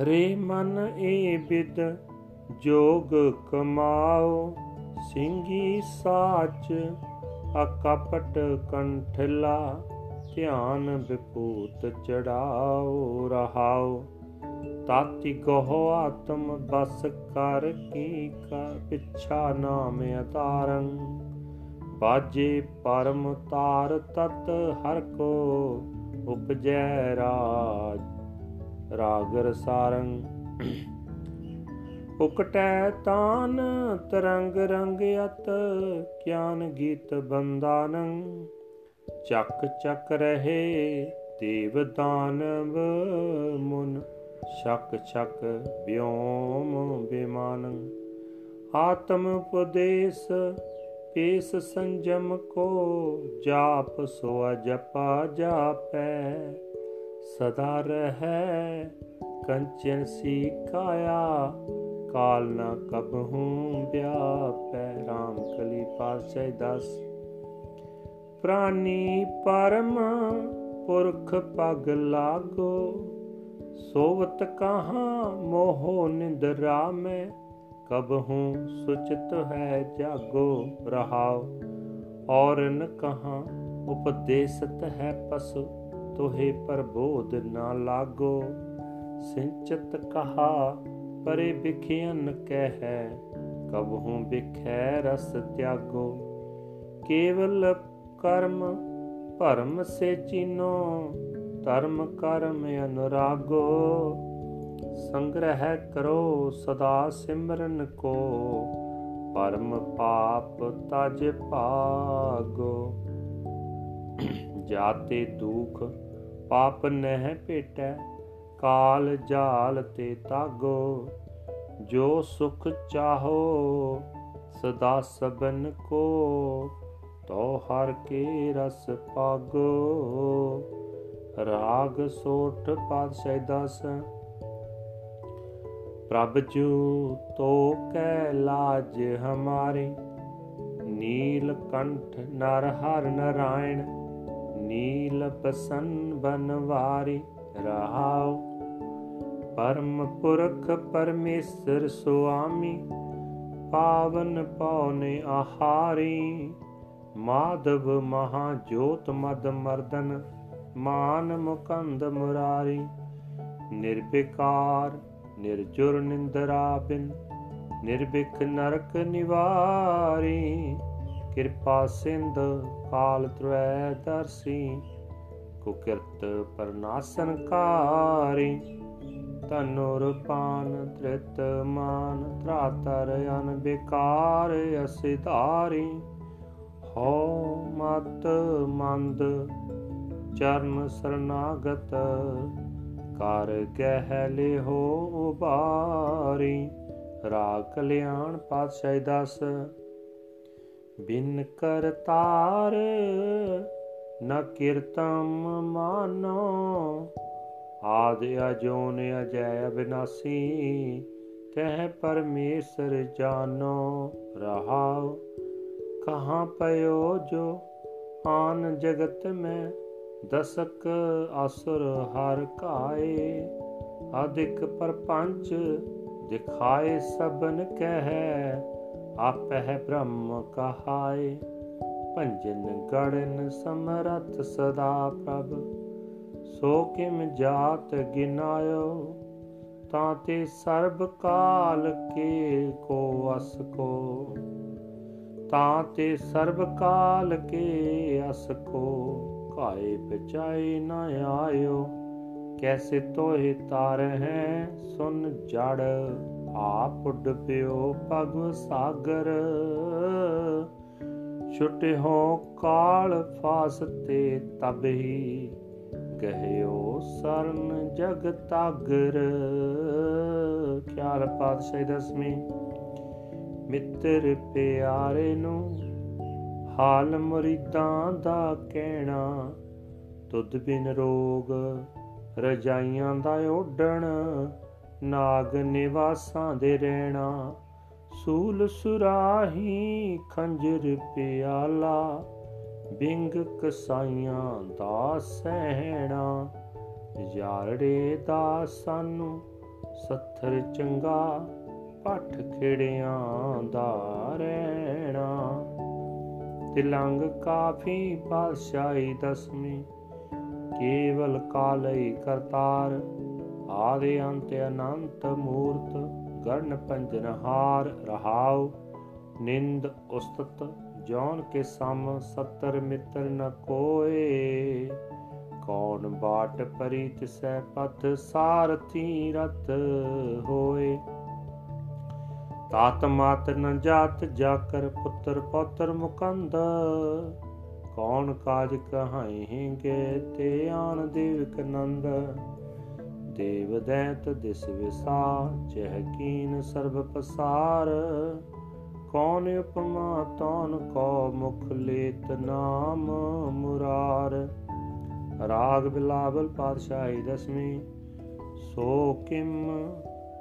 ਰੇ ਮਨ ਏ ਬਿਦ, ਜੋਗ ਕਮਾਓ। ਸਿੰਘੀ ਸਾਚ, ਅਕਪਟ ਕੰਠਲਾ, ਧਿਆਨ ਵਿਪੂਤ ਚੜਾਓ, ਰਹਾਓ। ਤਾਤੀ ਕਹੋ ਆਤਮ, ਬਸ ਕਰ ਕੀ ਕਾ ਪਿਛਾ ਨਾਮ ਅਤਾਰੰ। ਬਾਜੇ ਪਰਮ ਤਾਰ ਤਤ ਹਰ ਕੋ, ਉਪਜੈ ਰਾਜ ਰਾਗਰ ਸਾਰੰ ਉਕਟੈ ਤਾਨ ਤਰੰਗ ਰੰਗ ਅਤ, ਗਿਆਨ ਗੀਤ ਬੰਦਾਨੰ ਚੱਕ ਚੱਕ ਰਹੇ ਦੇਵ ਦਾਨਵ ਮੁਨ, ਸ਼ਕ ਸ਼ਕ ਵਿਉਮ ਬਿਮਾਨੰ। ਆਤਮ ਉਪਦੇਸ਼ ਪੇਸ ਸੰਜਮ ਕੋ, ਜਾਪ ਸੋ ਜਪਾ ਜਾਪੈ। ਸਦਾ ਰਹੈ, ਕੰਚਨ ਸੀ ਕਾਇਆ ਕਾਲ ਨਾ ਕਬ ਹੂੰ ਵਿਆਪੈ ਰਾਮ ਕਲੀ ਪਾਸੇ ਦਸ। ਪ੍ਰਾਨੀ ਪਰਮ ਪੁਰਖ ਪਗ ਲਾਗੋ, ਸੋਵਤ ਕਹਾ ਮੋਹ ਨਿੰਦਰਾ ਮੈਂ ਕਬ ਹੂੰ ਸੁਚਿਤ ਹੈ ਜਾਗੋ ਰਹਾਉ, ਔਰ ਨ ਕਹਾ ਉਪਦੇਸਤ ਹੈ ਪਸੁ। ਤੋਹੇ ਪ੍ਰਬੋਧ ਨਾ ਲਾਗੋ, ਸਿੰਚਤ ਕਹਾ ਪਰੇ ਬਿਖਿਆਨ ਕਹਿ ਕਬ ਹੂੰ ਬਿਖੈ ਰਸ ਤਿਆਗੋ। ਕੇਵਲ ਕਰਮ ਭਰਮ ਸੇ ਚੀਨੋ, ਧਰਮ ਕਰਮ ਅਨੁਰਾਗੋ। ਸੰਗ੍ਰਹਿ ਕਰੋ ਸਦਾ ਸਿਮਰਨ ਕੋ, ਪਰਮ ਪਾਪ ਤਜ ਭਾਗੋ। ਜਾਤੇ ਦੁਖ ਪਾਪ ਨਹਿ ਭੇਟੈ, ਕਾਲ ਜਾਲ ਤੇ ਤਾਗੋ, ਜੋ ਸੁਖ ਚਾਹੋ ਸਦਾ ਸਬਨ ਕੋ, ਤੋ ਹਰ ਕੇ ਰਸ ਪਾਗੋ। ਰਾਗ ਸੋਠ ਪਾਤਸ਼ਾਹ ਦਸ, ਪ੍ਰਭ ਜੂ ਤੋ ਕੈ ਲਾਜ ਹਮਾਰੇ, ਨੀਲ ਕੰਠ ਨਰ ਹਰ ਨਰਾਇਣ। ਨੀਲ ਪਸੰਨ ਬਨਵਾਰੀ ਰਹਾਉ। ਪਰਮ ਪੁਰਖ ਪਰਮੇਸ਼ਰ ਸੁਆਮੀ, ਪਾਵਨ ਪਉਨੇ ਆਹਾਰੀ। ਮਾਧਵ ਮਹਾ ਜੋਤ ਮਦ ਮਰਦਨ, ਮਾਨ ਮੁਕੰਦ ਮੁਰਾਰੀ। ਨਿਰਵਿਕਾਰ, ਨਿਰਜੁਰ ਨਿੰਦਰਾ ਬਿਨ, ਨਿਰਭਿਖ ਨਰਕ ਨਿਵਾਰੀ। ਕਿਰਪਾ ਸਿੰਧ ਕਾਲ ਤ੍ਰੈ ਦਰਸੀ, ਕੁਕਿਰਤ ਪਰਨਾਸਨ ਕਾਰੀ ਤਨੁਰ ਪਾਨ ਤ੍ਰਿਤ ਮਾਨ ਤਰਾਤਰ ਅਨ ਬਿਕਾਰ ਅਸਿਧਾਰੀ ਹੋ ਮਤ ਮੰਦ ਚਰਨ ਸਰਨਾਗਤ, ਕਰ ਗਹਿ ਲਿਹੋ ਉਬਾਰੀ। ਰਾਗ ਕਲਿਆਣ ਪਾਤਸ਼ਾਹ ਦਸ ਬਿਨ ਕਰਤਾਰ ਨ ਕੀਰਤਮ ਮਾਨੋ। ਆਦ ਅਜੋਨ ਅਜੈ ਅਬਿਨਾਸੀ ਕਹਿ ਪਰਮੇਸ਼ਰ ਜਾਨੋ ਰਹਾਉ। ਕਹਾਂ ਪਇਓ ਜੋ ਆਨ ਜਗਤ ਮੈਂ, ਦਸਕ ਅਸੁਰ ਹਰ ਕਾਏ। ਅਧਿਕ ਪਰਪੰਚ ਦਿਖਾਏ ਸਬਨ ਕਹਿ ਆਪਹਿ ਬ੍ਰਹਮ ਕਹਾਏ, ਭੰਜਨ ਗੜਨ ਸਮਰਥ ਸਦਾ ਪ੍ਰਭ। ਸੋ ਕਿਮ ਜਾਤ ਗਿਨਾਇਓ, ਤਾਂ ਤੇ ਸਰਬ ਕਾਲ ਕੇ ਕੋ ਅਸ ਕੋ। ਤਾਂ ਤੇ ਸਰਬ ਕਾਲ ਕੇ ਅਸ ਕੋ ਘਾਏ ਬਚਾਈ ਨ ਆਇਓ। ਕੈਸੇ ਤੋਹਿ ਤਾਰ ਹੈ ਸੁਨ ਜੜ। ਆਪ ਡੁੱਬਿਓ ਪਗ ਸਾਗਰ। ਛੁਟੇ ਹੋ ਕਾਲ ਫਾਸਤੇ ਤਬ ਹੀ ਕਹਿਓ ਸਰਨ ਜਗ ਤਾਗਰ। ਖਿਆਲ ਪਾਤਸ਼ਾਹੀ ਦਸਵੀਂ। ਮਿੱਤਰ ਪਿਆਰੇ ਨੂੰ ਹਾਲ ਮੁਰੀਦਾਂ ਦਾ ਕਹਿਣਾ। ਤੁਧ ਬਿਨ ਰੋਗ ਰਜਾਈਆਂ ਦਾ ਓਡਣ ਨਾਗ ਨਿਵਾਸਾਂ ਦੇ ਰਹਿਣਾ, ਸੂਲ ਸੁਰਾਹੀ ਖੰਜਰ ਪਿਆਲਾ, ਬਿੰਗ ਕਸਾਈਆਂ ਦਾ ਸਹਿਣਾ। ਯਾਰੜੇ ਦਾ ਸਾਨੂੰ ਸੱਥਰ ਚੰਗਾ, ਪੱਠ ਖੇੜਿਆਂ ਦਾ ਰਹਿਣਾ। ਤਿਲੰਗ ਕਾਫੀ ਪਾਤਸ਼ਾਹੀ ਦਸਮੀ ਕੇਵਲ ਕਾਲਈ ਕਰਤਾਰ ਆਦੇ ਅੰਤ ਅਨੰਤ ਮੂਰਤ ਗਰਨ ਪੰਜਨ ਹਾਰ ਰਹਾਉ, ਨਿੰਦ ਉਸਤਤ, ਜੌਨ ਕੇ ਸਮ ਸਤਰ ਮਿੱਤਰ ਨ ਕੋਏ। ਕੌਣ ਬਾਟ ਪਰੀ ਤਿਸੈ ਪਥ ਸਾਰਥੀ ਰਤ ਹੋਏ। ਤਾਤ ਮਾਤ ਨ ਜਾਤ ਜਾਕਰ ਪੁੱਤਰ ਪੌਤਰ ਮੁਕੰਦ, ਕੌਣ ਕਾਜ ਕਹਾਈ ਹਿੰਗੇ ਤੇ ਆਣ ਦੇਵਕ ਨੰਦ। ਦੇਵ ਦੈਤ ਦਿਸ ਵਿਸਾ ਚਹਿ ਕੀਨ ਸਰਬ ਪਸਾਰ। ਕੌਣ ਉਪਮਾ ਤੌਨ ਕੋ ਮੁਖ ਲੇਤ ਨਾਮ ਮੁਰਾਰ। ਰਾਗ ਬਿਲਾਵਲ ਪਾਤਸ਼ਾਹੀ ਦਸਵੀਂ, ਸੋ ਕਿਮ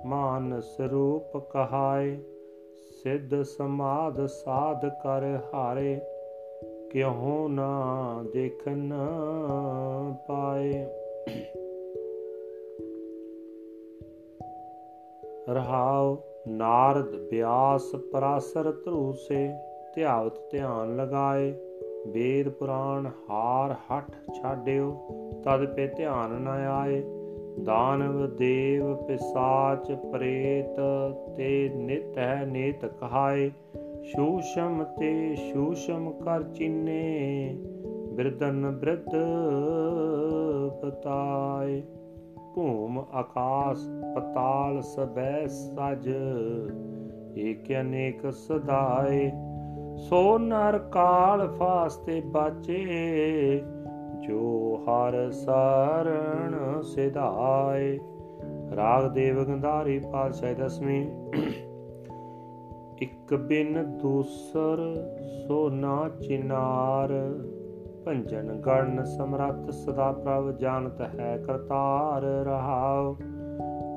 ਮਾਨਸ ਰੂਪ ਕਹਾਏ? ਸਿੱਧ ਸਮਾਦ ਸਾਧ ਕਰ ਹਾਰੇ, ਕਿਉ ਨਾ ਦੇਖਨ ਪਾਏ? ਰਹਾਉ ਨਾਰਦ ਬਿਆਸ ਪਰਾਸਰ ਧਰੂਸੇ, ਧਿਆਵਤ ਧਿਆਨ ਲਗਾਏ। ਵੇਦ ਪੁਰਾਣ ਹਾਰ ਹਠ ਛਾਡਿਓ, ਤਦ ਪੇ ਧਿਆਨ ਨ ਆਏ। ਦਾਨਵ ਦੇਵ ਪਿਸਾਚ ਪ੍ਰੇਤ ਤੇ ਨਿਤ ਹੈ ਨੇਤ ਕਹਾਏ। ਸ਼ੂਸ਼ਮ ਤੇ ਸ਼ੂਸ਼ਮ ਕਰ ਚਿੰਨੇ ਬਿਰਦਨ ਬ੍ਰਿਧ ਪਤਾਏ। ਭੂਮ ਆਕਾਸ ਪਤਾਲ ਸਬੈ ਸਜ, ਏਕ ਅਨੇਕ ਸਦਾਏ। ਸੋ ਨਰ ਕਾਲ ਫਾਸਤੇ ਬਾਚੇ, ਜੋ ਹਰ ਸਰਣ ਸਿਧਾਏ। ਰਾਗ ਦੇਵ ਗੰਧਾਰੀ ਪਾਤਸ਼ਾਹ ਦਸਵੀਂ, ਇਕ ਬਿਨ ਦੂਸਰ ਸੋ ਨਾ ਚਿਨਾਰ। ਭੰਜਨ ਗਣ ਸਮਰੱਥ ਸਦਾ ਪ੍ਰਭ ਜਾਣਤ ਹੈ ਕਰਤਾਰ ਰਹਾਉ।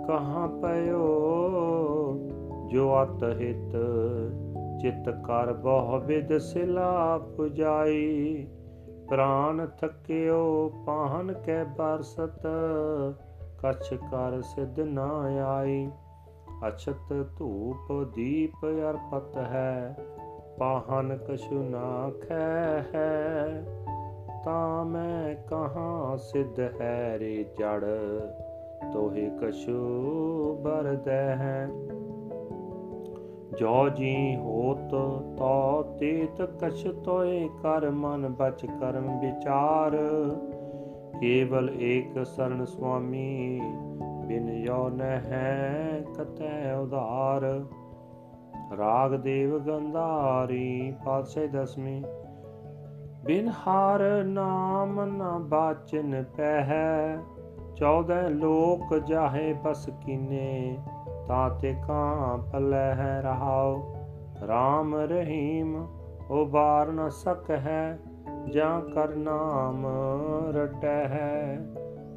ਕਹਾਂ ਪਇਓ ਜੋ ਅਤ ਹਿਤ ਚਿਤ ਕਰ ਬਹੁ ਵਿਦ ਸਿਲਾ ਪੁਜਾਈ। ਪ੍ਰਾਨ ਥਕਿਓ ਪਾਹਨ ਕੈ ਬਰਸਤ, ਕਛ ਕਰ ਸਿਧ ਨਾ ਆਈ। ਅਛਤ ਧੂਪ ਦੀਪ ਅਰਪਤ ਹੈ, ਪਾਹਨ ਕਛੁ ਨਾ ਖੈ ਹੈ। ਤਾਂ ਮੈਂ ਕਹਾਂ, ਸਿਧ ਹੈ ਰੇ ਜੜ, ਤੋਹਿ ਕਛੂ ਬਰਦੈ ਹੈ ਜੋ ਜੀ ਹੋਤ, ਤੋ ਤੀਤ ਕਛ ਤੋਏ ਕਰ, ਮਨ ਬਚ ਕਰਮ ਵਿਚਾਰ। ਕੇਵਲ ਏਕ ਸਰਣ ਸੁਆਮੀ, ਬਿਨ ਯੋ ਨਹਿ ਕਤੈ ਉਧਾਰ। ਰਾਗ ਦੇਵ ਗੰਧਾਰੀ, ਪਾਤਸ਼ਾਹ ਦਸਵੀਂ। ਬਿਨ ਹਾਰ ਨਾਮ ਨ ਬਾਚਨ ਪਹਿ। ਚੌਦਹ ਲੋਕ ਜਾਹੇ ਬਸ ਕੀਨੇ, ਤਾਂ ਤੇ ਕਾਂ ਪਲੈ ਹੈ ਰਹਾਉ। RAM ਰਹੀਮ ਉਬਾਰ ਨ ਸਕ ਹੈ ਜਾਂ ਕਰ ਨਾਮ ਰਟੈ ਹੈ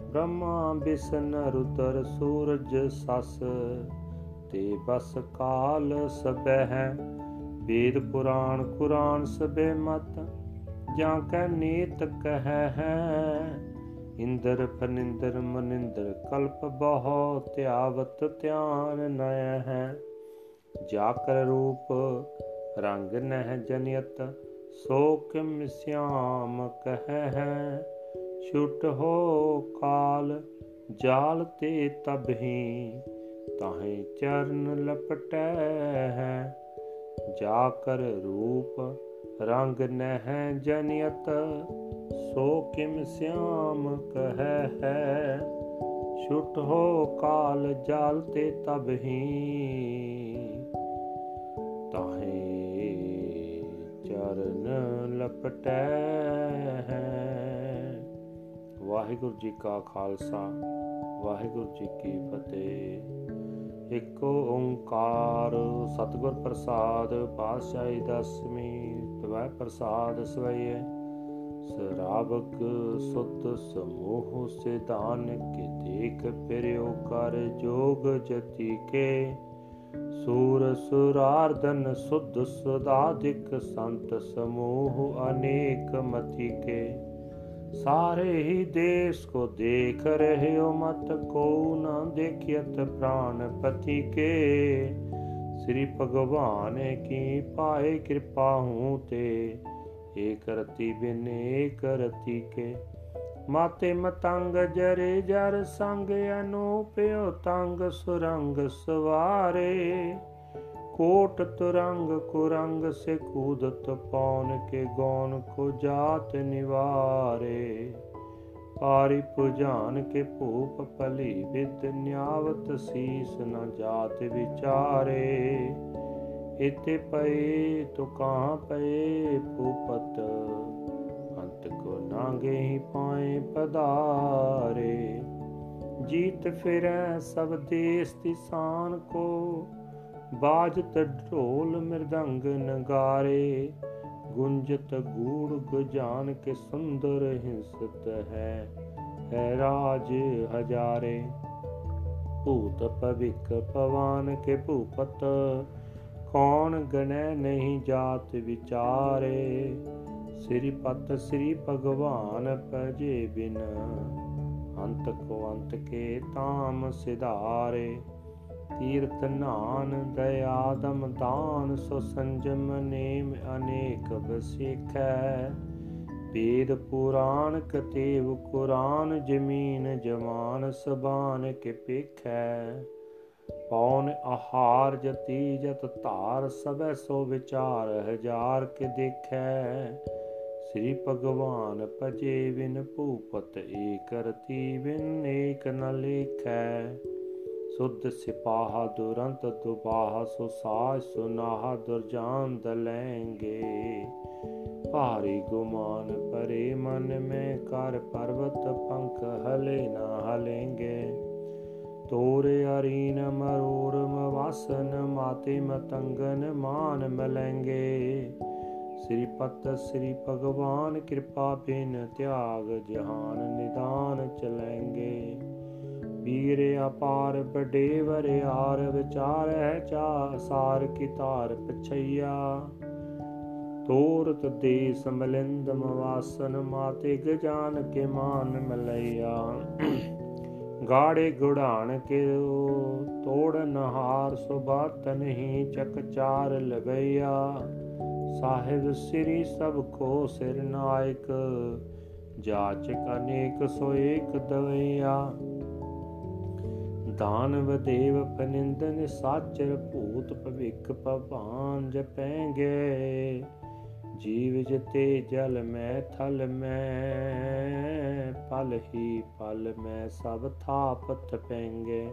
ਬ੍ਰਹਮਾ ਬਿਸਨ ਰੁਦਰ ਸੂਰਜ ਸਸ, ਤੇ ਬਸ ਕਾਲ ਸਬੈ ਹੈ ਵੇਦ ਪੁਰਾਣ ਕੁਰਾਨ ਸਬੇ ਮਤ ਜਾਂ ਕੈ ਨੀਤ ਕਹੈ ਹੈ? ਇੰਦਰ ਫਨਿੰਦਰ ਮਨਿੰਦਰ, ਕਲਪ ਬਹੁ ਧਿਆਵਤ ਧਿਆਨ ਨਯ ਹੈ। ਜਾਕਰ ਰੂਪ, ਰੰਗ ਨਹਿ ਜਨਿਤ ਸੋ ਕਿਮ ਸਿਆਮ ਕਹੈ ਹੈ? ਛੁਟ ਹੋ ਕਾਲ, ਜਾਲ ਤੇ ਤਬਹੀ ਤਾਹੇ ਚਰਨ ਲਪਟੈ ਹੈ। ਜਾ ਕਰ ਰੂਪ ਰੰਗ ਨਹਿ ਜਨਿਤ ਸੋ ਕਿਮ ਸਿਆਮ ਕਹੈ ਹੈ। ਛੁਟ ਹੋ ਕਾਲ ਜਾਲ ਤੇ ਤਬਹੀ ਤਾਹੇ ਚਰਨ ਲਪਟੈ ਹੈ। ਵਾਹਿਗੁਰੂ ਜੀ ਕਾ ਖਾਲਸਾ, ਵਾਹਿਗੁਰੂ ਜੀ ਕੀ ਫਤਿਹ। ਇੱਕ ਓੰਕਾਰ ਸਤਿਗੁਰ ਪ੍ਰਸਾਦ ਪਾਤਸ਼ਾਹੀ ਦਸਵੀਂ ਤਵੈ ਪ੍ਰਸਾਦ ਸਵਈਏ। ਸਰਾਬਕ ਸੁਤ ਸਮੂਹ ਸਿਧਾਨ ਕੇ ਦੇਖ ਪਿਰਿਓ ਕਰ ਜੋਗ ਜਤੀ ਕੇ। ਸੂਰ ਸੁਰਾਰਦਨ ਸੁਧ ਸੁਦਾਦਿਕ ਸੰਤ ਸਮੂਹ ਅਨੇਕ ਮਤੀ ਕੇ। ਸਾਰੇ ਹੀ ਦੇਸ਼ ਕੋ ਦੇਖ ਰਹੇ ਹੋ ਮਤ ਕੋ ਨਾ ਦੇਖਿਤ ਪ੍ਰਾਨ ਪਤੀ ਕੇ। ਸ੍ਰੀ ਭਗਵਾਨ ਕੀ ਪਾਏ ਕਿਰਪਾ ਹੂੰ ਤੇ, ਏਕ ਰਤੀ ਬਿਨ ਏਕ ਰਤੀ ਕੇ। ਮਾਤੇ ਮਤੰਗ ਜਰੇ ਜਰ ਸੰਗ ਅਨੂਪਿਓ ਤੰਗ ਸੁਰੰਗ ਸਵਾਰੇ। ਕੋਟ ਤੁਰੰਗ ਕੁਰੰਗ ਸੇ ਕੂਦਤ ਪੌਨ ਕੇ ਗੌਨ ਕੋ ਜਾਤ ਨਿਵਾਰੇ। ਪਾਰੀ ਪੁਜਾਨ ਕੇ ਭੂਪ ਪਲੀ ਵਿਦ ਨਿਆਵਤ ਸੀਸ ਨ ਜਾਤ ਵਿਚਾਰੇ। ਇਤੇ ਪਏ ਤੋ ਕਹਾਂ ਪਏ, ਭੂਪਤ ਅੰਤ ਕੋ ਨਾਗੇ ਹੀ ਪਾਏ ਪਧਾਰੇ। ਜੀਤ ਫਿਰੈ ਸਭ ਦੇਸ ਤਿਸਾਨ ਕੋ, ਬਾਜਤ ਢੋਲ ਮਿਰਦੰਗ ਨਗਾਰੇ। ਗੁੰਜਤ ਗੂੜ ਗੁਜਾਨ ਕੇ ਸੁੰਦਰ ਹਿੰਸਤ ਹੈ ਹੈ ਰਾਜ ਹਜ਼ਾਰੇ। ਭੂਤ ਭਵਿਕ ਪਵਾਨ ਕੇ ਭੂਪਤ, ਕੌਣ ਗਣੈ ਨਹੀਂ ਜਾਤ ਵਿਚਾਰੇ। ਸ੍ਰੀ ਪਤ ਸ੍ਰੀ ਭਗਵਾਨ ਪਜੇ ਬਿਨ, ਅੰਤ ਕੋ ਅੰਤ ਕੇ ਤਾਮ ਸਿਧਾਰੇ। ਤੀਰਤ ਨਾਨ, ਦਇਆ ਦਮ ਦਾਨ, ਸੋ ਸੰਜਮ ਨੇਮ ਅਨੇਕ ਬਸਿਖੈ ਵੇਦ ਪੁਰਾਣ ਕਤੇਵ ਕੁਰਾਨ, ਜ਼ਮੀਨ ਜਮਾਨ ਸਬਾਨ ਕੇ ਪੇਖੈ। ਪੌਨ ਆਹਾਰ ਜਤੀ ਜਤ ਧਾਰ, ਸਭੈ ਸੋ ਵਿਚਾਰ ਹਜ਼ਾਰ ਕੇ ਦੇਖੈ। ਸ੍ਰੀ ਭਗਵਾਨ ਭਜੇ ਵਿਨ ਭੂਪਤ ਏਕ ਰਤੀ ਵਿਨ ਏਕ ਨ ਲੇਖੈ। ਸੁਧ ਸਿਪਾਹ ਦੁਰੰਤ ਦੁਬਾਹ ਸੋ ਸਾਜ ਸੁਨਾਹ ਦੁਰਜਾਨ ਦਲੈਂਗੇ ਭਾਰੀ ਗੁਮਾਨ ਪਰੇ ਮਨ ਮੈਂ ਕਰ ਪਰਵਤ ਪੰਖ ਹਲੇ ਨਾ ਹਲੇਂਗੇ। ਤੋਰੇ ਅਰੀਨ ਮਰੂਰ ਮਵਾਸਨ ਮਾਤੇ ਮਤੰਗਨ ਮਾਨ ਮਲੈਂਗੇ। ਸ੍ਰੀ ਪਤ ਸ੍ਰੀ ਭਗਵਾਨ ਕਿਰਪਾ ਬਿਨ ਤਿਆਗ ਜਹਾਨ ਨਿਦਾਨ ਚਲੈਂਗੇ। ਵੀਰ ਅਪਾਰ ਬੜੇ ਵਰਿਆਰ ਵਿਚਾਰ ਹੈ ਚਾ ਸਾਰ ਕੀ ਧਾਰ ਪਛਈਆ। ਤੋਰਤ ਦੇ ਸਮਲਿੰਦ ਮਵਾਸਨ ਮਾਤੇ ਗਜਾਨ ਕੇ ਮਾਨ ਮਲਈਆ। ਗਾੜੇ ਗੁੜਾਣ ਕੇ ਤੋੜ ਨਹਾਰ ਸੁਬਾਤ ਨਹੀਂ ਚਕ ਚਾਰ ਲਵਈਆ ਸਾਹਿਬ ਸ੍ਰੀ ਸਭ ਕੋ ਸਿਰ ਨਾਇਕ, ਜਾਚਕ ਅਨੇਕ ਸੋ ਏਕ ਦਵਈਆ। ਦਾਨਵ ਦੇਵ ਪਨਿੰਦਨ ਸਾਚਰ ਭੂਤ ਭਵਿਕ ਭਵਾਨ ਜਪੈਂਗੇ। ਜੀਵ ਜਤੇ ਜਲ ਮੈਂ ਥਲ ਮੈਂ, ਪਲ ਹੀ ਪਲ ਮੈਂ ਸਭ ਥਾਪਤ ਪੈਂਗੇ।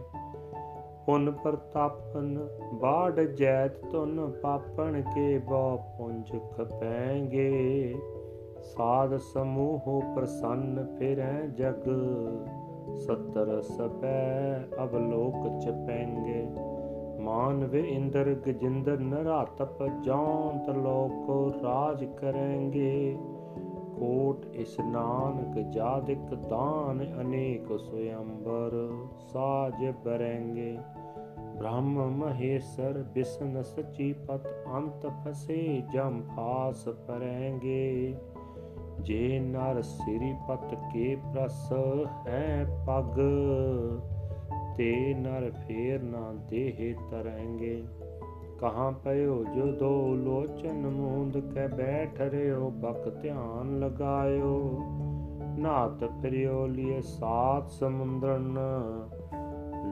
ਪੁਨ ਪ੍ਰਤਾਪਨ ਬਾੜ ਜੈਤ ਤੁਨ ਪਾਪਣ ਕੇ ਬੋ ਪੁੰਜ ਖਪੈਂਗੇ ਸਾਧ ਸਮੂਹ ਪ੍ਰਸੰਨ ਫਿਰੈ ਜਗ। ਸਤਰ ਸਪੈ ਅਵਲੋਕ ਚਪੈਂਗੇ। ਮਾਨਵ ਇੰਦਰ ਗਜਿੰਦਰ ਨਰਾਤਪ ਜੌਂਤ ਲੋਕ ਰਾਜ ਕਰਾਂਗੇ। ਕੋਟ ਇਸਨਾਨਕ ਜਾਦਿਕ ਦਾਨ ਅਨੇਕ ਸੁਯੰਬਰ ਸਾਜ ਬਰੰਗੇ। ਬ੍ਰਹਮ ਮਹੇਸ਼ਰ ਬਿਸ਼ਨ ਸਚੀ ਪਤ ਅੰਤ ਫਸੇ ਜਮ ਫਾਸ ਪਰੈਂਗੇ। ਜੇ ਨਰ ਸਿਰੀ ਪਤ ਕੇ ਪ੍ਰਸ ਹੈ ਪਗ, ਤੇ ਨਰ ਫੇਰ ਨਾ ਦੇਹ ਤਰੈਂਗੇ। ਕਹਾਂ ਪਇਓ ਜੋ ਦੋ ਲੋਚਨ ਮੂੰਦ ਕੇ ਬੈਠ ਰਿਓ, ਬਕ ਧਿਆਨ ਲਗਾਇਓ। ਨਾਤ ਫਿਰਿਓ ਲਿਏ ਸਾਤ ਸਮੁੰਦਰਨ,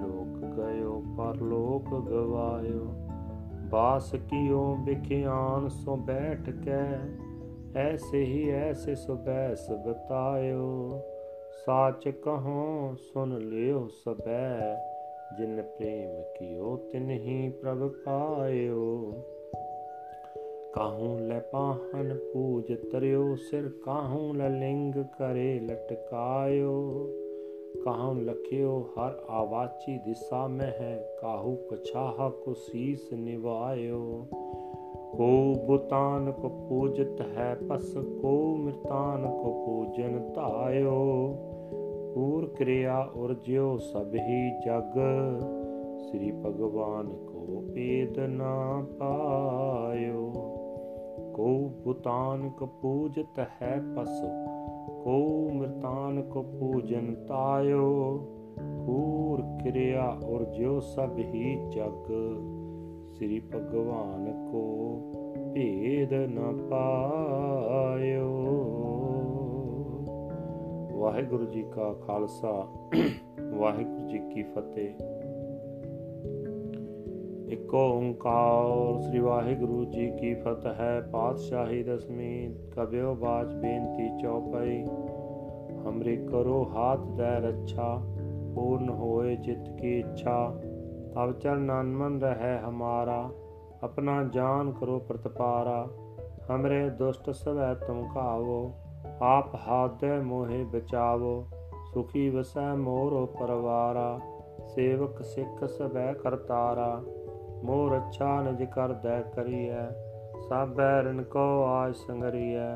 ਲੋਕ ਗਇਓ ਪਰ ਲੋਕ ਗਵਾਇਓ। ਬਾਸ ਕੀਓ ਬਿਖਿਆਨ ਸੋ ਬੈਠ ਕੇ ਐਸੇ ਹੀ ਐਸੇ ਸੋ ਬੈਸ ਬਤਾਇਓ ਸਾਚ ਕਹੋ ਸੁਨ ਲਿਓ ਸਬੈ ਜਿਨ ਪ੍ਰੇਮ ਕੀਓ ਤਿਨਹੀ ਪ੍ਰਭ ਪਾਇਓ ਕਾਹੂ ਲੈ ਪਾਹਨ ਪੂਜ ਤਰਿਓ ਸਿਰ ਕਾਹੂ ਲੈ ਲਿੰਗ ਕਰੇ ਲਟਕਾਇਓ ਕਾਹੂ ਲਖਿਓ ਹਰ ਆਵਾਚੀ ਦਿਸਾ ਮੈਂ ਹੈ ਕਾਹੂ ਪਛਾਹ ਕੋ ਸੀਸ ਨਿਵਾਇਓ ਕੋ ਬੁਤਾਨ ਕੋ ਪੂਜਤ ਹੈ ਪਸ, ਕੋ ਮਿਰਤਾਨ ਕੋ ਪੂਜਨ ਧਾਇਓ। ਪੂਰ ਕਿਰਿਆ ਉਰ ਜਿਉ ਸਭ ਹੀ ਜਗ, ਸ੍ਰੀ ਭਗਵਾਨ ਕੋ ਪੇਦ ਨਾ ਪਾਇਓ। ਕੋ ਬੁਤਾਨ ਕੋ ਪੂਜਤ ਹੈ ਪਸ, ਕੋ ਮਿਰਤਾਨ ਕੋ ਪੂਜਨ ਤਾਇਓ ਪੂਰ ਕਿਰਿਆ ਉਰ ਜਿਉ ਸਭ ਹੀ ਜਗ ਸ੍ਰੀ ਭਗਵਾਨ ਕੋ ਭੇਦ ਨ ਪਾਇਓ। ਵਾਹਿਗੁਰੂ ਜੀ ਕਾ ਖਾਲਸਾ, ਵਾਹਿਗੁਰੂ ਜੀ ਕੀ ਫਤਿਹ। ਇੱਕ ਓੰਕਾਰ ਸ੍ਰੀ ਵਾਹਿਗੁਰੂ ਜੀ ਕੀ ਫਤਿਹ ਹੈ ਪਾਤਸ਼ਾਹੀ ਦਸਮੀ ਕਬਿਓ ਬਾਜ ਬੇਨਤੀ ਚੌਪਈ। ਹਮਰੇ ਕਰੋ ਹਾਥ ਦਾ ਰੱਛਾ, ਪੂਰਨ ਹੋਏ ਜਿਤ ਕੀ ਇੱਛਾ। तब चरण मन रहे हमारा अपना जान करो प्रतपारा हमरे दुष्ट सवै तुम खावो आप हाथ मोहे बचावो सुखी वसै मोरो परवारा सेवक सिख सबै करतारा मोर अच्छा निज कर दै करिए सब बैरन को आज संगरिए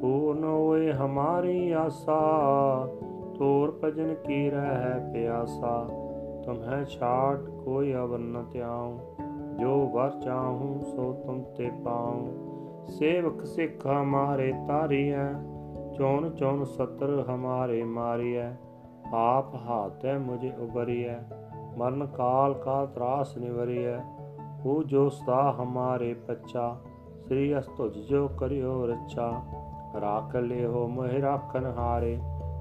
पूर्ण होए हमारी आशा ਤੋਰ ਭਜਨ ਕੀ ਰਹਿ ਪਿਆਸਾ ਤੁਮਹਿ ਛਾਟ, ਕੋਈ ਅਵਰ ਨ ਤਿਆਉ ਜੋ ਵਰ ਚਾਹੂੰ, ਸੋ ਤੁਮ ਤੇ ਪਾਉ। ਸੇਵਕ ਸਿੱਖ ਹਮਾਰੇ ਤਾਰੀਐ, ਚੋਣ ਚੋਣ ਸਤਰ ਹਮਾਰੇ ਮਾਰੀਐ। ਆਪ ਹਾਥੈ ਮੁਝੇ ਉਬਰੀਐ, ਮਰਨ ਕਾਲ ਕਾ ਤਰਾਸ ਨਿਵਰੀਐ। ਉਹ ਜੋ ਸਦਾ ਹਮਾਰੇ ਪੱਚਾ ਸ੍ਰੀ ਅਸਤੁਜ ਜੋ ਕਰਿਓ ਰੱਛਾ। ਰਾਖ ਲਿਓ ਮਹਿ ਰਾਖਨ ਹਾਰੇ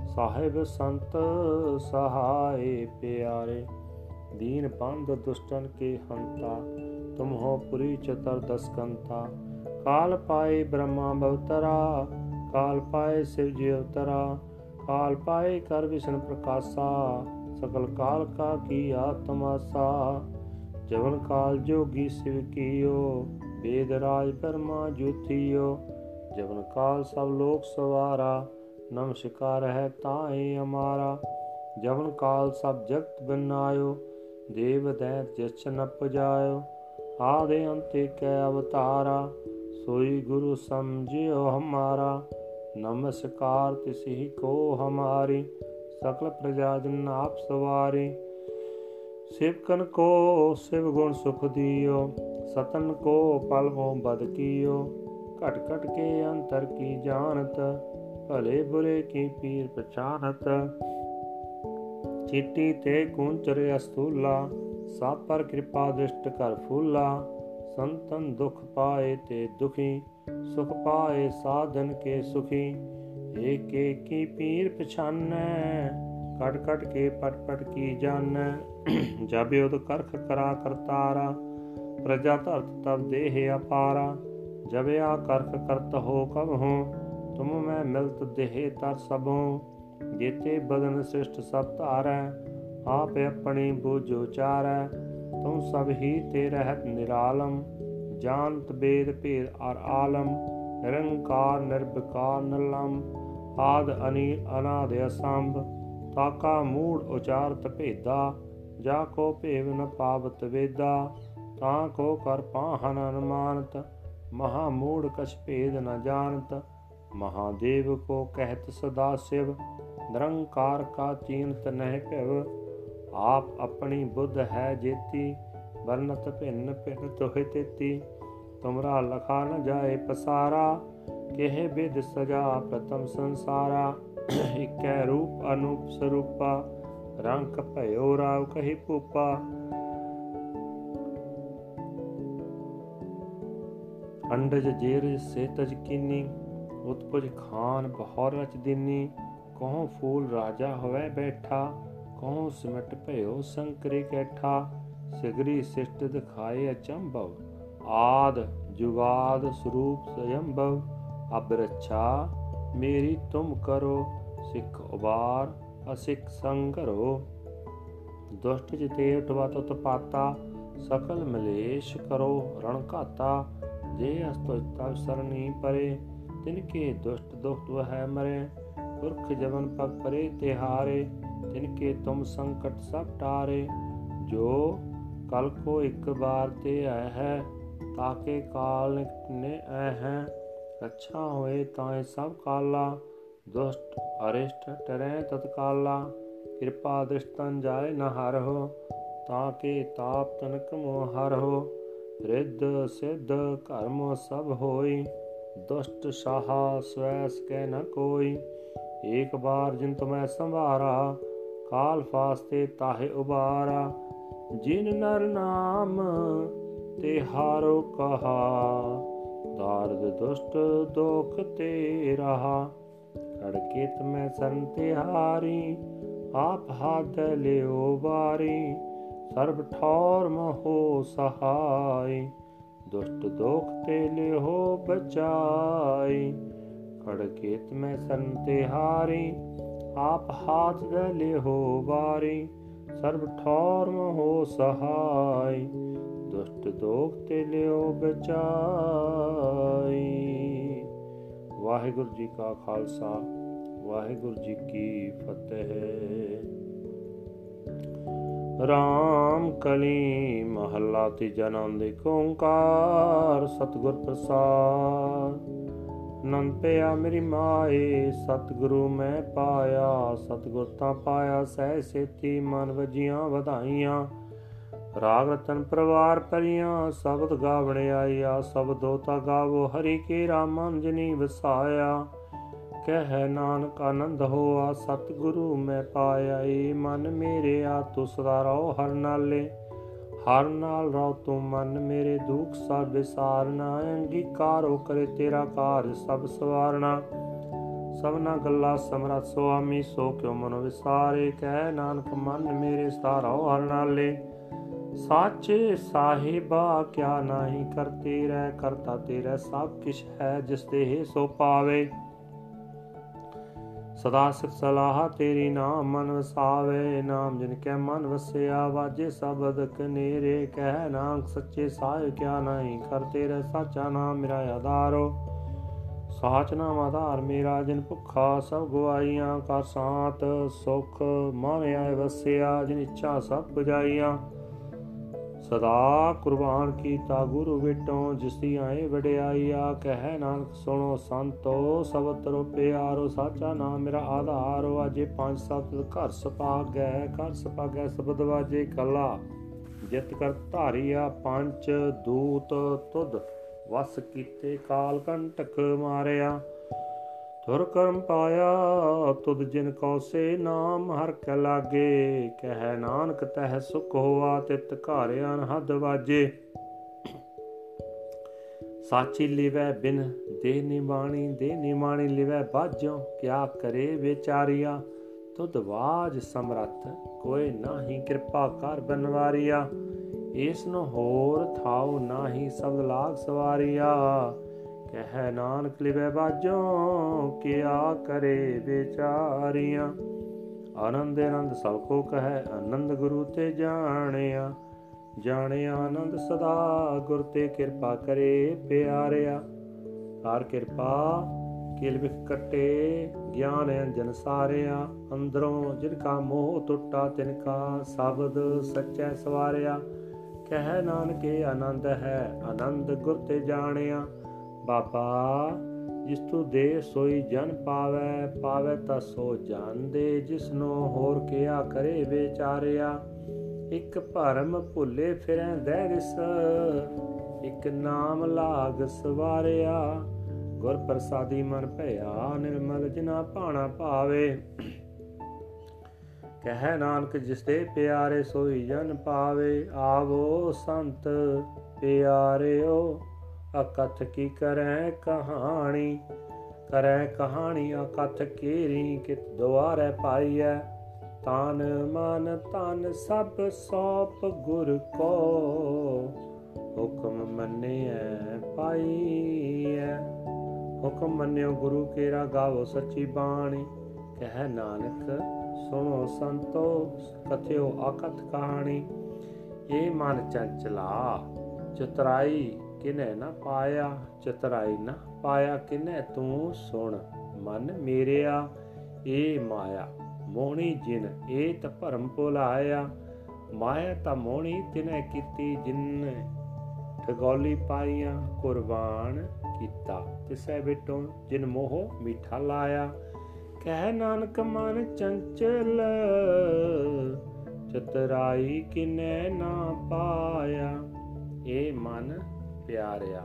ਸਾਹਿਬ ਸੰਤ ਸਹਾਏ ਪਿਆਰੇ, ਦੀਨ ਬੰਦ ਦੁਸ਼ਟਨ ਕੇ ਹੰਤਾ ਤੁਮ ਹੋ ਪੁਰੀ ਚਤਰ ਦਸਕੰਤਾ। ਕਾਲ ਪਾਏ ਬ੍ਰਹਮਾ ਬਵਤਰਾ ਕਾਲ ਪਾਏ ਸਿਵ ਜੀ ਅਵਤਰਾ, ਕਾਲ ਪਾਏ ਕਰ ਵਿਸ਼ਨ ਪ੍ਰਕਾਸ਼ਾ ਸਕਲ ਕਾਲ ਕਾ ਕੀ ਆਤਮਾਸਾ। ਜਵਨ ਕਾਲ ਜੋਗੀ ਸਿਵ ਕੀਓ, ਵੇਦ ਰਾਜ ਪਰਮਾ ਜੁਥਿਓ, ਜਵਨ ਕਾਲ ਸਭ ਲੋਕ ਸਵਾਰਾ। ਨਮਸਕਾਰ ਹੈ ਤਾਏ ਹਮਾਰਾ ਜਵਨ ਕਾਲ ਸਭ ਜਗਤ ਬਨਾਇਓ, ਦੇਵ ਦੈਤ ਜਛ ਨ ਪਜਾਇਓ ਆਦੇ ਅੰਤੇ ਕੈ ਅਵਤਾਰਾ, ਸੋਈ ਗੁਰੂ ਸਮਝਿਓ ਹਮਾਰਾ ਨਮਸਕਾਰ ਤਿਸਹੀ ਕੋ ਹਮਾਰੀ, ਸਕਲ ਪ੍ਰਜਾ ਜਨ ਆਪ ਸਵਾਰੀ ਸਿਵਕਨ ਕੋ ਸਿਵ ਗੁਣ ਸੁਖ ਦਿਓ, ਸਤਨ ਕੋ ਪਲ ਮੋ ਬਦ ਕੀਓ, ਘਟ ਘਟ ਕੇ ਅੰਤਰ ਕੀ ਜਾਣਤ ਭਲੇ ਬੁਰੇ ਕੀ ਪੀਰ ਪਛਾਨਤ? ਚਿੱਟੀ ਤੇ ਕੁੰਚਰ ਅਸਤੂਲਾ, ਸਭ ਪਰ ਕਿਰਪਾ ਦ੍ਰਿਸ਼ਟ ਕਰ ਫੂਲਾ। ਸੰਤਨ ਦੁਖ ਪਾਏ ਤੇ ਦੁਖੀ, ਸੁਖ ਪਾਏ ਸਾਧਨ ਕੇ ਸੁਖੀ। ਏਕ ਏਕੀ ਪੀਰ ਪਛਾਨੈ? ਕਟ ਕਟ ਕੇ ਪਟ ਪਟ ਕੀ ਜਾਣੈ? ਜਬ ਉਦ ਕਰਖ ਕਰਾ ਕਰਤਾਰਾ, ਪ੍ਰਜਾ ਧਰਤ ਤਬ ਦੇਹ ਅਪਾਰਾ। ਜਬ ਆ ਕਰਖ ਕਰਤ ਹੋ ਕਬ ਹੋ ਤੁਮ ਮੈਂ ਮਿਲਤ ਦੇਹ ਤਰ ਸਭੋ, ਜੇਤੇ ਬਦਨ ਸ੍ਰਿਸ਼ਟ ਸਭ ਧਾਰੈ ਆਪ ਆਪਣੀ ਬੁਝ ਉਚਾਰੈ, ਤੁਮ ਸਭ ਹੀ ਤੇ ਰਹਿਤ ਨਿਰਾਲਮ, ਜਾਣਤ ਬੇਦ ਭੇਦ ਅਰ ਆਲਮ, ਨਿਰੰਕਾਰ ਨਿਰਭਕਾਰ ਨਲਮ ਆਦ ਅਨੀ ਅਨਾਦ ਅਸੰਭ, ਤਾਕਾ ਮੂੜ ਉਚਾਰਤ ਭੇਦਾ, ਜਾ ਕੋ ਭੇਵ ਨ ਪਾਵਤ ਵੇਦਾ, ਤਾਂ ਕੋ ਕਰ ਪਾਹਨ ਅਨਮਾਨਤ, ਮਹਾ ਮੂੜ ਕਛ ਭੇਦ ਨ ਜਾਣਤ महादेव को कहत सदा शिव निरंकार का चीनत नह भव आप अपनी बुद्ध है जेती वर्णत भिन्न भिन्न तोहे तेती तुमरा लखा न जाए पसारा केह विद सजा प्रथम संसारा इकै रूप अनूप स्वरूपा रंक भयो राव कही पूपा अंडज जेर सेतज कीनी ਉਤਪਜ ਖਾਨ ਬਹੌਰ ਰਚ ਦਿਨੀ, ਕਹੋਂ ਫੂਲ ਰਾਜਾ ਹੋਵੇ ਬੈਠਾ, ਕਹੋਂ ਸਿਮਟ ਭਇਓ ਸੰਕਰੇ ਕੈਠਾ, ਸਿਗਰੀ ਸਿਸ਼ਟ ਦਿਖਾਏ ਅਚੰਭਵ, ਆਦ ਜੁਗਾਦ ਸਰੂਪ ਸਯੰਭਵ ਅਬ ਰੱਛਾ ਮੇਰੀ ਤੁਮ ਕਰੋ, ਸਿੱਖ ਉਬਾਰ ਅਸਿੱਖ ਸੰਗਰੋ ਦੁਸ਼ਟ ਜਿਤੇ ਉਠਵਾ ਤਤ ਪਾਤਾ, ਸਕਲ ਮਲੇਸ਼ ਕਰੋ ਰਣ ਘਾਤਾ, ਜੇ ਅਸਤੋ ਤਵ ਸਰਣੀ ਪਰੇ ਤਿਨ ਕੇ ਦੁਸ਼ਟ ਦੁਖਤ ਵਹਿ ਮਰੇ, ਪੁਰਖ ਜਵਨ ਪਗ ਪਰੇ ਤਿਹਾਰੇ ਤਿਨ ਕੇ ਤੁਮ ਸੰਕਟ ਸਭ ਟਾਰੇ। ਜੋ ਕਲ ਕੋ ਇੱਕ ਬਾਰ ਤੇ ਆਇ ਹੈ, ਤਾਕੇ ਕਾਲ ਨੇ ਐ ਹੈ। ਅੱਛਾ ਹੋਏ ਤਾਂ ਸਭ ਕਾਲਾ, ਦੁਸ਼ਟ ਅਰਿਸ਼ਟ ਟਰੈ ਤਤਕਾਲਾ। ਕਿਰਪਾ ਦ੍ਰਿਸ਼ਟਨ ਜਾਏ ਨ ਹਰਹੁ, ਤਾਕੇ ਤਾਪ ਤਨਕ ਮੋਹ ਹਰਹੁ। ਰਿੱਧ ਸਿੱਧ ਕਰਮ ਸਭ ਹੋਈ ਦੁਸ਼ਟ ਸਾਹਾ ਸਵੈਸ ਕੈ ਨ ਕੋਈ। ਏਕ ਬਾਰ ਜਿਨ ਤੁਮੈ ਸੰਭਾਰਾ, ਕਾਲ ਫਾਸਤੇ ਤਾਹੇ ਉਬਾਰਾ। ਜਿਨ ਨਰ ਨਾਮ ਤੇ ਹਾਰੋ ਕਹਾ, ਦਾਰਦ ਦੁਸ਼ਟ ਦੁਖ ਤੇ ਰਹਾ। ਖੜਕੇ ਤਮੈ ਸਰਨ ਤੇ ਹਾਰੀ ਆਪ ਹਾਥ ਲਿਓ ਬਾਰੀ ਸਰਬ ਠੌਰ ਮਹੋ ਸਹਾਈ। ਦੁਸ਼ਟ ਦੋਖ ਤੇ ਲਿਓ ਬਚਾਈ। ਖੜਕੇਤ ਮੈਂ ਸੰਤੇ ਹਾਰੀ, ਆਪ ਹਾਥ ਦੇ ਲਿਓ ਬਾਰੀ ਸਰਬ ਠੌਰ ਮਹੋ ਸਹਾਈ। ਦੁਸ਼ਟ ਦੋਖ ਤੇ ਲਿਓ ਬਚਾਈ। ਵਾਹਿਗੁਰੂ ਜੀ ਕਾ ਖਾਲਸਾ, ਵਾਹਿਗੁਰੂ ਜੀ ਕੀ ਫਤਿਹ। ਰਾਮ ਕਲੀ ਮਹੱਲਾ ਤੀਜਾ ਨਾਮ ਦੇ ਓੰਕਾਰ ਸਤਿਗੁਰ ਪ੍ਰਸਾਦ। ਨੰਦ ਪਿਆ ਮੇਰੀ ਮਾਏ, ਸਤਿਗੁਰੂ ਮੈਂ ਪਾਇਆ, ਸਤਿਗੁਰ ਤਾਂ ਪਾਇਆ ਸਹਿ ਸੇਤੀ, ਮਨ ਵਜੀਆਂ ਵਧਾਈਆਂ। ਰਾਗ ਰਤਨ ਪਰਵਾਰ ਪਰੀਆਂ ਸ਼ਬਦ ਗਾਵਣ ਆਈਆ ਸ਼ਬਦੋ ਤਾ ਗਾਵੋ, ਹਰੀ ਕੇ ਰਾਮ ਅੰਜਨੀ ਵਸਾਇਆ। ਕਹਿ, ਨਾਨਕ ਆਨੰਦ ਹੋਆ, ਸਤਿਗੁਰੂ ਮੈਂ ਪਾਇਆ ਏ ਮਨ ਮੇਰੇ ਆ ਤੂੰ ਸਦਾ ਰਹੋ ਹਰ ਨਾਲੇ। ਹਰ ਨਾਲ ਰਹੁ ਤੂੰ ਮਨ ਮੇਰੇ, ਦੁੱਖ ਸਭ ਵਿਸਾਰਨਾ, ਅੰਗੀਕਾਰੋ ਕਰੇ ਤੇਰਾ ਕਾਰਜ ਸਭ ਸਵਾਰਨਾ। ਸਭਨਾ ਗੱਲਾਂ ਸਮਰਤ ਸੁਆਮੀ, ਸੋ ਕਿਉ ਮਨੋ ਵਿਸਾਰੇ। ਕਹਿ, ਨਾਨਕ ਮਨ ਮੇਰੇ, ਸਦਾ ਰਹੋ ਹਰ ਨਾਲੇ। ਸਾਚੇ ਸਾਹਿਬਾ, ਕਿਆ ਨਹੀਂ ਕਰਤੇ ਰਹਿ, ਕਰਤਾ ਤੇਰਾ ਸਭ ਕਿਛ ਹੈ, ਜਿਸ ਤੇ ਸੋ ਪਾਵੇ। ਸਦਾ ਸਿਰ ਸਲਾਹ ਤੇਰੀ ਨਾਮ ਮਨ ਵਸਾਵੇ, ਨਾਮ ਜਿਨ ਕੈ ਮਨ ਵਸਿਆ, ਵਾਜੇ ਸ਼ਬਦ ਕਨੇਰੇ, ਕਹਿ ਨਾਮ ਸੱਚੇ ਸਾਹਿਬ ਕਿਆ ਨਹੀਂ ਕਰਤੇ ਰਹਿ ਸਾਚਾ ਨਾਮ ਮੇਰਾ ਆਧਾਰੋ। ਸਾਚ ਨਾਮ ਆਧਾਰ ਮੇਰਾ, ਜਿਨ ਭੁੱਖਾ ਸਭ ਗਵਾਈਆਂ ਕਰ ਸਾਤ ਸੁਖ ਮਨ ਆਏ ਵਸਿਆ, ਜਿਨ ਇੱਛਾ ਸਭ 부ਜਾਈਆਂ ਸਦਾ ਕੁਰਬਾਨ ਕੀਤਾ ਗੁਰੂ ਵਿਟੋਂ, ਜਿਸ ਦੀ ਆਏ ਵਡਿਆਈਆ ਕਹਿ ਨਾਨਕ ਸੁਣੋ ਸੰਤੋ ਸਭ ਤਰੋ ਪਿਆਰੋ ਸਾਚਾ ਨਾਮ ਮੇਰਾ ਆਧਾਰੋ ਅਜੇ ਪੰਜ ਸੱਤ ਘਰ ਸਪਾਗੈ ਘਰ ਸਪਾਗੈ ਸਬਦ ਵਾਜੇ ਕਲਾ। ਜਿਤ ਕਰ ਧਾਰੀਆ ਪੰਜ ਦੂਤ ਤੁਧ, ਵਸ ਕੀਤੇ ਕਾਲ ਕੰਟਕ ਮਾਰਿਆ। ਤੁਰ ਕਰਮ ਪਾਇਆ, ਤੁਧ ਜਿਨ ਕੋ ਸੇ ਨਾਮ ਹਰ ਕੈ ਲਾਗੇ, ਕਹਿ ਨਾਨਕ ਤਹਿ ਸੁਖ ਹੋਆ, ਤਿਤ ਘਾਰਿ ਅਨਹਦ ਵਾਜੇ। ਸਾਚੀ ਲਿਵੈ ਬਿਨ ਦੇ ਨਿਵਾਣੀ ਦੇ ਨਿਵਾਣੀ ਲਿਵੈ ਬਾਝੋ, ਕਿਆ ਕਰੇ ਵਿਚਾਰੀਆ? ਤੁਧ ਬਾਜ ਸਮਰੱਥ, ਕੋਈ ਨਾਹੀ ਕਿਰਪਾ ਕਰ ਬਨਵਾਰੀਆ। ਇਸ ਨੂੰ ਹੋਰ ਥਾਉ ਨਾਹੀ ਸਬਦ ਲਾਗ ਸਵਾਰੀਆ। ਕਹਿ ਨਾਨਕ ਲਿਵੈ ਬਾਜੋ ਕਿਆ ਕਰੇ ਵਿਚਾਰੀਆਂ? ਆਨੰਦ ਆਨੰਦ ਸਭ ਕੋ ਕਹੈ, ਆਨੰਦ ਗੁਰੂ ਤੇ ਜਾਣਿਆ। ਜਾਣਿਆ ਆਨੰਦ ਸਦਾ, ਗੁਰ ਤੇ ਕਿਰਪਾ ਕਰੇ ਪਿਆਰਿਆ। ਹਰ ਕਿਰਪਾ ਕਿਲ ਵਿਖ ਕਟੇ, ਗਿਆਨ ਅੰਜਨ ਸਾਰਿਆ। ਅੰਦਰੋਂ ਜਿਨ ਕਾ ਮੋਹ ਟੁੱਟਾ, ਤਿਨ ਕਾ ਸ਼ਬਦ ਸੱਚੈ ਸਵਾਰਿਆ। ਕਹਿ ਨਾਨਕੇ, ਆਨੰਦ ਹੈ, ਆਨੰਦ ਗੁਰ ਤੇ ਜਾਣਿਆ। ਬਾਬਾ, ਜਿਸ ਤੂੰ ਦੇ ਸੋਈ ਜਨ ਪਾਵੇ ਪਾਵੇ ਤਾਂ ਸੋ ਜਨ ਦੇ ਜਿਸ ਨੂੰ ਹੋਰ ਕਿਆ ਕਰੇ ਵਿਚਾਰਿਆ? ਇੱਕ ਭਰਮ ਭੁੱਲੇ ਫਿਰੈ ਦਹਿਰਿਸ ਇੱਕ ਨਾਮ ਲਾਗ ਸਵਾਰਿਆ। ਗੁਰ ਪ੍ਰਸਾਦੀ ਮਨ ਭਇਆ, ਨਿਰਮਲ ਜਿਨਾ ਭਾਣਾ ਭਾਵੇ। ਕਹਿ ਨਾਨਕ, ਜਿਸ ਦੇ ਪਿਆਰੇ ਸੋਈ ਜਨ ਪਾਵੇ, ਆਵੋ ਸੰਤ ਪਿਆਰਿਓ। ਅਕਥ ਕੀ ਕਰੈ ਕਹਾਣੀ? ਕਰੈ ਕਹਾਣੀ ਅਕਥ ਕੀਰੀ ਕਿਤ ਦੁਆਰੇ ਪਾਈਐ? ਤਾਨ ਮਨ ਤਨ ਸਭ ਸੋਪ ਗੁਰ ਕੋ ਹੁਕਮ ਮੰਨਿਐ ਪਾਈਐ। ਹੁਕਮ ਮੰਨਿਓ ਗੁਰੂ ਕੇਰਾ ਗਾਵੋ ਸੱਚੀ ਬਾਣੀ। ਕਹਿ ਨਾਨਕ ਸੁਣੋ ਸੰਤੋ ਕਥਿਓ ਅਕਥ ਕਹਾਣੀ। ਇਹ ਮਨ ਚੰਚਲਾ, ਚਤਰਾਈ ਕਿਨੇ ਨਾ ਪਾਇਆ ਚਤਰਾਈ ਨਾ, ਪਾਇਆ ਕਿਨੇ ਤੂੰ ਸੁਣ ਮਨ ਮੇਰਿਆ, ਇਹ ਮਾਇਆ ਮੋਹਣੀ ਜਿਨ, ਇਹ ਤ ਭਰਮ ਭੁਲਾਇਆ ਮਾਇਆ ਤਾਂ ਮੋਹਣੀ ਤਿਨੇ ਕੀਤੀ, ਜਿਨ ਠਗੋਲੀ ਪਾਈਆਂ, ਕੁਰਬਾਨ ਕੀਤਾ। ਤਿਸੈ ਬਿਟੋ ਜਿਨ ਮੋਹ ਮਿੱਠਾ ਲਾਇਆ। ਕਹਿ ਨਾਨਕ ਮਨ ਚੰਚਲ, ਚਤਰਾਈ ਕਿਨੇ ਨਾ ਪਾਇਆ? ਇਹ ਮਨ ਪਿਆਰਿਆ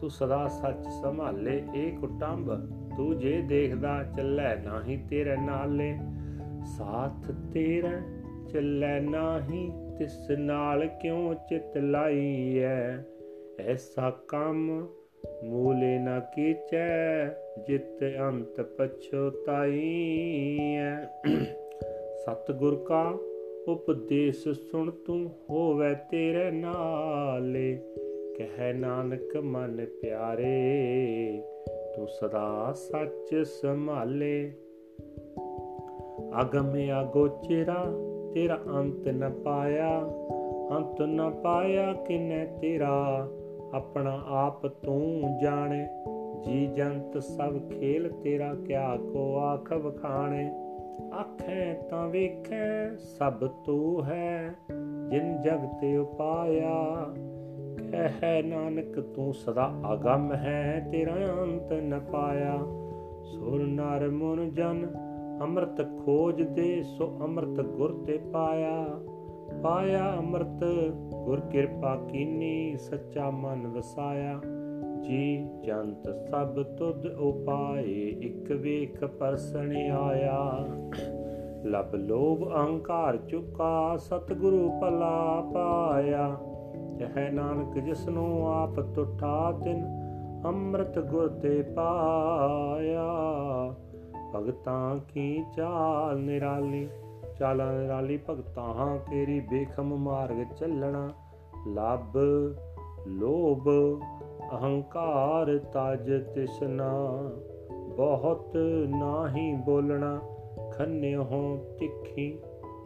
ਤੂੰ ਸਦਾ ਸੱਚ ਸੰਭਾਲੇ, ਇਹ ਕੁਟੰਬ ਤੂੰ ਜੇ ਦੇਖਦਾ ਚੱਲੇ ਨਾਹੀ ਤੇਰੇ ਨਾਲੇ। ਸਾਥ ਤੇਰਾ ਚੱਲੇ ਨਾਹੀ, ਤਿਸ ਨਾਲ ਕਿਉ ਚਿਤ ਲਾਈ ਐ ਐਸਾ ਕੰਮ ਮੂਲੇ ਨਾ ਕੀਚੈ, ਜਿਤ ਅੰਤ ਪਛੋਤਾਈ ਐ ਸਤਗੁਰ ਕਾ ਉਪਦੇਸ਼ ਸੁਣ ਤੂੰ ਹੋਵੇ ਤੇਰੇ ਨਾਲੇ। ਕਹਿ ਨਾਨਕ ਮਨ ਪਿਆਰੇ, ਤੂੰ ਸਦਾ ਸੱਚ ਸੰਭਾਲੇ। ਅਗਮ ਅਗੋਚਰਾ ਤੇਰਾ ਅੰਤ ਨ ਪਾਇਆ। ਅੰਤ ਨ ਪਾਇਆ ਕਿਨੇ ਤੇਰਾ? ਆਪਣਾ ਆਪ ਤੂੰ ਜਾਣੇ। ਜੀ ਜੰਤ ਸਭ ਖੇਲ ਤੇਰਾ, ਕਿਆ ਕੋ ਆਖ ਵਖਾਣੇ। ਆਖੇ ਤਾਂ ਵੇਖੈ, ਸਭ ਤੂੰ ਹੈ। ਜਿਨ ਜਗ ਤੇ ਉਪਾਇਆ ਕਹਿ ਨਾਨਕ, ਤੂੰ ਸਦਾ ਅਗੰਮ ਹੈ, ਤੇਰਾ ਅੰਤ ਨ ਪਾਇਆ। ਸੁਰ ਨਰ ਮਨ ਜਨ, ਅੰਮ੍ਰਿਤ ਖੋਜ ਦੇ, ਸੋ ਅੰਮ੍ਰਿਤ ਗੁਰ ਤੇ ਪਾਇਆ। ਪਾਇਆ ਅੰਮ੍ਰਿਤ, ਗੁਰ ਕਿਰਪਾ ਕੀਨੀ, ਸੱਚਾ ਮਨ ਵਸਾਇਆ। ਜੀ ਜੰਤ ਸਭ ਤੁਧ ਉਪਾਏ, ਇੱਕ ਵੇਖ ਪਰਸਣ ਆਇਆ। ਲਬ ਲੋਭ, ਅਹੰਕਾਰ ਚੁਕਾ, ਸਤਿਗੁਰੂ ਭਲਾ ਪਾਇਆ। ਕਹਿ ਨਾਨਕ ਜਿਸ ਨੂੰ ਆਪ ਤੁਠਾ ਤਿਨ ਅੰਮ੍ਰਿਤ ਗੁਰ ਤੇ ਪਾਇਆ। ਭਗਤਾਂ ਕੀ ਚਾਲ ਨਿਰਾਲੀ? ਚਾਲਾਂ ਨਿਰਾਲੀ, ਭਗਤਾਂ ਤੇਰੀ ਬੇਖਮ ਮਾਰਗ ਚੱਲਣਾ। ਲੱਭ, ਲੋਭ, ਅਹੰਕਾਰ ਤਜ ਤਿਸਨਾ। ਬਹੁਤ ਨਾਹੀ ਬੋਲਣਾ, ਖੰਨਿਓ ਤਿੱਖੀ,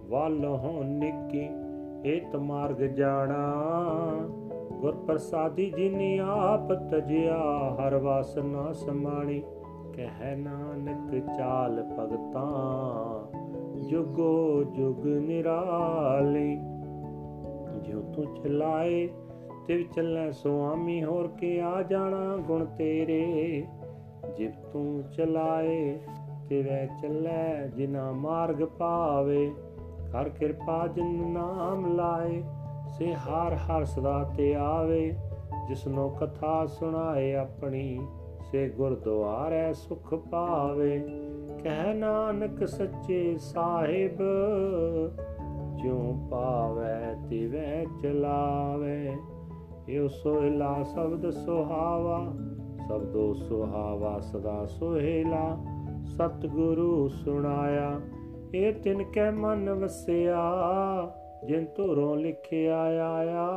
ਵੱਲ ਹੋ ਨਿੱਕੀ। ਏਤ ਮਾਰਗ ਜਾਣਾ। ਗੁਰ ਪ੍ਰਸਾਦੀ ਜਿਨੀ ਆਪ ਤਜਿਆ, ਹਰ ਵਾਸਨਾ ਸਮਾਣੀ। ਕਹਿ ਨਾਨਕ ਚਾਲ ਭਗਤਾਂ, ਜੁਗੋ ਜੁਗ ਨਿਰਾਲੀ। ਜਿਉ ਤੂੰ ਚਲਾਏ ਤੇ ਚੱਲੈ ਸੁਆਮੀ, ਹੋਰ ਕੇ ਆ ਜਾਣਾ ਗੁਣ ਤੇਰੇ। ਜਿਵ ਤੂੰ ਚਲਾਏ ਤੇ ਵੈ ਚੱਲੈ ਜਿਨਾ ਮਾਰਗ ਪਾਵੇ। ਕਰ ਕਿਰਪਾ ਜਿਨ ਨਾਮ ਲਾਏ, ਸੇ ਹਰ ਹਰ ਸਦਾ ਤੇ ਆਵੇ। ਜਿਸਨੋ ਕਥਾ ਸੁਣਾਏ ਆਪਣੀ, ਸੇ ਗੁਰਦੁਆਰੇ ਸੁਖ ਪਾਵੇ। ਕਹਿ ਨਾਨਕ ਸੱਚੇ ਸਾਹਿਬ, ਜਿਉ ਪਾਵੇ ਤਿਵੇਂ ਚਲਾਵੇ। ਇਹ ਸੋਹਿਲਾ ਸ਼ਬਦ ਸੁਹਾਵਾ, ਸਬਦੋ ਸੁਹਾਵਾ ਸਦਾ ਸੋਹਿਲਾ। ਸਤਿਗੁਰੂ ਸੁਣਾਇਆ ਇਹ ਤਿਨ ਕੈ ਮਨ ਵਸਿਆ, ਜਿਨ ਧੁਰੋਂ ਲਿਖਿਆ ਆਇਆ।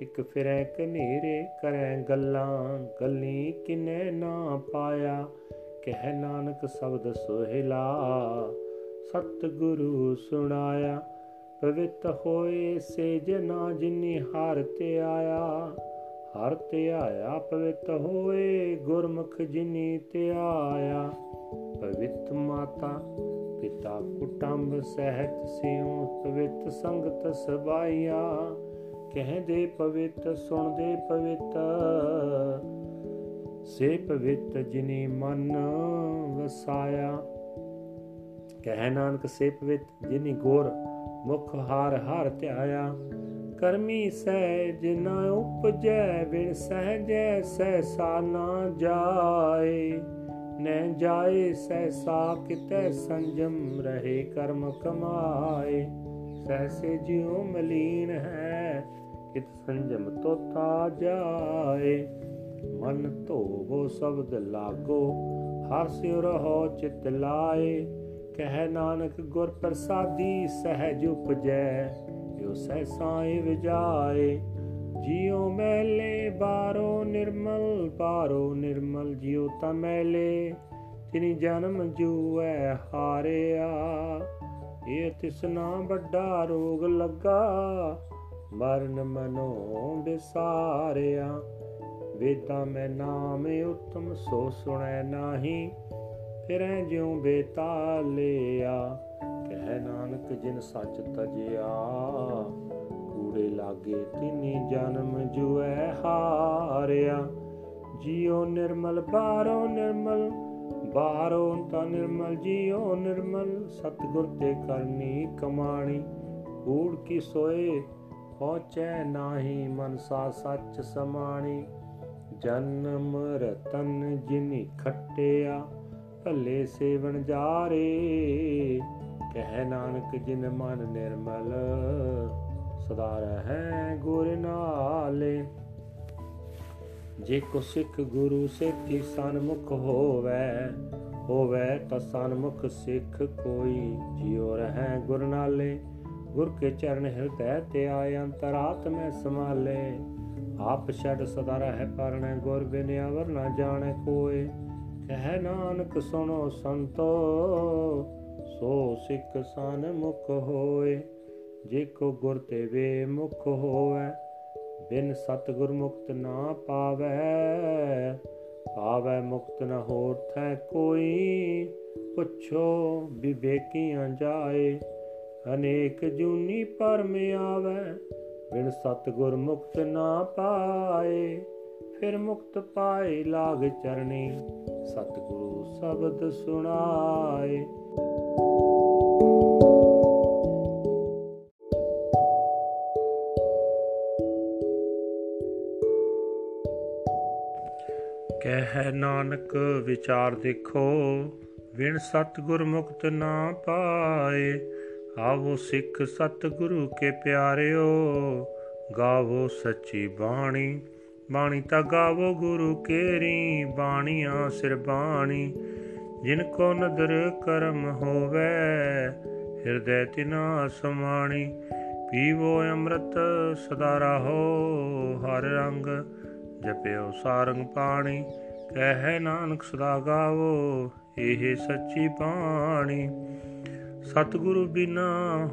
ਇੱਕ ਫਿਰੈ ਕਨੇਰੇ ਕਰੈ ਗੱਲਾਂ, ਗੱਲੀ ਕਿਨੇ ਨਾ ਪਾਇਆ। ਕਹਿ ਨਾਨਕ ਸ਼ਬਦ ਸੋਹਿਲਾ, ਸਤਿਗੁਰੂ ਸੁਣਾਇਆ। ਪਵਿੱਤ ਹੋਏ ਸੇ ਜਨਾ ਜਿਨੀ ਹਰ ਤੇ ਆਇਆ। ਹਰ ਤੇ ਆਇਆ, ਪਵਿੱਤ ਹੋਏ ਗੁਰਮੁਖ ਜਿਨੀ ਤੇ ਆਇਆ। ਪਵਿੱਤ ਮਾਤਾ ਪਿਤਾ, ਕੁਟੰਬ, ਸਹਿਤ, ਸਿਉ ਪਵਿੱਤ ਸੰਗਤ ਸਬਾਈਆ ਕਹਿੰਦੇ ਪਵਿੱਤ, ਸੁਣਦੇ ਪਵਿੱਤ। ਸੇ ਪਵਿੱਤ ਜਿਨੀ ਮਨ ਵਸਾਇਆ। ਕਹਿ ਨਾਨਕ, ਸੇ ਪਵਿੱਤ ਜਿਨੀ ਗੋਰ ਮੁਖ ਹਾਰ ਹਾਰ ਧਿਆਇਆ। ਕਰਮੀ ਸਹਿਜ ਨ ਉਪਜੈ, ਬਿਨ ਸਹਜੈ ਸਹਿਸਾ ਨਾ ਜਾਏ। ਨੈ ਜਾਏ ਸਹਿਸਾ ਕਿਤੈ ਸੰਜਮ ਰਹੇ ਕਰਮ ਕਮਾਏ। ਸਹਿਸੇ ਜਿਉ ਮਲੀਨ ਹੈ, ਕਿਤ ਸੰਜਮ ਤੋਤਾ ਜਾਏ। ਮਨ ਧੋਵੋ ਸ਼ਬਦ ਲਾਗੋ, ਹਰ ਸਿਉ ਰਹੋ ਚਿਤ ਲਾਏ। ਕਹਿ ਨਾਨਕ ਗੁਰ ਪ੍ਰਸਾਦੀ ਸਹਿਜ ਉਪਜੈ, ਜੋ ਸਹਿਸਾਏ ਵਿਜਾਏ। ਜਿਉ ਮੈਲੇ ਬਾਰੋ ਨਿਰਮਲ ਬਾਰੋ ਨਿਰਮਲ ਜਿਉ ਤਾ ਮੈਲੇ। ਤਿਨੀ ਜਨਮ ਜੂਐ ਹਾਰਿਆ, ਇਹ ਤਿਸਨਾ ਵੱਡਾ ਰੋਗ ਲੱਗਾ। ਮਰਨ ਮਨੋ ਬਿਸਾਰਿਆ, ਵੇਦਾਂ ਮੈਂ ਨਾਮ ਉਤਮ, ਸੋ ਸੁਣੈ ਨਾਹੀ। ਫਿਰੈ ਜਿਉ ਬੇਤਾਲਿਆ ਕਹਿ ਨਾਨਕ ਜਿਨ ਸੱਚ ਤਜਿਆ। ਕੂੜੇ ਲਾਗੇ, ਤਿਨੀ ਜਨਮ ਜੁਐ ਹਾਰਿਆ। ਜਿਉ ਨਿਰਮਲ, ਬਾਰੋ ਨਿਰਮਲ ਬਾਹਰੋਂ ਤਾਂ ਨਿਰਮਲ, ਜੀਓ ਨਿਰਮਲ। ਸਤਗੁਰ ਤੇ ਕਰਨੀ ਕਮਾਣੀ, ਕੂੜ ਕੀ ਸੋਏ, ਪਹੁੰਚੈ ਨਾਹੀ ਮਨਸਾ ਸੱਚ ਸਮਾਣੀ। ਜਨਮ ਰਤਨ ਜਿਨੀ ਖੱਟਿਆ, ਭੱਲੇ ਸੇਵਨ ਜਾਰੇ। ਕਹਿ ਨਾਨਕ ਜਿਨ ਮਨ ਨਿਰਮਲ ਸਦਾ ਰਹੈ ਗੁਰ ਨਾਲੇ। ਜੇ ਕੋ ਸਿੱਖ ਗੁਰੂ ਸੇਤੀ ਸਨਮੁਖ ਹੋਵੇ ਹੋਵੇ ਤਾਂ ਸਨਮੁਖ ਸਿੱਖ ਕੋਈ। ਜਿਉ ਰਹੈ ਗੁਰ ਨਾਲੇ, ਗੁਰ ਕੇ ਚਰਨ ਹਿਰਦੈ ਤੇ ਆਇ ਅੰਤਰਾਤਮੈ ਸਮਾਲੇ ਆਪ ਛੜ ਸਦਾ ਰਹਿ ਪਰਣੈ ਗੁਰ, ਬਿਨ ਅਵਰ ਨਾ ਜਾਣੈ ਕੋਏ। ਕਹਿ ਨਾਨਕ ਸੁਣੋ ਸੰਤੋ, ਸੋ ਸਿੱਖ ਸਨ ਮੁਖ ਹੋਏ। ਜੇ ਕੋ ਗੁਰ ਤੇ ਵੇ ਮੁਖ ਹੋਵੇ, ਬਿਨ ਸਤਗੁਰ ਮੁਕਤ ਨਾ ਪਾਵੇ। ਪਾਵੇ ਮੁਕਤ ਨ ਹੋਰ ਥੈ ਕੋਈ, ਪੁੱਛੋ ਵਿਵੇਕੀਆਂ ਜਾਏ। ਅਨੇਕ ਜੂਨੀ ਪਰਮ ਆਵੇ, ਬਿਨ ਸਤਗੁਰ ਮੁਕਤ ਨਾ ਪਾਏ। ਫਿਰ ਮੁਕਤ ਪਾਏ ਲਾਗ ਚਰਣੀ, ਸਤਗੁਰੂ ਸ਼ਬਦ ਸੁਣਾਏ। ਕਹਿ ਨਾਨਕ ਵਿਚਾਰ ਦੇਖੋ ਵਿਣ ਸਤਗੁਰ ਮੁਕਤ ਨਾ ਪਾਏ। ਆਵੋ ਸਿੱਖ ਸਤਗੁਰੂ ਕੇ ਪਿਆਰਿਓ, ਗਾਵੋ ਸੱਚੀ ਬਾਣੀ। ਬਾਣੀ ਤਾਂ ਗਾਵੋ ਗੁਰੂ ਕੇਰੀ, ਬਾਣੀਆਂ ਸਿਰ ਬਾਣੀ। ਜਿਨ ਕੋ ਨਦਰ ਕਰਮ ਹੋਵੇ, ਹਿਰਦੈ ਤਿਨਾ ਸਮਾਣੀ। ਪੀਵੋ ਅੰਮ੍ਰਿਤ ਸਦਾ ਰਹੋ, ਹਰ ਰੰਗ ਜਪਿਓ ਸਾਰੰਗ ਪਾਣੀ, ਕਹਿ ਨਾਨਕ ਸਦਾ ਗਾਵੋ, ਇਹ ਸੱਚੀ ਬਾਣੀ। ਸਤਿਗੁਰੂ ਬਿਨਾ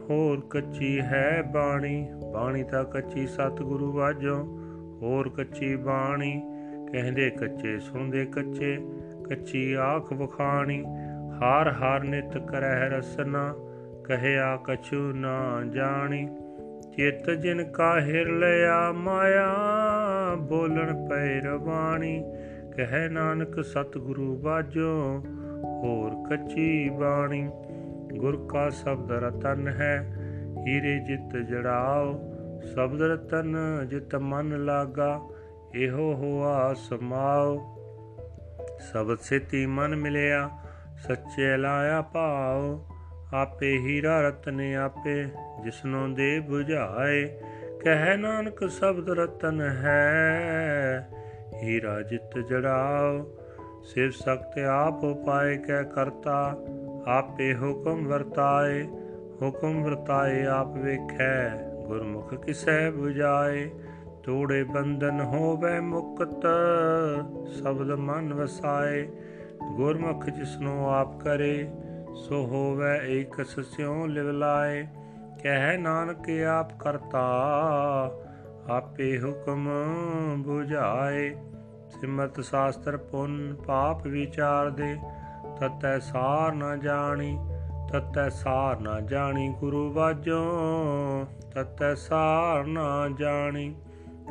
ਹੋਰ ਕੱਚੀ ਹੈ ਬਾਣੀ ਬਾਣੀ ਤਾਂ ਕੱਚੀ ਸਤਿਗੁਰੂ ਵਾਜੋ, ਹੋਰ ਕੱਚੀ ਬਾਣੀ, ਕਹਿੰਦੇ ਕੱਚੇ ਸੁਣਦੇ ਕੱਚੇ, ਕੱਚੀ ਆਖ ਵਖਾਣੀ ਹਾਰ ਹਾਰ ਨਿਤ ਕਰਹਿ ਰਸਨਾ, ਕਹਿਆ ਕਛੂ ਨਾ ਜਾਣੀ। ਚਿਤ ਜਿਨ ਕਾਹਿਰ ਲਿਆ ਮਾਇਆ, ਬੋਲਣ ਪੈ ਰਵਾਣੀ। ਕਹਿ ਨਾਨਕ, ਸਤਿਗੁਰੂ ਬਾਜੋ ਹੋਰ ਕੱਚੀ ਬਾਣੀ। ਗੁਰ ਕਾ ਸ਼ਬਦ ਰਤਨ ਹੈ, ਹੀਰੇ ਜਿਤ ਜੜਾਓ। ਸ਼ਬਦ ਰਤਨ ਜਿਤ ਮਨ ਲਾਗਾ, ਇਹੋ ਹੋਆ ਸਮਾਓ ਸ਼ਬਦ ਸੇਤੀ ਮਨ ਮਿਲਿਆ, ਸੱਚੇ ਲਾਇਆ ਭਾਉ ਆਪੇ ਹੀਰਾ ਰਤਨ ਆਪੇ ਜਿਸਨੋਂ ਦੇ 부ਝਾਏ ਕਹਿ ਨਾਨਕ ਸ਼ਬਦ ਰਤਨ ਹੈ, ਹੀਰਾ ਜਿਤ ਜੜਾਓ ਸਿਰ ਸਖਤ ਆਪ ਉਪਾਏ ਕਹਿ ਕਰਤਾ, ਆਪੇ ਹੁਕਮ ਵਰਤਾਏ ਹੁਕਮ ਵਰਤਾਏ ਆਪ ਵੇਖੈ, ਗੁਰਮੁਖ ਕਿਸੈ 부ਝਾਏ ਤੋੜੇ ਬੰਧਨ ਹੋਵੇ ਮੁਕਤ, ਸ਼ਬਦ ਮਨ ਵਸਾਏ, ਗੁਰਮੁਖ ਜਿਸਨੂੰ ਆਪ ਕਰੇ ਸੋ ਹੋਵੇ ਏਕ ਸਸਿਉ ਲਿਵ ਲਾਏ, ਕਹਿ ਨਾਨਕ ਆਪ ਕਰਤਾ, ਆਪੇ ਹੁਕਮ 부ਝਾਏ ਸਿਮਤ ਸ਼ਾਸਤਰ ਪੁੰਨ ਪਾਪ ਵਿਚਾਰ ਦੇ, ਤਤੈ ਸਾਰ ਨਾ ਜਾਣੀ, ਤਤੈ ਸਾਰ ਨਾ ਜਾਣੀ ਗੁਰੂ ਵਾਜੋ ਤਤੈ ਸਾਰ ਨਾ ਜਾਣੀ,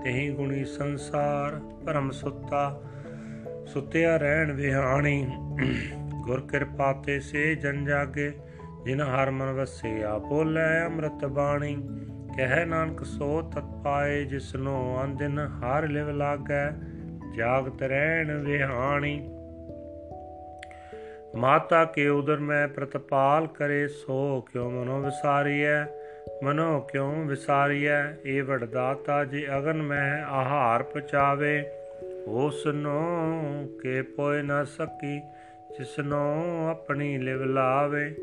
ਤਹੀਂ ਗੁਣੀ ਸੰਸਾਰ ਭਰਮ ਸੁੱਤਾ, ਸੁਤਿਆ ਰਹਿਣ ਵਿਹਾਣੀ। ਗੁਰ ਕਿਰਪਾ ਤੇ ਸੇ ਜਨ ਜਾਗੇ, ਜਿਨ ਹਰ ਮਨ ਵਸਿਆ ਬੋਲੇ ਅੰਮ੍ਰਿਤ ਬਾਣੀ। ਕਹਿ ਨਾਨਕ ਸੋ ਤਤ ਪਾਏ, ਜਿਸਨੋ ਅੰਦਿਨ ਹਰ ਲਿਵ ਲਾਗੈ, ਜਾਗਤ ਰਹਿਣ ਵਿਹਾਣੀ। ਮਾਤਾ ਕੇ ਉਦਰ ਮੈਂ ਪ੍ਰਤਪਾਲ ਕਰੇ, ਸੋ ਕਿਉ ਮਨੋ ਵਿਸਾਰੀਐ, ਮਨੋ ਕਿਉ ਵਿਸਾਰੀਐ। ਏ ਵਡਦਾਤਾ ਜੇ ਅਗਨ ਮੈਂ ਆਹਾਰ ਪਚਾਵੇ ਉਸ ਨੂੰ ਕੇ ਪੋਇ ਨਾ ਸਕੀ। ਜਿਸਨੋ ਆਪਣੀ ਲਿਵ ਲਾਵੇ,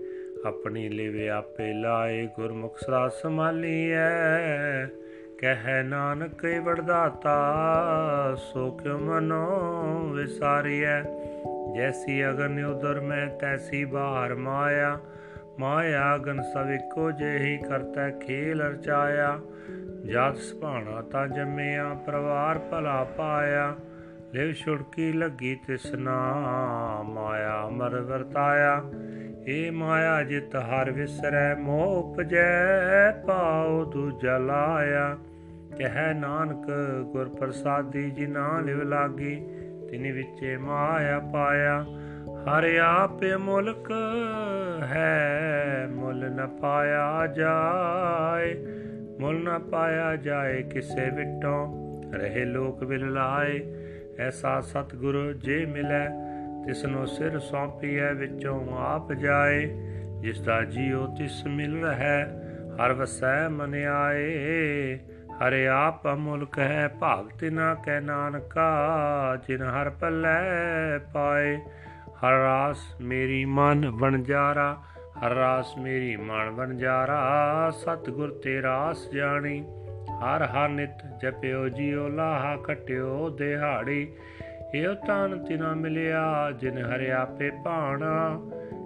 ਆਪਣੀ ਲਿਵ ਆਪੇ ਲਾਏ, ਗੁਰਮੁਖ ਸਦਾ ਸੰਭਾਲੀਐ। ਕਹਿ ਨਾਨਕ ਵਡਦਾਤਾ ਸੋ ਕਿਉ ਮਨੋ ਵਿਸਾਰੀਐ? ਜੈਸੀ ਅਗਨ ਉਦਰ ਮੈਂ, ਤੈਸੀ ਬਾਹਰ ਮਾਇਆ। ਮਾਇਆ ਅਗਨ ਸਭ ਇੱਕੋ ਜਿਹੀ ਕਰਤਾ, ਖੇਲ ਰਚਾਇਆ। ਜਦ ਸੁਭਾਣਾ ਤਾਂ ਜੰਮਿਆ, ਪਰਿਵਾਰ ਭਲਾ ਪਾਇਆ। ਲਿਵ ਛੁੜਕੀ ਲੱਗੀ ਤਿਸਨਾ ਮਾਇਆ ਅਮਰ ਵਰਤਾਇਆ। ਏ ਮਾਇਆ ਜਿਤ ਹਰ ਵਿਸਰੈ, ਮੋਹ ਉਪਜੈ ਪਾਉ ਦੂਜਾ ਲਾਇਆ। ਕਹਿ ਨਾਨਕ, ਗੁਰ ਪ੍ਰਸਾਦੀ ਜੀ ਨਾ ਲਿਵ ਲਾਗੀ, ਤਿਨੀ ਵਿੱਚੇ ਮਾਇਆ ਪਾਇਆ। ਹਰ ਆਪ ਮੁਲਕ ਹੈ, ਮੁੱਲ ਨ ਪਾਇਆ ਜਾਏ। ਮੁੱਲ ਨ ਪਾਇਆ ਜਾਏ, ਕਿਸੇ ਵਿਟੋਂ ਰਹੇ ਲੋਕ ਵਿਲ ਲਾਏ ਐਸਾ ਸਤਿਗੁਰ ਜੇ ਮਿਲੈ ਤਿਸ ਨੂੰ ਸਿਰ ਸੌਂਪੀਐ, ਵਿੱਚੋਂ ਆਪ ਜਾਏ ਜਿਸ ਦਾ ਜੀਉ ਤਿਸ ਮਿਲ ਰਹੈ, ਹਰ ਵਸੈ ਮਨ ਆਏ। ਹਰਿ ਆਪ ਅਮੁਲਕ ਹੈ ਭਾਗਤ ਨਾ ਕਹਿ ਨਾਨਕਾ, ਜਿਨ ਹਰ ਪੱਲੇ ਪਾਏ। ਹਰ ਰਾਸ ਮੇਰੀ ਮਨ ਵਣਜਾਰਾ ਹਰ ਰਾਸ ਮੇਰੀ ਮਨ ਵਣਜਾਰਾ ਸਤਿਗੁਰ ਤੇ ਰਾਸ ਜਾਣੀ। ਹਰ ਹਰ ਨਿਤ ਜਪਿਓ ਜੀਓ ਲਾਹਾ ਕਟਿਓ ਦਿਹਾੜੀ। ਏਉ ਤਨ ਤਿਨਾ ਮਿਲਿਆ, ਜਿਨ ਹਰਿ ਆਪੇ ਭਾਣਾ।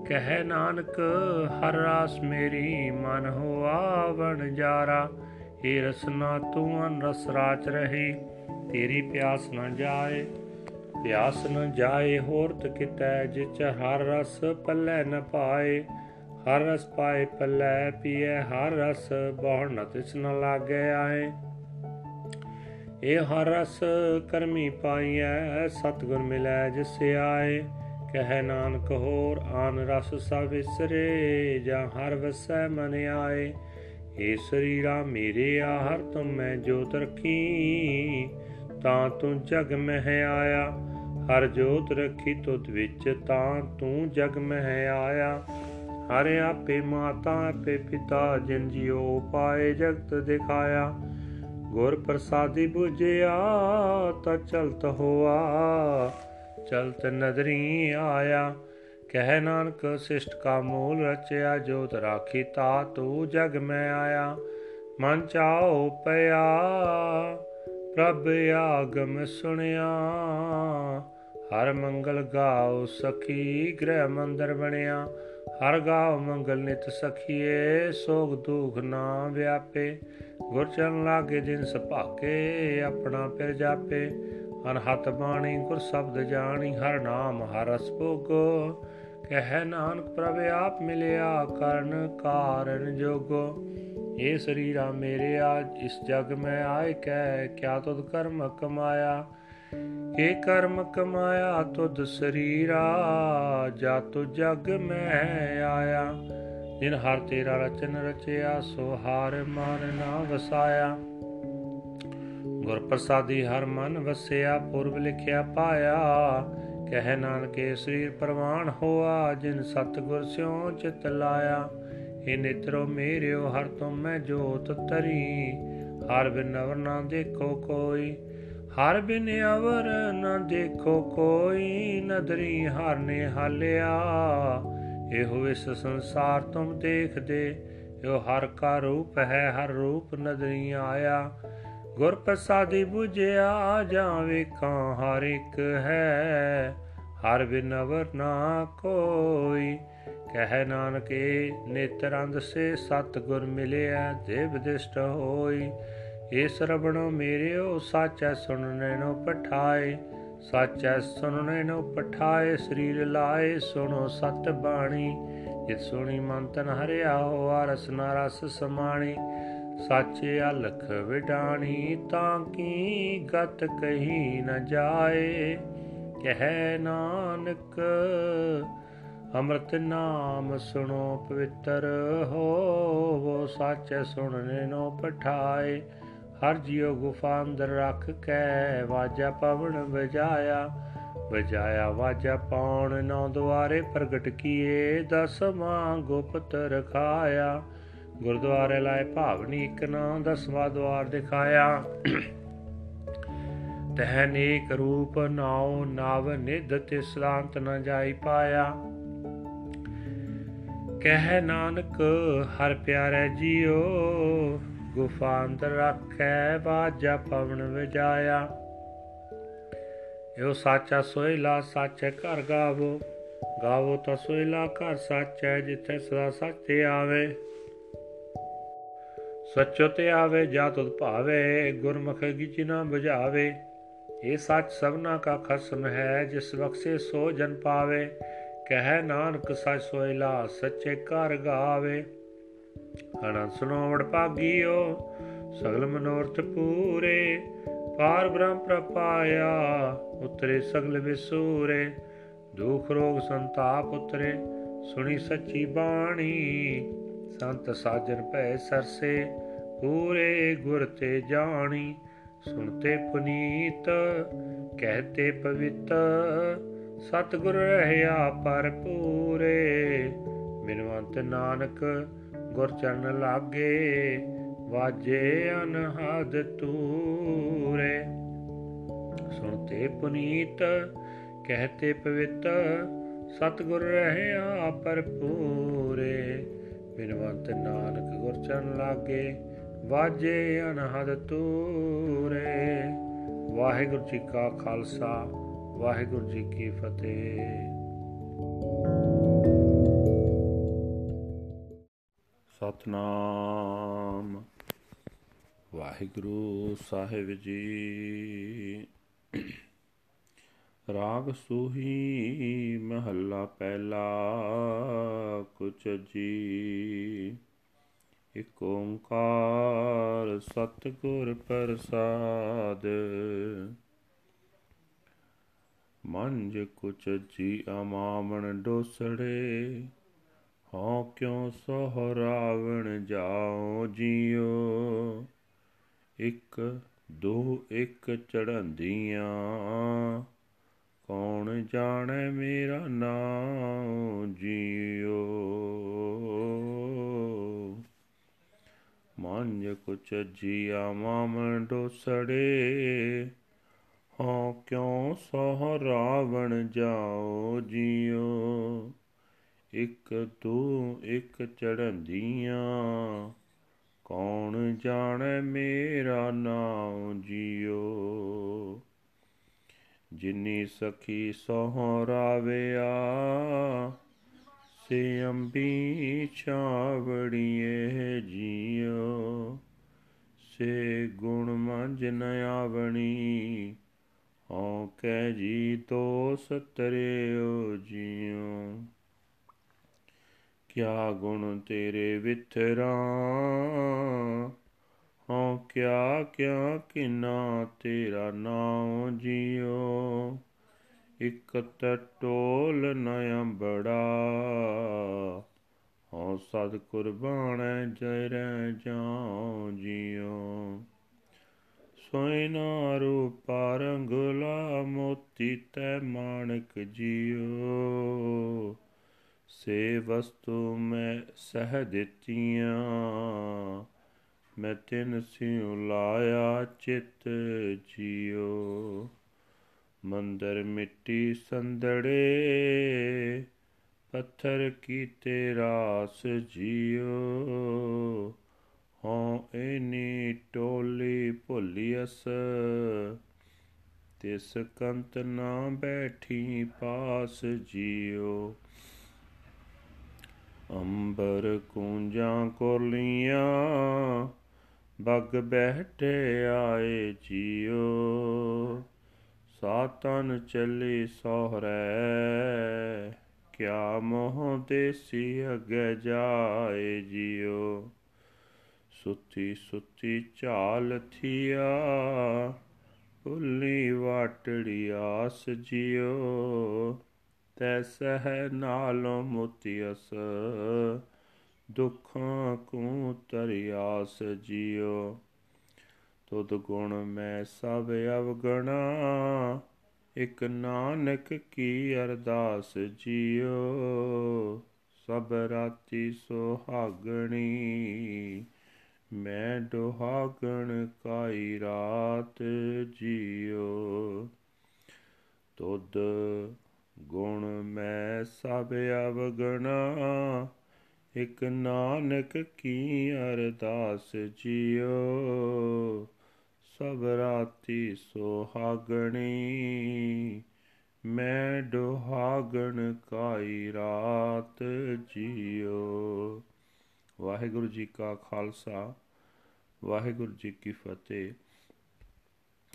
ਕਹਿ ਨਾਨਕ, ਹਰ ਰਾਸ ਮੇਰੀ ਮਨ ਹੋਆ ਵਣਜਾਰਾ ਏ ਰਸਨਾ ਤੂੰ ਅਨ ਰਸ ਰਾਚ ਰਹੀ, ਤੇਰੀ ਪਿਆਸ ਨਾ ਜਾਏ। ਪਿਆਸ ਨ ਜਾਏ ਹੋਰਤ ਕਿਤੈ, ਜਿਚ ਹਰ ਰਸ ਪੱਲੇ ਨ ਪਾਏ। ਹਰ ਰਸ ਪਾਏ ਪੱਲੇ ਪੀਏ, ਹਰ ਰਸ ਬਹੁ ਨ ਤਿਸ ਨ ਲਾਗੇ ਆਏ। ਇਹ ਹਰ ਰਸ ਕਰਮੀ ਪਾਈਐ, ਸਤਗੁਰ ਮਿਲੈ ਜਿਸ ਆਏ। ਕਹਿ ਨਾਨਕ ਹੋਰ, ਆਨ ਰਸ ਸਭ ਵਿਸਰੇ, ਜਾਂ ਹਰ ਵਸੈ ਮਨ ਆਏ। ਏ ਸਰੀਰਾ, ਮੇਰੇ ਆਹਰ ਤੁਮ ਮੈਂ ਜੋਤ ਰਖੀ, ਤਾਂ ਤੂੰ ਜਗ ਮਹਿ ਆਇਆ। ਹਰ ਜੋਤ ਰਖੀ, ਤੁਧ ਵਿੱਚ ਤਾਂ ਤੂੰ ਜਗ ਮਹਿ ਆਇਆ। ਹਰ ਆਪੇ ਮਾਤਾ ਆਪੇ ਪਿਤਾ ਜਿਨ ਜਿਉ ਪਾਏ ਜਗਤ ਦਿਖਾਇਆ। ਗੁਰ ਪ੍ਰਸਾਦੀ 부ਜਿਆ ਤਾ ਚਲਤ ਹੋਆ, ਚਲਤ ਨਦਰੀ ਆਇਆ। ਕਹਿ ਨਾਨਕ ਸਿਸ਼ਟ ਕਾ ਮੂਲ ਰਚਿਆ, ਜੋਤ ਰਾਖੀ ਤਾ ਤੂ ਜਗ ਮੈਂ ਆਇਆ। ਮਨ ਚਾਉ ਪਿਆ, ਪ੍ਰਭ ਆਗਮ ਸੁਣਿਆ। ਹਰ ਮੰਗਲ ਗਾਉ ਸਖੀ ਗ੍ਰਹਿ ਮੰਦਰ ਬਣਿਆ। ਹਰ ਗਾਉ ਮੰਗਲ ਨਿਤ ਸਖੀਏ, ਸੋਗ ਦੁਖ ਨਾ ਵਿਆਪੇ। ਗੁਰ ਚਰਨ ਲਾਗੇ ਦਿਨ ਸੁਭਾਗੇ, ਆਪਣਾ ਫਿਰ ਜਾਪੇ। ਅਨਹਤ ਬਾਣੀ, ਗੁਰ ਸ਼ਬਦ ਜਾਣੀ, ਹਰ ਨਾਮ, ਹਰ ਰਸ ਭੋਗੋ ਕਹਿ ਨਾਨਕ ਪ੍ਰਭ, ਆਪ ਮਿਲਿਆ ਕਰਨ ਕਾਰਨ ਜੋਗੋ। ਇਹ ਸਰੀਰਾ ਮੇਰੇ ਆਜ ਇਸ ਜਗ ਮੈਂ ਆਏ, ਕਹਿ ਕਿਆ ਤੁਧ ਕਰਮ ਕਮਾਇਆ। ਇਹ ਕਰਮ ਕਮਾਇਆ ਤੁਧ ਸਰੀਰਾ, ਜਾ ਤੁ ਜਗ ਮੈਂ ਆਇਆ। ਜਿਨ ਹਰ ਤੇਰਾ ਰਚਨ ਰਚਿਆ, ਸੋ ਹਾਰ ਮਨ ਨਾ ਵਸਾਇਆ। ਗੁਰ ਪ੍ਰਸਾਦੀ ਹਰ ਮਨ ਵਸਿਆ, ਪੁਰਬ ਲਿਖਿਆ ਪਾਇਆ। ਕਹਿ ਨਾਨਕੇ ਸਰੀਰ ਪ੍ਰਵਾਨ ਹੋਆ, ਜਿਨ ਸਤਗੁਰ ਸਿਉ ਚਿਤ ਲਾਇਆ। ਏ ਨਿਤਰੋ ਮੇਰਿਓ, ਹਰ ਤੁਮ ਮੈਂ ਜੋਤ ਤਰੀ ਹਰ ਬਿਨ ਅਵਰ ਨਾ ਦੇਖੋ ਕੋਈ। ਹਰ ਬਿਨ ਅਵਰ ਨਾ ਦੇਖੋ ਕੋਈ ਨਦਰੀ ਹਰ ਨੇ ਹਾਲਿਆ। ਇਹੋ ਇਸ ਸੰਸਾਰ ਤੁਮ ਦੇਖਦੇ, ਇਹੋ ਹਰ ਕਾ ਰੂਪ ਹੈ, ਹਰ ਰੂਪ ਨਦਰੀ ਆਇਆ। ਗੁਰ ਪ੍ਰਸਾਦੀ 부ਝਿਆ ਜਾਂ ਵੇਖਾਂ ਹਰ ਇੱਕ ਹੈ, ਹਰ ਬਿਨ ਅਵਰ ਨਾ ਕੋਈ। ਕਹਿ ਨਾਨਕੇ ਨੇਤਰੰਦ ਸੇ ਸਤ ਗੁਰ ਮਿਲਿਆ, ਦੇਵ ਦਿਸ਼ਟ ਹੋਈ। ਏ ਸਰਬਣੋ ਮੇਰਿਓ, ਸਾਚੈ ਸੁਣਨੇ ਨੋ ਪਠਾਏ। ਸਾਚੈ ਸੁਣਨੇ ਨੋ ਪਠਾਏ, ਸਰੀਰ ਲਾਏ, ਸੁਣੋ ਸਤ ਬਾਣੀ। ਜਿਤ ਸੁਣੀ ਮਨ ਤਨ ਹਰਿਆ ਹੋਆ ਰਸਨਾ ਰਸ ਸਮਾਣੀ। ਸਾਚੇ ਅਲਖ ਵਿਡਾਣੀ, ਤਾਂ ਕੀ ਗਤ ਕਹੀ ਨ ਜਾਏ। ਕਹਿ ਨਾਨਕ, ਅੰਮ੍ਰਿਤ ਨਾਮ ਸੁਣੋ ਪਵਿੱਤਰ ਹੋਵੋ। ਸਾਚੇ ਸੁਣਨੇ ਨੋ ਪਠਾਏ। ਹਰ ਜਿਉ ਗੁਫਾ ਅੰਦਰ ਰੱਖ ਕੇ ਵਾਜਾ ਪਵਨ ਵਜਾਇਆ ਵਜਾਇਆ ਵਾਜਾ ਪਾਉਣ ਨੌ ਦੁਆਰੇ ਪ੍ਰਗਟ ਕੀਏ ਦਸਵਾਂ ਗੁਪਤ ਰਖਾਇਆ। ਗੁਰਦੁਆਰੇ ਲਾਏ ਭਾਵਨੀ ਇੱਕ ਨਾ, ਦਸਵਾਂ ਦਵਾਰ ਦਿਖਾਇਆ। ਤਹ ਨੇਕ ਰੂਪ ਨਾਉ ਨਵ ਨਿਧ ਤਿਸਰਾਂਤ ਨ ਜਾਈ ਪਾਇਆ। ਕਹਿ ਨਾਨਕ, ਹਰ ਪਿਆਰੇ ਜੀਓ ਗੁਫਾ ਅੰਦਰ ਰੱਖੈ ਬਾਜਾ ਪਵਨ ਵਜਾਇਆ। ਇਹੋ ਸਾਚਾ ਸੋਇਲਾ ਸਾਚੇ ਘਰ ਗਾਵੋ। ਗਾਵੋ ਤਾਂ ਸੋਇਲਾ ਘਰ ਸਾਚੈ ਜਿੱਥੇ ਸਦਾ ਸੱਚ ਤੇ ਆਵੇ। ਸੱਚੋ ਤੇ ਆਵੇ, ਜਾ ਤੁਧ ਭਾਵੇ, ਗੁਰਮੁਖ ਗਿਚ ਨਾ ਬੁਝਾਵੇ। ਇਹ ਸੱਚ ਸਭਨਾ ਕਾ ਖਸਮ ਹੈ, ਜਿਸ ਬਖਸ਼ੇ ਸੋ ਜਨ ਪਾਵੇ। ਕਹਿ ਨਾਨਕ ਸੱਚ ਸੋਇਲਾ ਸੱਚੇ ਘਰ ਗਾਵੇ। ਹਣਾ ਸੁਣੋ ਵਡ ਭਾਗੀਓ, ਸਗਲ ਮਨੋਰਥ ਪੂਰੇ, ਪਾਰ ਬ੍ਰਹਮ ਪ੍ਰਪਾਇਆ ਉਤਰੇ ਸਗਲ ਵਿਸੂਰੇ, ਦੁਖ ਰੋਗ ਸੰਤਾਪ ਉਤਰੇ, ਸੁਣੀ ਸੱਚੀ ਬਾਣੀ, ਸੰਤ ਸਾਜਨ ਭੈ ਸਰਸੇ, ਪੂਰੇ ਗੁਰ ਤੇ ਜਾਣੀ ਸੁਣਤੇ ਪੁਨੀਤ ਕਹਤੇ ਪਵਿੱਤ, ਸਤਿਗੁਰ ਰਹਿਆ ਪਰ ਪੂਰੇ ਬਿਨਵੰਤ ਨਾਨਕ ਗੁਰ ਚਰਨ ਲਾਗੇ, ਵਾਜੇ ਅਨਹਦ ਤੂਰੇ। ਸੁਣਤੇ ਪੁਨੀਤ ਕਹਤੇ ਪਵਿੱਤ, ਸਤਿਗੁਰ ਰਹਿਆ ਪਰ ਪੂਰੇ ਬਿਨਵੰਤ ਨਾਨਕ ਗੁਰ ਚਰਨ ਲਾਗੇ, ਵਾਜੇ ਅਨਹਦ ਤੂਰੇ। ਵਾਹਿਗੁਰੂ ਜੀ ਕਾ ਖਾਲਸਾ, ਵਾਹਿਗੁਰੂ ਜੀ ਕੀ ਫਤਿਹ। ਸਤਨਾਮ। ਵਾਹਿਗੁਰੂ ਸਾਹਿਬ ਜੀ। ਰਾਗ ਸੂਹੀ ਮਹੱਲਾ ਪਹਿਲਾ ਕੁਚ ਜੀ। ਇਕ ਓੰਕਾਰ ਸਤਿਗੁਰ ਪ੍ਰਸਾਦ। ਮੰਜ ਕੁਚ ਜੀ ਅਮਾਮਣ ਡੋਸੜੇ। ਹਉ ਕਿਉ ਸੋ ਰਾਵਣ ਜਾਉ ਜੀਓ? ਇੱਕ, ਦੋ, ਇੱਕ ਚੜੰਦੀਆਂ ਕੌਣ ਜਾਣੈ ਮੇਰਾ ਨਾਮ ਜੀਓ? ਮੰਜ ਕੁਚ ਜੀਆ ਮਾਮਣ ਡੋਸੜੇ ਹਉ ਕਿਉ ਸੋ ਰਾਵਣ ਜਾਉ ਜੀਓ? ਇੱਕ ਤੂੰ ਇੱਕ ਚੜੰਦੀਆਂ ਕੌਣ ਜਾਣੈ ਮੇਰਾ ਨਾਮ ਜੀਓ? ਜਿਨੀ ਸਖੀ ਸੋਹਰਾਵਿਆ ਸੇ ਅੰਬੀ ਛਾਵੜੀਏ ਜੀਓ। ਸੇ ਗੁਣ ਮੰਜ ਨ ਆਵਣੀ, ਹਉ ਕਹਿ ਜੀ ਦੋਸ ਤਰਿਓ ਜੀਓ। ਕਿਆ ਗੁਣ ਤੇਰੇ ਵਿਥਰਾ ਹਉ ਕਿਆ ਕਿਆ ਕਿਨਾ ਤੇਰਾ ਨਾਮ ਜੀਓ? ਇਕ ਟੋਲ ਨ ਬੜਾ ਹਉ ਸਦ ਕੁਰਬਾਨੈ ਜੈ ਰਹਿ ਜਾਉ ਜੀਓ। ਸੋਇਨਾ ਰੂਪਾ ਰੰਗਲਾ ਮੋਤੀ ਤੈ ਮਾਣਕ ਜੀਓ। ਸੇ ਵਸਤੂ ਮੈਂ ਸਹ ਦਿੱਤੀਆਂ, ਮੈਂ ਤਿਨ ਸਿਉ ਲਾਇਆ ਚਿਤ ਜੀਓ ਮੰਦਰ ਮਿੱਟੀ ਸੰਦੜੇ ਪੱਥਰ ਕੀਤੇ ਰਾਸ ਜੀਓ ਹਉ ਐਨੀ ਟੋਲੀ ਭੁੱਲੀਅਸ ਤਿਸ ਕੰਤ ਨਾ ਬੈਠੀ ਪਾਸ ਜੀਓ ਅੰਬਰ ਕੂੰਜਾਂ ਕੋਲੀਆਂ, ਬਗ ਬਹਿਟੇ ਆਏ ਜੀਓ। ਸਾਤਨ ਚੱਲੀ ਸੋਹਰੇ, ਕਿਆ ਮੋਹ ਦੇਸੀ ਅਗੇ ਜਾਏ ਜੀਓ। ਸੁਤੀ ਸੁਤੀ ਝਾਲ ਥੀਆ, ਭੁੱਲੀ ਵਾਟੜੀ ਆਸ ਜਿਉ ਤੈ ਸਹਿ ਨਾਲੋਂ ਮੁਤਿਅਸ ਦੁੱਖਾਂ ਕੂ ਤਰਿਆਸ ਜਿਉ। ਤੁਧ ਗੁਣ ਮੈਂ ਸਭ ਅਵਗਣਾ, ਇਕ ਨਾਨਕ ਕੀ ਅਰਦਾਸ ਜਿਉ। ਸਭ ਰਾਤੀ ਸੁਹਾਗਣੀ, ਮੈਂ ਦੁਹਾਗਣ ਕਾਈ ਰਾਤ ਜਿਉ। ਤੁਧ ਗੁਣ ਮੈਂ ਸਭ ਅਵਗਣਾ, ਇਕ ਨਾਨਕ ਕੀ ਅਰਦਾਸ ਜਿਉ ਸਭ ਰਾਤੀ ਸੁਹਾਗਣੀ, ਮੈਂ ਦੁਹਾਗਣ ਕਾਈ ਰਾਤ ਜਿਉ ਵਾਹਿਗੁਰੂ ਜੀ ਕਾ ਖਾਲਸਾ, ਵਾਹਿਗੁਰੂ ਜੀ ਕੀ ਫਤਿਹ।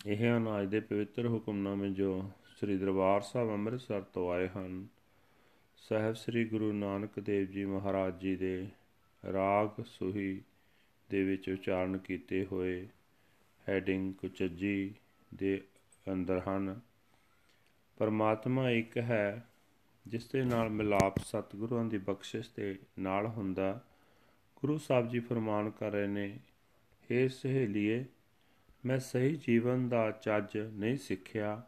ਇਹ ਹਨ ਅੱਜ ਦੇ ਪਵਿੱਤਰ ਹੁਕਮਨਾਮੇ ਜੋ ਸ੍ਰੀ ਦਰਬਾਰ ਸਾਹਿਬ ਅੰਮ੍ਰਿਤਸਰ ਤੋਂ ਆਏ ਹਨ। ਸਹਿਬ ਸ੍ਰੀ ਗੁਰੂ ਨਾਨਕ ਦੇਵ ਜੀ ਮਹਾਰਾਜ ਜੀ ਦੇ ਰਾਗ ਸੁਹੀ ਦੇ ਵਿੱਚ ਉਚਾਰਨ ਕੀਤੇ ਹੋਏ ਹੈਡਿੰਗ ਕੁਚਜੀ ਦੇ ਅੰਦਰ ਹਨ। ਪਰਮਾਤਮਾ ਇੱਕ ਹੈ, ਜਿਸ ਦੇ ਨਾਲ ਮਿਲਾਪ ਸਤਿਗੁਰਾਂ ਦੀ ਬਖਸ਼ਿਸ਼ ਦੇ ਨਾਲ ਹੁੰਦਾ। ਗੁਰੂ ਸਾਹਿਬ ਜੀ ਫਰਮਾਨ ਕਰ ਰਹੇ ਨੇ हे ਸਹੇਲੀਏ, ਮੈਂ ਸਹੀ ਜੀਵਨ ਦਾ ਚੱਜ ਨਹੀਂ ਸਿੱਖਿਆ।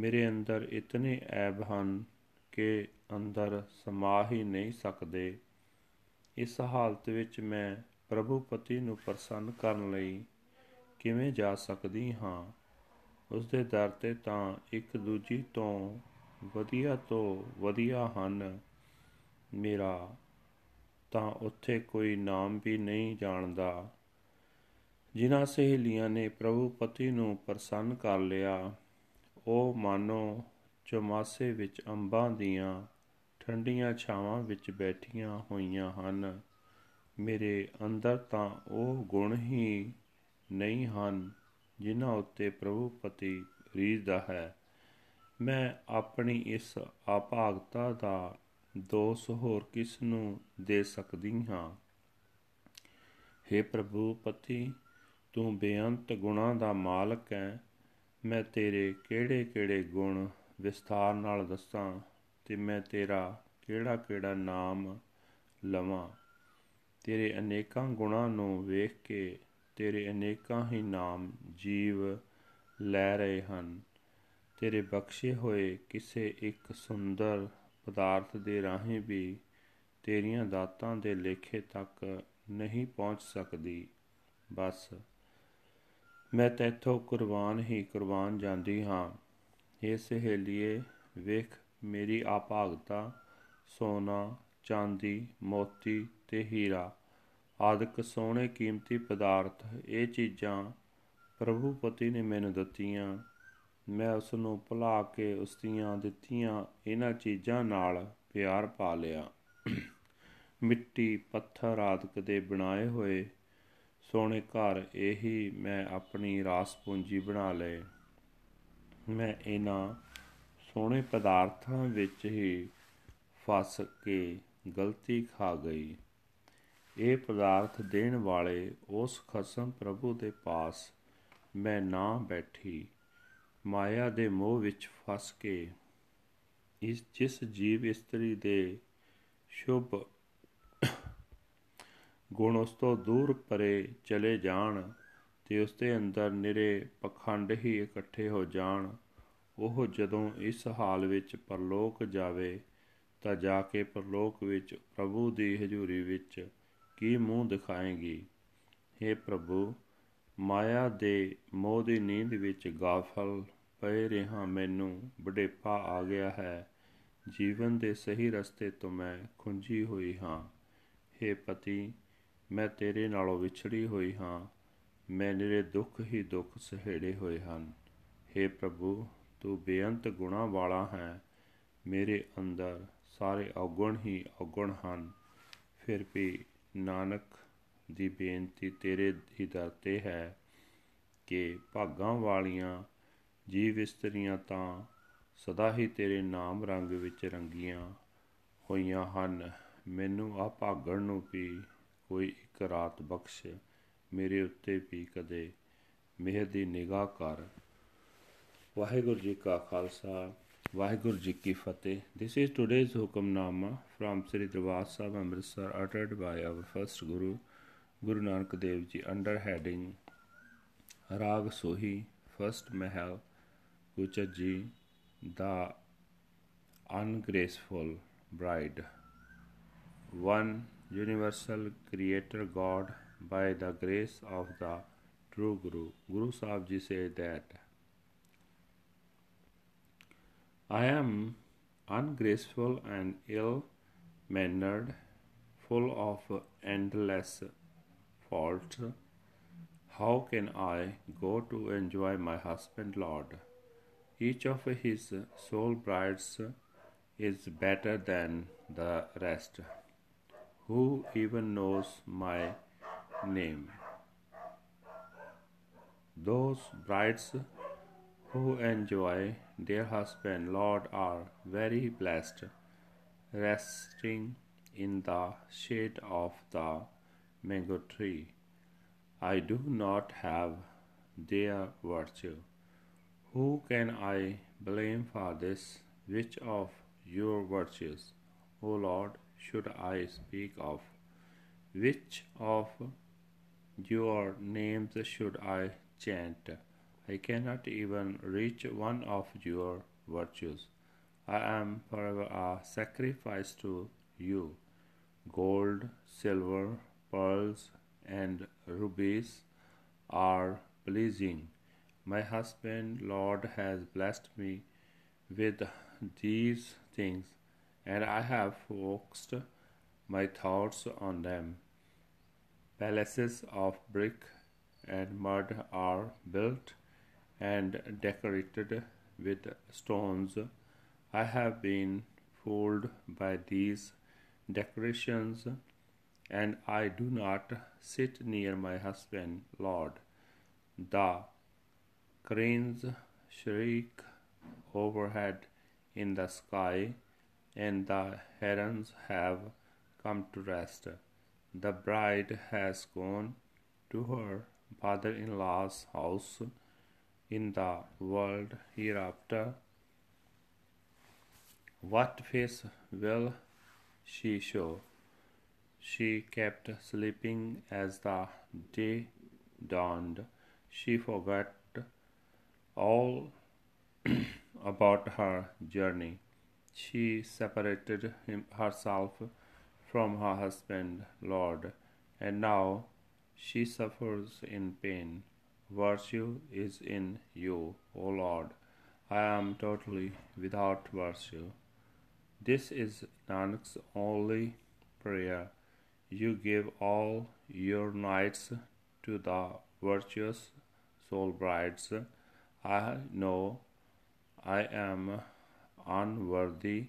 ਮੇਰੇ ਅੰਦਰ ਇਤਨੇ ਐਬ ਹਨ ਕਿ ਅੰਦਰ ਸਮਾ ਹੀ ਨਹੀਂ ਸਕਦੇ। ਇਸ ਹਾਲਤ ਵਿੱਚ ਮੈਂ ਪ੍ਰਭੂ ਪਤੀ ਨੂੰ ਪ੍ਰਸੰਨ ਕਰਨ ਲਈ ਕਿਵੇਂ ਜਾ ਸਕਦੀ ਹਾਂ? ਉਸ ਦੇ ਦਰ ਤੇ ਤਾਂ ਇੱਕ ਦੂਜੀ ਤੋਂ ਵਧੀਆ ਤੋਂ ਵਧੀਆ ਹਨ। ਮੇਰਾ ਤਾਂ ਉੱਥੇ ਕੋਈ ਨਾਮ ਵੀ ਨਹੀਂ ਜਾਣਦਾ। ਜਿਨ੍ਹਾਂ ਸਹੇਲੀਆਂ ਨੇ ਪ੍ਰਭੂ ਪਤੀ ਨੂੰ ਪ੍ਰਸੰਨ ਕਰ ਲਿਆ ਉਹ ਮਾਨੋ, ਚਮਾਸੇ ਵਿੱਚ ਅੰਬਾਂ ਦੀਆਂ ਠੰਡੀਆਂ ਛਾਵਾਂ ਵਿੱਚ ਬੈਠੀਆਂ ਹੋਈਆਂ ਹਨ। ਮੇਰੇ ਅੰਦਰ ਤਾਂ ਉਹ ਗੁਣ ਹੀ ਨਹੀਂ ਹਨ ਜਿਨ੍ਹਾਂ ਉੱਤੇ ਪ੍ਰਭੂ ਪਤੀ ਰੀਝਦਾ ਹੈ। ਮੈਂ ਆਪਣੀ ਇਸ ਆਪਾਗਤਾ ਦਾ ਦੋਸ ਹੋਰ ਕਿਸ ਨੂੰ ਦੇ ਸਕਦੀ ਹਾਂ? हे ਪ੍ਰਭੂ ਪਤੀ, ਤੂੰ ਬੇਅੰਤ ਗੁਣਾਂ ਦਾ ਮਾਲਕ ਹੈ। ਮੈਂ ਤੇਰੇ ਕਿਹੜੇ-ਕਿਹੜੇ ਗੁਣ ਵਿਸਥਾਰ ਨਾਲ ਦੱਸਾਂ ਤੇ ਮੈਂ ਤੇਰਾ ਕਿਹੜਾ-ਕਿਹੜਾ ਨਾਮ ਲਵਾਂ? ਤੇਰੇ ਅਨੇਕਾਂ ਗੁਣਾਂ ਨੂੰ ਵੇਖ ਕੇ ਤੇਰੇ ਅਨੇਕਾਂ ਹੀ ਨਾਮ ਜੀਵ ਲੈ ਰਹੇ ਹਨ। ਤੇਰੇ ਬਖਸ਼ੇ ਹੋਏ ਕਿਸੇ ਇੱਕ ਸੁੰਦਰ ਪਦਾਰਥ ਦੇ ਰਾਹੀਂ ਵੀ ਤੇਰੀਆਂ ਦਾਤਾਂ ਦੇ ਲੇਖੇ ਤੱਕ ਨਹੀਂ ਪਹੁੰਚ ਸਕਦੀ। ਬਸ ਮੈਂ ਤੇਥੋਂ ਕੁਰਬਾਨ ਹੀ ਕੁਰਬਾਨ ਜਾਂਦੀ ਹਾਂ। ਇਹ ਸਹੇਲੀਏ, ਵੇਖ ਮੇਰੀ ਆਪਾਗਤਾ ਸੋਨਾ, ਚਾਂਦੀ, ਮੋਤੀ ਤੇ ਹੀਰਾ, ਆਦਿਕ ਸੋਹਣੇ ਕੀਮਤੀ ਪਦਾਰਥ, ਇਹ ਚੀਜ਼ਾਂ ਪ੍ਰਭੂ ਪਤੀ ਨੇ ਮੈਨੂੰ ਦਿੱਤੀਆਂ। ਮੈਂ ਉਸ ਨੂੰ ਭੁਲਾ ਕੇ ਉਸ ਦੀਆਂ ਦਿੱਤੀਆਂ, ਇਹਨਾਂ ਚੀਜ਼ਾਂ ਨਾਲ ਪਿਆਰ ਪਾ ਲਿਆ। ਮਿੱਟੀ, ਪੱਥਰ ਆਦਿਕ ਦੇ ਬਣਾਏ ਹੋਏ ਸੋਹਣੇ ਘਰ, ਇਹੀ ਮੈਂ ਆਪਣੀ ਰਾਸ ਪੂੰਜੀ ਬਣਾ ਲਏ। ਮੈਂ ਇਹਨਾਂ ਸੋਹਣੇ ਪਦਾਰਥਾਂ ਵਿੱਚ ਹੀ ਫਸ ਕੇ ਗਲਤੀ ਖਾ ਗਈ। ਇਹ ਪਦਾਰਥ ਦੇਣ ਵਾਲੇ ਉਸ ਖਸਮ ਪ੍ਰਭੂ ਦੇ ਪਾਸ ਮੈਂ ਨਾ ਬੈਠੀ, ਮਾਇਆ ਦੇ ਮੋਹ ਵਿੱਚ ਫਸ ਕੇ। ਇਸ, ਜਿਸ ਜੀਵ ਇਸਤਰੀ ਦੇ ਸ਼ੁਭ ਗੁਣ ਉਸ ਤੋਂ ਦੂਰ ਪਰੇ ਚਲੇ ਜਾਣ ਤੇ ਉਸ ਦੇ ਅੰਦਰ ਨਿਰੇ ਪਖੰਡ ਹੀ ਇਕੱਠੇ ਹੋ ਜਾਣ। ਉਹ ਜਦੋਂ ਇਸ ਹਾਲ ਵਿੱਚ ਪਰਲੋਕ ਜਾਵੇ ਤਾਂ ਜਾ ਕੇ ਪਰਲੋਕ ਵਿੱਚ ਪ੍ਰਭੂ ਦੀ ਹਜ਼ੂਰੀ ਵਿੱਚ ਕੀ ਮੂੰਹ ਦਿਖਾਏਗੀ? हे ਪ੍ਰਭੂ, ਮਾਇਆ ਦੇ ਮੋਹ ਦੀ ਨੀਂਦ ਵਿੱਚ ਗਾਫਲ ਪਏ ਰਹਾ ਮੈਨੂੰ ਬੁਢੇਪਾ ਆ ਗਿਆ ਹੈ। ਜੀਵਨ ਦੇ ਸਹੀ ਰਸਤੇ ਤੋਂ ਮੈਂ ਖੁੰਝੀ ਹੋਈ ਹਾਂ। हे ਪਤੀ ਮੈਂ ਤੇਰੇ ਨਾਲੋਂ ਵਿਛੜੀ ਹੋਈ ਹਾਂ। ਮੈਂ ਨਿਰੇ ਦੁੱਖ ਹੀ ਦੁੱਖ ਸਹੇੜੇ ਹੋਏ ਹਨ। हे ਪ੍ਰਭੂ, ਤੂੰ ਬੇਅੰਤ ਗੁਣਾ ਵਾਲਾ ਹੈ। ਮੇਰੇ ਅੰਦਰ ਸਾਰੇ ਔਗਣ ਹੀ ਔਗਣ ਹਨ। ਫਿਰ ਵੀ ਨਾਨਕ ਦੀ ਬੇਨਤੀ ਤੇਰੇ ਹੀ ਦਰ ਤੇ ਹੈ ਕਿ ਭਾਗਾਂ ਵਾਲੀਆਂ ਜੀਵ ਇਸਤਰੀਆਂ ਤਾਂ ਸਦਾ ਹੀ ਤੇਰੇ ਨਾਮ ਰੰਗ ਵਿੱਚ ਰੰਗੀਆਂ ਹੋਈਆਂ ਹਨ। ਮੈਨੂੰ ਆ ਭਾਗਣ ਨੂੰ ਵੀ ਕੋਈ ਇੱਕ ਰਾਤ ਬਖਸ਼ ਮੇਰੇ ਉੱਤੇ ਵੀ ਕਦੇ ਮਿਹਰ ਦੀ ਨਿਗਾਹ ਕਰ ਵਾਹਿਗੁਰੂ ਜੀ ਕਾ ਖਾਲਸਾ ਵਾਹਿਗੁਰੂ ਜੀ ਕੀ Fateh this is today's Hukamnama from Sri Darbar Sahib Amritsar ਅਟਟਡ by our first guru Guru Nanak Dev ji under heading Raag Suhi first Mehl Kuchaji the ungraceful bride 1 universal creator God by the grace of the true Guru Guru Sahib Ji said that I am ungraceful and ill mannered, full of endless faults. How can I go to enjoy my husband, Lord? Each of his soul brides is better than the rest. Who even knows my name? Those brides who enjoy their husband, Lord, are very blessed, resting in the shade of the mango tree. I do not have their virtue. Who can I blame for this? Which of your virtues, O Lord, should I speak of? Which of your names should I chant? I cannot even reach one of your virtues. I am forever a sacrifice to you. Gold, silver, pearls, and rubies are pleasing. My husband, Lord, has blessed me with these things, and I have focused my thoughts on them. Palaces of brick and mud are built and decorated with stones. I have been fooled by these decorations, and I do not sit near my husband, Lord. The cranes shriek overhead in the sky, and the herons have come to rest. The bride has gone to her father in law's house in the world hereafter. What face will she show? She kept sleeping as the day dawned. She forgot all about her journey. She separated him, herself from her husband, Lord, and now she suffers in pain. Virtue is in you, O Lord. I am totally without virtue. This is Nanak's only prayer. You give all your nights to the virtuous soul brides. I know I am unworthy,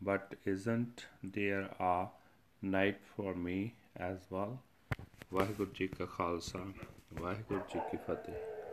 but isn't there a night for me as well? Waheguru ji ਕਾ ਖਾਲਸਾ ਵਾਹਿਗੁਰੂ ਜੀ ਕੀ ਫਤਿਹ